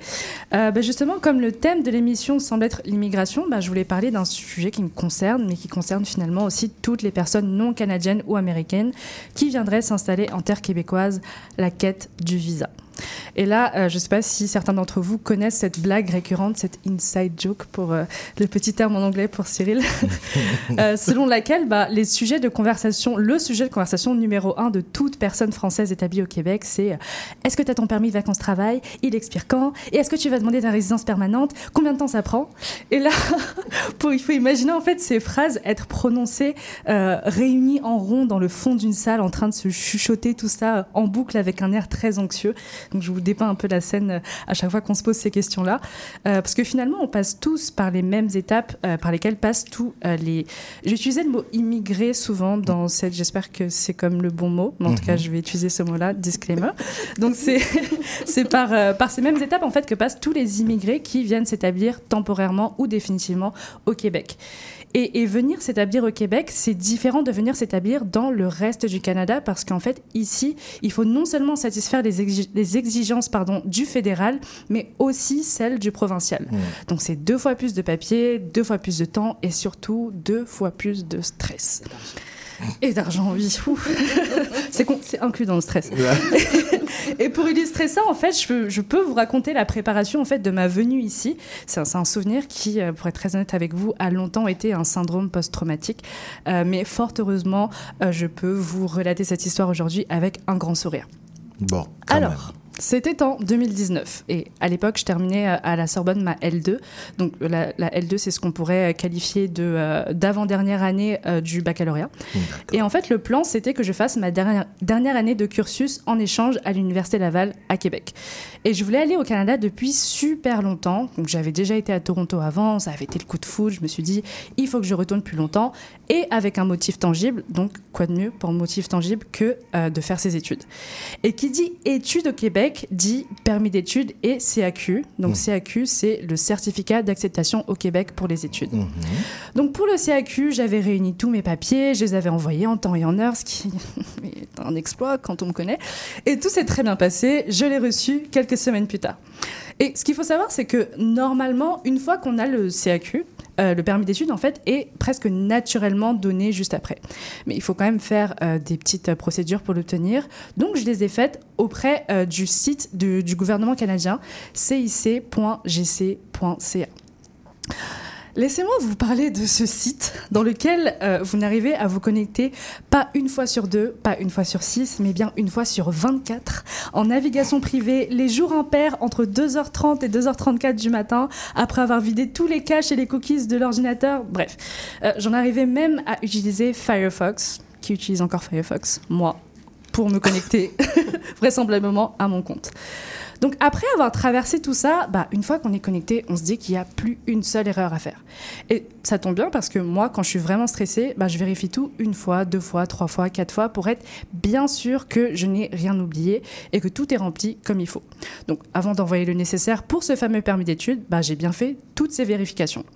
Euh, bah, justement, comme le thème de l'émission semble être l'immigration, bah, je voulais parler d'un sujet qui me concerne, mais qui concerne finalement aussi toutes les personnes non canadiennes ou américaines qui viendraient s'installer en terre québécoise, la quête du visa. Et là, euh, je ne sais pas si certains d'entre vous connaissent cette blague récurrente, cette inside joke pour euh, le petit terme en anglais pour Cyril, euh, selon laquelle bah, les sujets de conversation, le sujet de conversation numéro un de toute personne française établie au Québec, c'est est-ce que tu as ton permis de vacances-travail Il expire quand? Et est-ce que tu vas demander ta résidence permanente? Combien de temps ça prend? Et là, pour, il faut imaginer en fait ces phrases être prononcées réunies en rond dans le fond d'une salle en train de se chuchoter tout ça en boucle avec un air très anxieux. Donc je vous dépeins un peu la scène euh, à chaque fois qu'on se pose ces questions-là. Euh, parce que finalement, on passe tous par les mêmes étapes euh, par lesquelles passent tous euh, les... J'ai utilisé le mot immigré souvent dans cette... J'espère que c'est comme le bon mot. Mais en tout cas, Mhm. je vais utiliser ce mot-là, disclaimer. Donc c'est c'est par, par ces mêmes étapes en fait que passent tous les immigrés qui viennent s'établir temporairement ou définitivement au Québec. Et, et venir s'établir au Québec, c'est différent de venir s'établir dans le reste du Canada parce qu'en fait, ici, il faut non seulement satisfaire les, exi- les exigences pardon, du fédéral, mais aussi celles du provincial. Donc c'est deux fois plus de papier, deux fois plus de temps et surtout deux fois plus de stress. Et d'argent, oui. C'est inclus dans le stress. Et pour illustrer ça, en fait, je peux, je peux vous raconter la préparation en fait de ma venue ici. C'est un, c'est un souvenir qui, euh, pour être très honnête avec vous, a longtemps été un syndrome post-traumatique. Euh, mais fort heureusement, euh, je peux vous relater cette histoire aujourd'hui avec un grand sourire. Bon. quand Alors, c'était en 2019 et à l'époque, je terminais euh, à la Sorbonne ma L2. Donc la, la L2, c'est ce qu'on pourrait euh, qualifier de euh, d'avant-dernière année euh, du baccalauréat. Et en fait, le plan, c'était que je fasse ma dernière, dernière année de cursus en échange à l'Université Laval à Québec. Et je voulais aller au Canada depuis super longtemps. Donc j'avais déjà été à Toronto avant, ça avait été le coup de foudre. Je me suis dit, il faut que je retourne plus longtemps et avec un motif tangible. Donc quoi de mieux pour motif tangible que euh, de faire ses études. Et qui dit études au Québec dit permis d'études et CAQ. Donc CAQ, c'est le certificat d'acceptation au Québec pour les études. Donc pour le CAQ, j'avais réuni tous mes papiers, je les avais envoyés en temps et en heure, ce qui est un exploit quand on me connaît. Et tout s'est très bien passé. Je l'ai reçu quelques semaines plus tard. Et ce qu'il faut savoir, c'est que normalement, une fois qu'on a le CAQ, euh, le permis d'études, en fait, est presque naturellement donné juste après. Mais il faut quand même faire euh, des petites euh, procédures pour l'obtenir. Donc, je les ai faites auprès du site du gouvernement canadien, cic.gc.ca. Laissez-moi vous parler de ce site dans lequel euh, vous n'arrivez à vous connecter pas une fois sur deux, pas une fois sur six, mais bien une fois sur 24 en navigation privée, les jours impairs entre 2h30 et 2h34 du matin, après avoir vidé tous les caches et les cookies de l'ordinateur. Bref, Euh, j'en arrivais même à utiliser Firefox. Qui utilise encore Firefox Moi, pour me connecter vraisemblablement à mon compte. Donc après avoir traversé tout ça, bah, une fois qu'on est connecté, on se dit qu'il n'y a plus une seule erreur à faire. Et ça tombe bien parce que moi, quand je suis vraiment stressée, bah, je vérifie tout une fois, deux fois, trois fois, quatre fois pour être bien sûr que je n'ai rien oublié et que tout est rempli comme il faut. Donc avant d'envoyer le nécessaire pour ce fameux permis d'études, bah, j'ai bien fait toutes ces vérifications.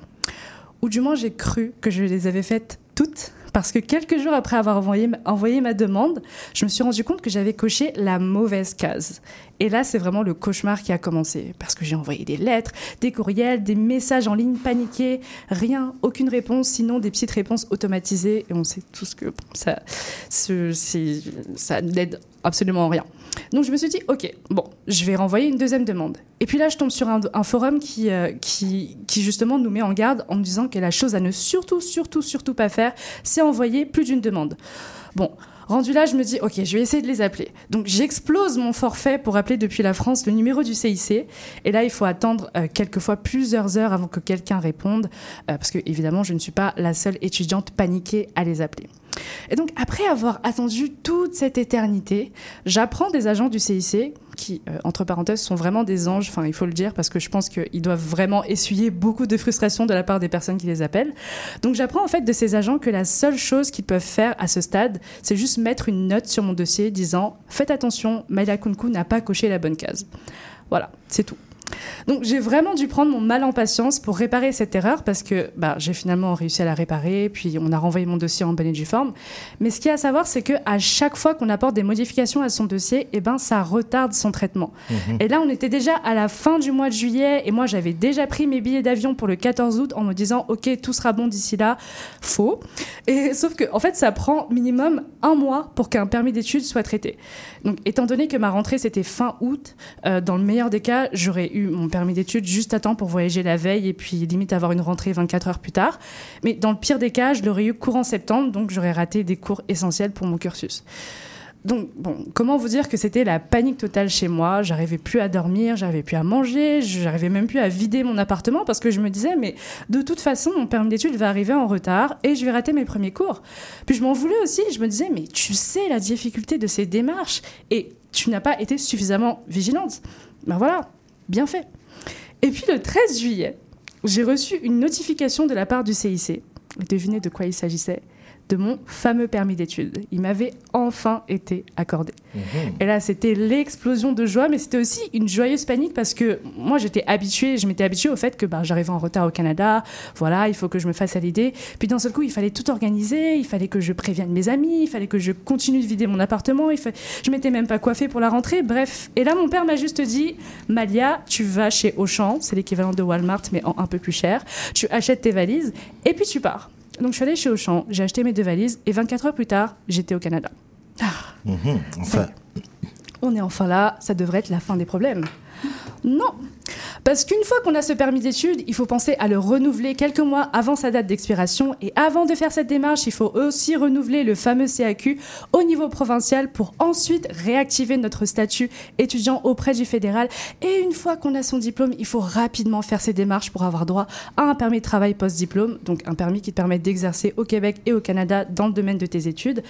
Ou du moins j'ai cru que je les avais faites toutes parce que quelques jours après avoir envoyé, ma demande, je me suis rendu compte que j'avais coché la mauvaise case. Et là, c'est vraiment le cauchemar qui a commencé. Parce que j'ai envoyé des lettres, des courriels, des messages en ligne paniqués, rien, aucune réponse, sinon des petites réponses automatisées. Et on sait tous que ça, ça n'aide absolument en rien. Donc je me suis dit, ok, bon, je vais renvoyer une deuxième demande. Et puis là, je tombe sur un, un forum qui, euh, qui, qui justement nous met en garde en me disant que la chose à ne surtout, surtout, surtout pas faire, c'est envoyer plus d'une demande. Bon, rendu là, je me dis, ok, je vais essayer de les appeler. Donc j'explose mon forfait pour appeler depuis la France le numéro du CIC. Et là, il faut attendre euh, quelquefois plusieurs heures avant que quelqu'un réponde, euh, parce que évidemment, je ne suis pas la seule étudiante paniquée à les appeler. Et donc, après avoir attendu toute cette éternité, j'apprends des agents du CIC qui, euh, entre parenthèses, sont vraiment des anges, enfin, il faut le dire, parce que je pense qu'ils doivent vraiment essuyer beaucoup de frustration de la part des personnes qui les appellent. Donc, j'apprends en fait de ces agents que la seule chose qu'ils peuvent faire à ce stade, c'est juste mettre une note sur mon dossier disant Faites attention, Maïla Kunku n'a pas coché la bonne case. Voilà, c'est tout. Donc j'ai vraiment dû prendre mon mal en patience pour réparer cette erreur parce que bah, j'ai finalement réussi à la réparer, puis on a renvoyé mon dossier en bonne et due forme. Mais ce qu'il y a à savoir, c'est que à chaque fois qu'on apporte des modifications à son dossier, eh ben, ça retarde son traitement. Mhm. Et là, on était déjà à la fin du mois de juillet et moi, j'avais déjà pris mes billets d'avion pour le 14 août en me disant, OK, tout sera bon d'ici là. Faux. Et sauf que, en fait, ça prend minimum un mois pour qu'un permis d'études soit traité. Donc, étant donné que ma rentrée, c'était fin août, euh, dans le meilleur des cas, j'aurais eu mon permis d'études juste à temps pour voyager la veille et puis limite avoir une rentrée 24 heures plus tard. Mais dans le pire des cas, je l'aurais eu courant septembre, donc j'aurais raté des cours essentiels pour mon cursus. Donc, comment vous dire que c'était la panique totale chez moi? J'arrivais plus à dormir, j'arrivais plus à manger, j'arrivais même plus à vider mon appartement parce que je me disais, mais de toute façon, mon permis d'études va arriver en retard et je vais rater mes premiers cours. Puis je m'en voulais aussi, je me disais, mais tu sais la difficulté de ces démarches et tu n'as pas été suffisamment vigilante. Ben voilà, bien fait. Et puis le 13 juillet, j'ai reçu une notification de la part du CIC. Devinez de quoi il s'agissait de mon fameux permis d'études. Il m'avait enfin été accordé. Et là, c'était l'explosion de joie, mais c'était aussi une joyeuse panique parce que moi, j'étais habituée, je m'étais habituée au fait que bah, j'arrivais en retard au Canada, voilà, il faut que je me fasse à l'idée. Puis d'un seul coup, il fallait tout organiser, il fallait que je prévienne mes amis, il fallait que je continue de vider mon appartement, il fa... je m'étais même pas coiffée pour la rentrée, bref. Et là, mon père m'a juste dit, Malia, tu vas chez Auchan, c'est l'équivalent de Walmart, mais en un peu plus cher, tu achètes tes valises, et puis tu pars. Donc je suis allée chez Auchan, j'ai acheté mes deux valises, et 24 heures plus tard, j'étais au Canada. Mhm, Enfin, On est enfin là, ça devrait être la fin des problèmes. Non, parce qu'une fois qu'on a ce permis d'études, il faut penser à le renouveler quelques mois avant sa date d'expiration. Et avant de faire cette démarche, il faut aussi renouveler le fameux CAQ au niveau provincial pour ensuite réactiver notre statut étudiant auprès du fédéral. Et une fois qu'on a son diplôme, il faut rapidement faire ces démarches pour avoir droit à un permis de travail post-diplôme, donc un permis qui te permet d'exercer au Québec et au Canada dans le domaine de tes études.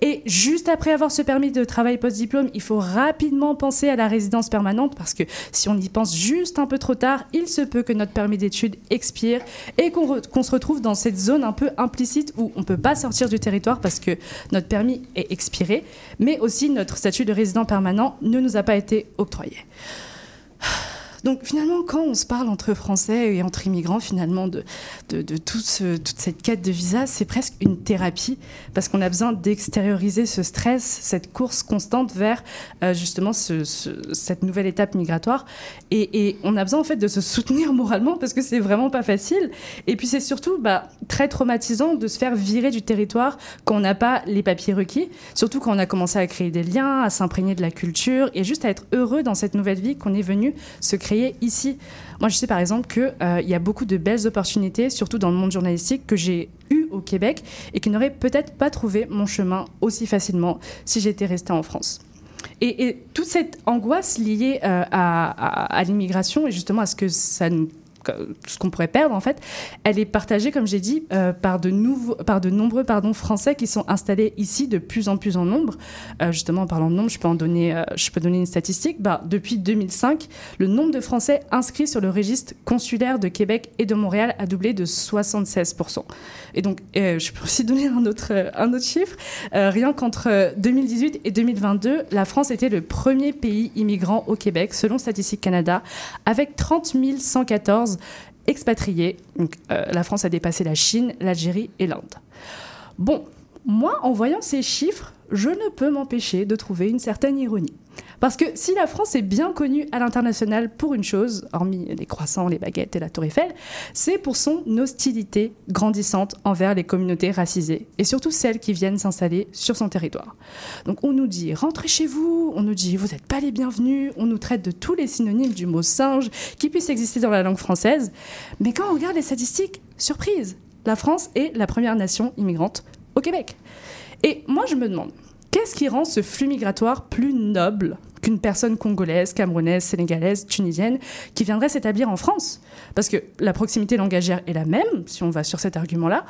Et juste après avoir ce permis de travail post-diplôme, il faut rapidement penser à la résidence permanente parce que si on y pense juste un peu trop tard, il se peut que notre permis d'études expire et qu'on se retrouve dans cette zone un peu implicite où on ne peut pas sortir du territoire parce que notre permis est expiré, mais aussi notre statut de résident permanent ne nous a pas été octroyé. Donc finalement, quand on se parle entre Français et entre immigrants, finalement, de, toute cette quête de visa, c'est presque une thérapie parce qu'on a besoin d'extérioriser ce stress, cette course constante vers euh, justement ce- ce- cette nouvelle étape migratoire. Et, et on a besoin en fait de se soutenir moralement parce que c'est vraiment pas facile. Et puis c'est surtout bah, très traumatisant de se faire virer du territoire quand on n'a pas les papiers requis, surtout quand on a commencé à créer des liens, à s'imprégner de la culture et juste à être heureux dans cette nouvelle vie qu'on est venu se créer ici. Moi, je sais par exemple qu'il y a beaucoup de belles opportunités, surtout dans le monde journalistique, que j'ai eu au Québec et qui n'auraient peut-être pas trouvé mon chemin aussi facilement si j'étais restée en France. Et, toute cette angoisse liée euh, à, à- à l'immigration et justement à ce que ça nous ce qu'on pourrait perdre en fait, elle est partagée comme j'ai dit euh, par de nouveaux, par de nombreux français qui sont installés ici de plus en plus en nombre. Euh, justement en parlant de nombre, je peux en donner, euh, je peux donner une statistique. Bah, depuis 2005, le nombre de Français inscrits sur le registre consulaire de Québec et de Montréal a doublé de 76% Et donc je peux aussi donner un autre un autre chiffre. Rien qu'entre euh, 2018 et 2022, la France était le premier pays immigrant au Québec selon Statistique Canada avec 30 114 expatriés. Euh, la France a dépassé la Chine, l'Algérie et l'Inde. Bon, moi, en voyant ces chiffres, je ne peux m'empêcher de trouver une certaine ironie. Parce que si la France est bien connue à l'international pour une chose, hormis les croissants, les baguettes et la tour Eiffel, c'est pour son hostilité grandissante envers les communautés racisées, et surtout celles qui viennent s'installer sur son territoire. Donc on nous dit rentrez chez vous, on nous dit vous n'êtes pas les bienvenus, on nous traite de tous les synonymes du mot singe qui puissent exister dans la langue française, mais quand on regarde les statistiques, surprise, la France est la première nation immigrante au Québec. Et moi je me demande, Qu'est-ce qui rend ce flux migratoire plus noble qu'une personne congolaise, camerounaise, sénégalaise, tunisienne qui viendrait s'établir en France? Parce que la proximité langagière est la même, si on va sur cet argument-là.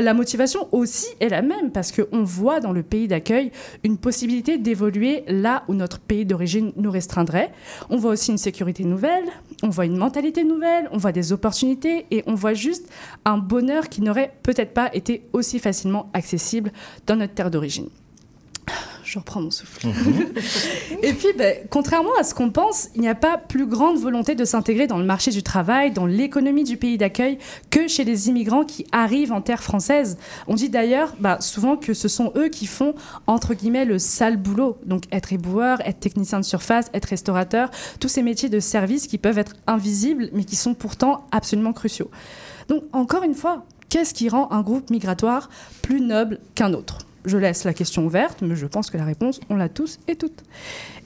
La motivation aussi est la même, parce qu'on voit dans le pays d'accueil une possibilité d'évoluer là où notre pays d'origine nous restreindrait. On voit aussi une sécurité nouvelle, on voit une mentalité nouvelle, on voit des opportunités et on voit juste un bonheur qui n'aurait peut-être pas été aussi facilement accessible dans notre terre d'origine. Je reprends mon souffle. Et puis, ben, contrairement à ce qu'on pense, il n'y a pas plus grande volonté de s'intégrer dans le marché du travail, dans l'économie du pays d'accueil, que chez les immigrants qui arrivent en terre française. On dit d'ailleurs bah, souvent que ce sont eux qui font, entre guillemets, le sale boulot. Donc être éboueur, être technicien de surface, être restaurateur, tous ces métiers de service qui peuvent être invisibles, mais qui sont pourtant absolument cruciaux. Donc, encore une fois, qu'est-ce qui rend un groupe migratoire plus noble qu'un autre? Je laisse la question ouverte, mais je pense que la réponse, on l'a tous et toutes.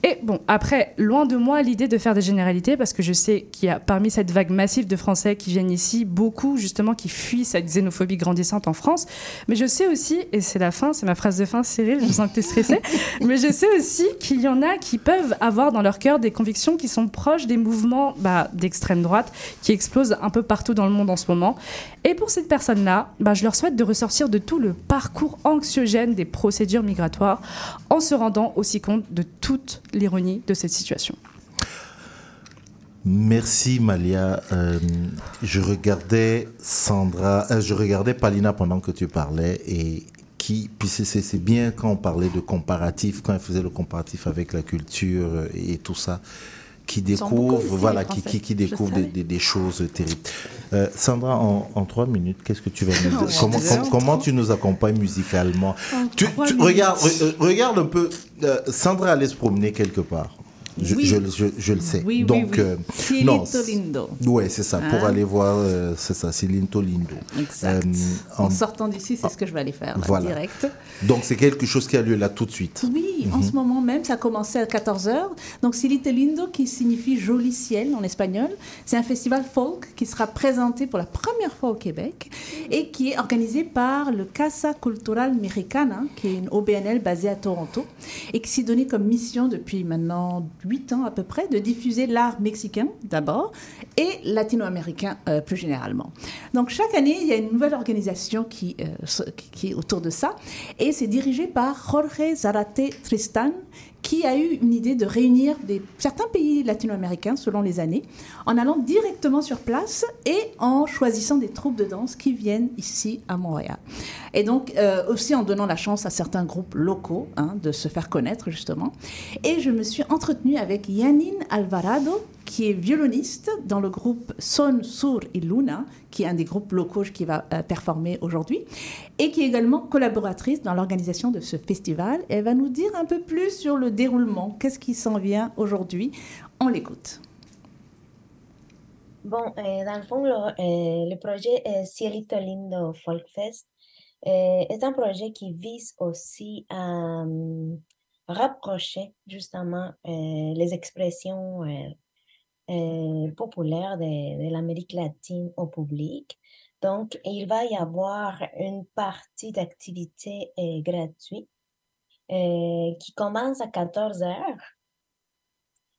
Et bon, après, loin de moi l'idée de faire des généralités, parce que je sais qu'il y a parmi cette vague massive de Français qui viennent ici, beaucoup justement qui fuient cette xénophobie grandissante en France. Mais je sais aussi, et c'est la fin, c'est ma phrase de fin, Cyril, je sens que tu es stressé, mais je sais aussi qu'il y en a qui peuvent avoir dans leur cœur des convictions qui sont proches des mouvements bah, d'extrême droite qui explosent un peu partout dans le monde en ce moment. Et pour cette personne-là, bah, je leur souhaite de ressortir de tout le parcours anxiogène des procédures migratoires en se rendant aussi compte de toute l'ironie de cette situation. Merci Malia. Euh, je regardais Sandra, euh, je regardais Palina pendant que tu parlais et qui, puis c'est- bien quand on parlait de comparatif, quand elle faisait le comparatif avec la culture et tout ça, qui voilà, qui, découvre des, savais. des- des choses terribles. Euh, Sandra, en, en trois minutes, qu'est-ce que tu vas nous dire comment, désolé. com- comment tu nous accompagnes musicalement En tu, tu- minutes. regarde, re- euh, regarde un peu, euh, Sandra allait se promener quelque part. Je, Oui. je, je- je le sais. Oui, Donc, oui. euh, non, lindo. Ouais, c'est ça, pour Hein? aller voir, euh, c'est ça, c'est Linto Lindo. Exact. Euh, En en- sortant d'ici, c'est ce que je vais aller faire, là, Voilà. direct. Donc, c'est quelque chose qui a lieu là tout de suite. Oui, en Mhm. ce moment même, ça a commencé à 14h. Donc, Silite Lindo, qui signifie joli ciel en espagnol, c'est un festival folk qui sera présenté pour la première fois au Québec et qui est organisé par le Casa Cultural Mexicana, qui est une OBNL basée à Toronto et qui s'est donné comme mission depuis maintenant 8 ans à peu près de diffuser l'art mexicain d'abord et latino-américain euh, plus généralement. Donc, chaque année, il y a une nouvelle organisation qui, euh, qui est autour de ça et c'est dirigé par Jorge Zarate Tristan qui a eu une idée de réunir certains pays latino-américains selon les années en allant directement sur place et en choisissant des troupes de danse qui viennent ici à Montréal. Et donc euh, aussi en donnant la chance à certains groupes locaux hein, de se faire connaître justement. Et je me suis entretenue avec Yanine Alvarado qui est violoniste dans le groupe Son Sur y Luna, qui est un des groupes locaux qui va euh, performer aujourd'hui, et qui est également collaboratrice dans l'organisation de ce festival. Elle va nous dire un peu plus sur le déroulement, qu'est-ce qui s'en vient aujourd'hui? On l'écoute. Bon, eh, dans le fond, le, le projet Cielito Lindo Folk Fest est un projet qui vise aussi à hum, rapprocher justement les expressions eh, eh, populaires de, de l'Amérique latine au public. Donc, il va y avoir une partie d'activité eh, gratuite eh, qui commence à 14 heures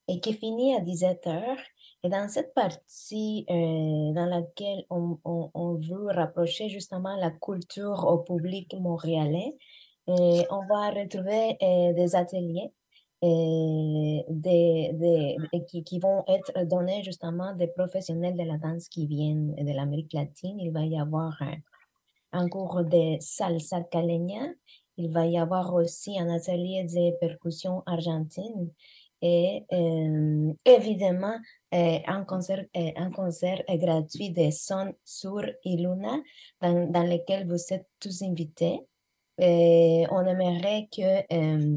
et qui finit à 17 heures. Et dans cette partie euh, dans laquelle on, on- on veut rapprocher justement la culture au public montréalais, euh, on va retrouver euh, des ateliers euh, des, des- et qui, qui vont être donnés justement des professionnels de la danse qui viennent de l'Amérique latine. Il va y avoir un, un cours de salsa caleña. Il va y avoir aussi un atelier de percussion argentine et euh, évidemment euh, un concert, euh, un concert gratuit de Son sur y Luna dans, dans lequel vous êtes tous invités. Et on aimerait que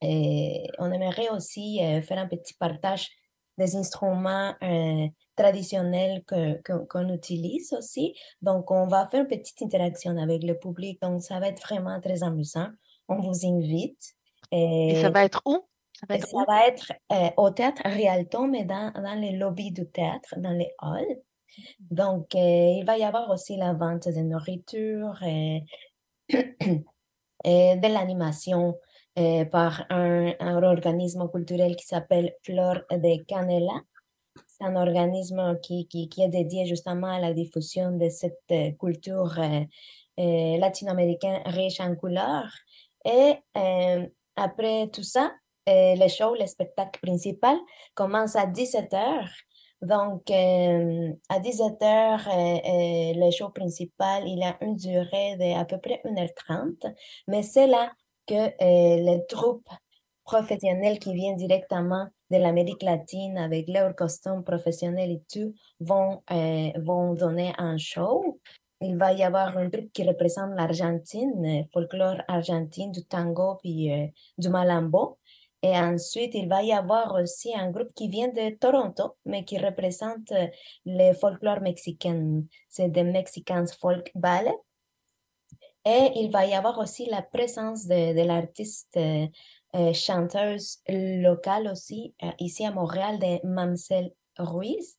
et on aimerait aussi euh, faire un petit partage des instruments euh, traditionnels que, que- qu'on utilise aussi. Donc, on va faire une petite interaction avec le public. Donc, ça va être vraiment très amusant. On vous invite. Et ça va être où? Ça va être ça où? va être euh, au théâtre Rialto, mais dans, dans les lobbies du théâtre, dans les halls. Donc, euh, il va y avoir aussi la vente de nourriture et, et de l'animation euh, par un, organisme culturel qui s'appelle Flor de Canela. C'est un organisme qui, qui, est dédié justement à la diffusion de cette euh, culture euh, euh, latino-américaine riche en couleurs. Et après tout ça, le show, le spectacle principal commence à 17h. Donc, à 17h, le show principal, il a une durée de à peu près 1h30, mais c'est là que euh, les troupes professionnelles qui viennent directement de l'Amérique latine avec leurs costumes professionnels et tout vont, euh, vont donner un show. Il va y avoir un truc qui représente l'Argentine, euh, folklore argentine, du tango puis du malambo. Et ensuite, il va y avoir aussi un groupe qui vient de Toronto, mais qui représente le folklore mexicain. C'est The Mexicans Folk Ballet. Et il va y avoir aussi la présence de, l'artiste euh, euh, chanteuse locale aussi, euh, ici à Montréal, de Mamselle Ruiz.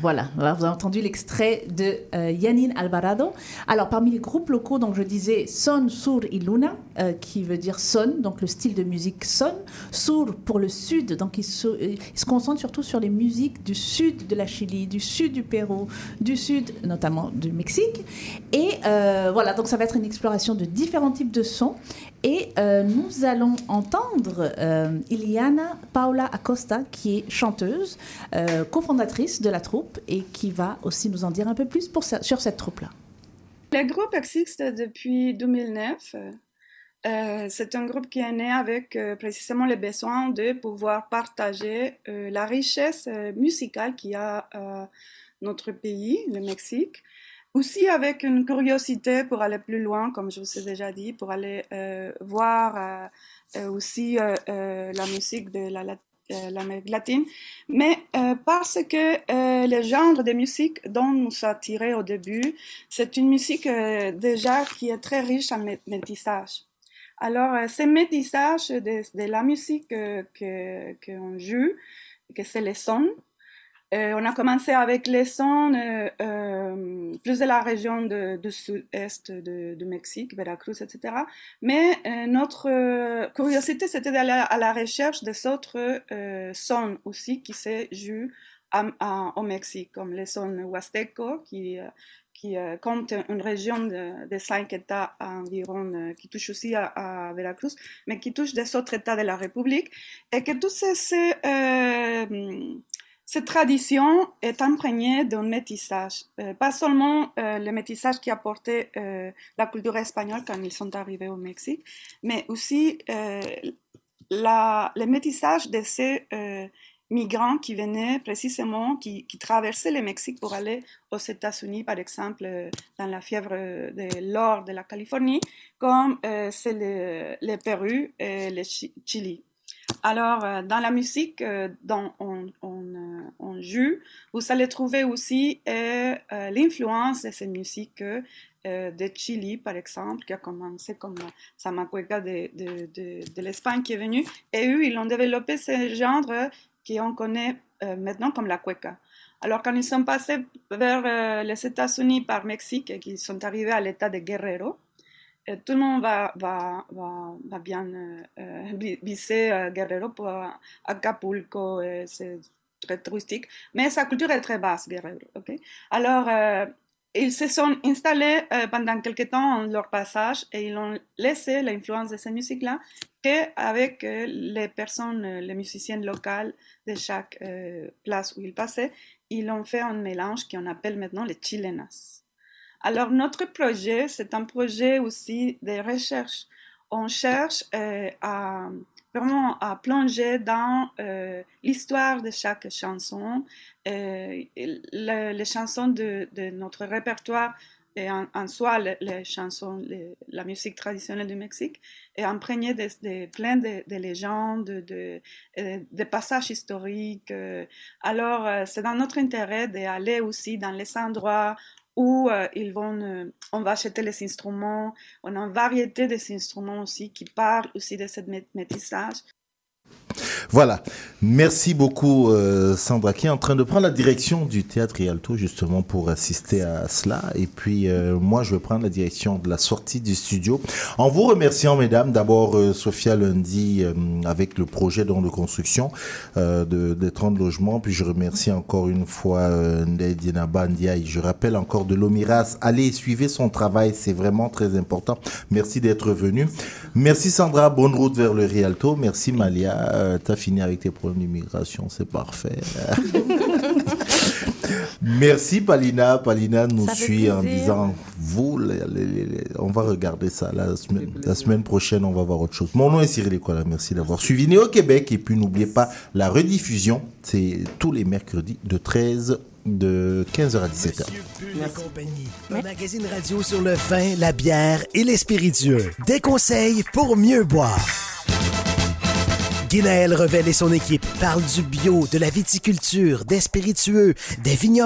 Voilà, vous avez entendu l'extrait de euh, Yanin Alvarado. Alors, parmi les groupes locaux, donc je disais Son, Sur y Luna, euh, qui veut dire son, donc le style de musique son. Sur pour le sud, donc il se, euh, il se concentre surtout sur les musiques du sud de la Chili, du sud du Pérou, du sud notamment du Mexique. Et euh, voilà, donc ça va être une exploration de différents types de sons. Et euh, nous allons entendre euh, Iliana Paula Acosta, qui est chanteuse, euh, cofondatrice de la troupe, et qui va aussi nous en dire un peu plus sur cette troupe-là. Le groupe existe depuis 2009. Euh, c'est un groupe qui est né avec précisément le besoin de pouvoir partager la richesse musicale qu'il y a notre pays, le Mexique. Aussi avec une curiosité pour aller plus loin, comme je vous ai déjà dit, pour aller euh, voir euh, euh, aussi la musique de la, la- l'Amérique latine, mais parce que le genre de musique dont nous a tiré au début, c'est une musique déjà qui est très riche en mé- métissage. Alors, ce métissage de, la musique euh, que qu'on joue, que c'est les sons, euh, on a commencé avec les sons euh, euh, plus de la région de- sud-est de, Mexique, Veracruz, etc. Mais euh, notre euh, curiosité, c'était d'aller à la recherche des autres sons aussi qui se jouent au Mexique, comme les sons huasteco, qui, qui compte une région de, cinq États environ, qui touche aussi à, à Veracruz, mais qui touche des autres États de la République, et que tous ces, cette tradition est imprégnée d'un métissage, Euh, pas seulement euh, le métissage qui a porté euh, la culture espagnole quand ils sont arrivés au Mexique, mais aussi le métissage de ces migrants qui venaient précisément, qui, traversaient le Mexique pour aller aux États-Unis, par exemple, dans la fièvre de l'or de la Californie, comme c'est le, le Pérou et le Chi- Chili. Alors, euh, dans la musique euh, dont on, on, euh, on joue, vous allez trouver aussi l'influence de cette musique de Chili, par exemple, qui a commencé comme Samacueca de, de, de, de l'Espagne qui est venue. Et eux, ils ont développé ce genre qu'on connaît maintenant comme la cueca. Alors, quand ils sont passés vers les États-Unis par Mexique et qu'ils sont arrivés à l'état de Guerrero, tout le monde va, bien euh, euh, vi- viser euh, Guerrero pour euh, Acapulco, euh, c'est très touristique, mais sa culture est très basse, Guerrero. ok? Alors, euh, ils se sont installés euh, pendant quelque temps en leur passage et ils ont laissé l'influence de cette musique-là qu'avec euh, les personnes, euh, les musiciennes locales de chaque euh, place où ils passaient, ils ont fait un mélange qu'on appelle maintenant les chilenas. Alors, notre projet, c'est un projet aussi de recherche. On cherche euh, à vraiment à plonger dans euh, l'histoire de chaque chanson, euh, les chansons de, notre répertoire et en, soi le- les chansons, la musique traditionnelle du Mexique est imprégnée de, plein de, de légendes, de, passages historiques. Alors, c'est dans notre intérêt d'aller aussi dans les endroits où euh, euh, on va acheter les instruments, on a une variété des instruments aussi qui parlent aussi de ce mé- métissage. Voilà. Merci beaucoup, euh, Sandra, qui est en train de prendre la direction du théâtre Rialto, justement, pour assister à cela. Et puis, euh, moi, je vais prendre la direction de la sortie du studio. En vous remerciant, mesdames, d'abord, euh, Sophia Lundi, euh, avec le projet donc, de construction euh, de, des 30 logements. Puis, je remercie encore une fois euh, Ndeye Dienaba Ndiaye. Je rappelle encore de l'Omiras. Allez, suivez son travail, c'est vraiment très important. Merci d'être venu. Merci, Sandra. Bonne route vers le Rialto. Merci, Malia. T'as fini avec tes problèmes d'immigration, c'est parfait. Merci Palina. Palina nous Ça suit en disant vous, les- les- les- les- on va regarder ça la semaine, la semaine prochaine, on va voir autre chose. Mon nom est Cyril Ecola, merci d'avoir suivi Néo Québec et puis n'oubliez pas la rediffusion, c'est tous les mercredis de 13 de 15h à 17h. Bulle et compagnie. Un magazine radio sur le vin, la bière et les spiritueux. Des conseils pour mieux boire. Guinaël Revel et son équipe parlent du bio, de la viticulture, des spiritueux, des vignobles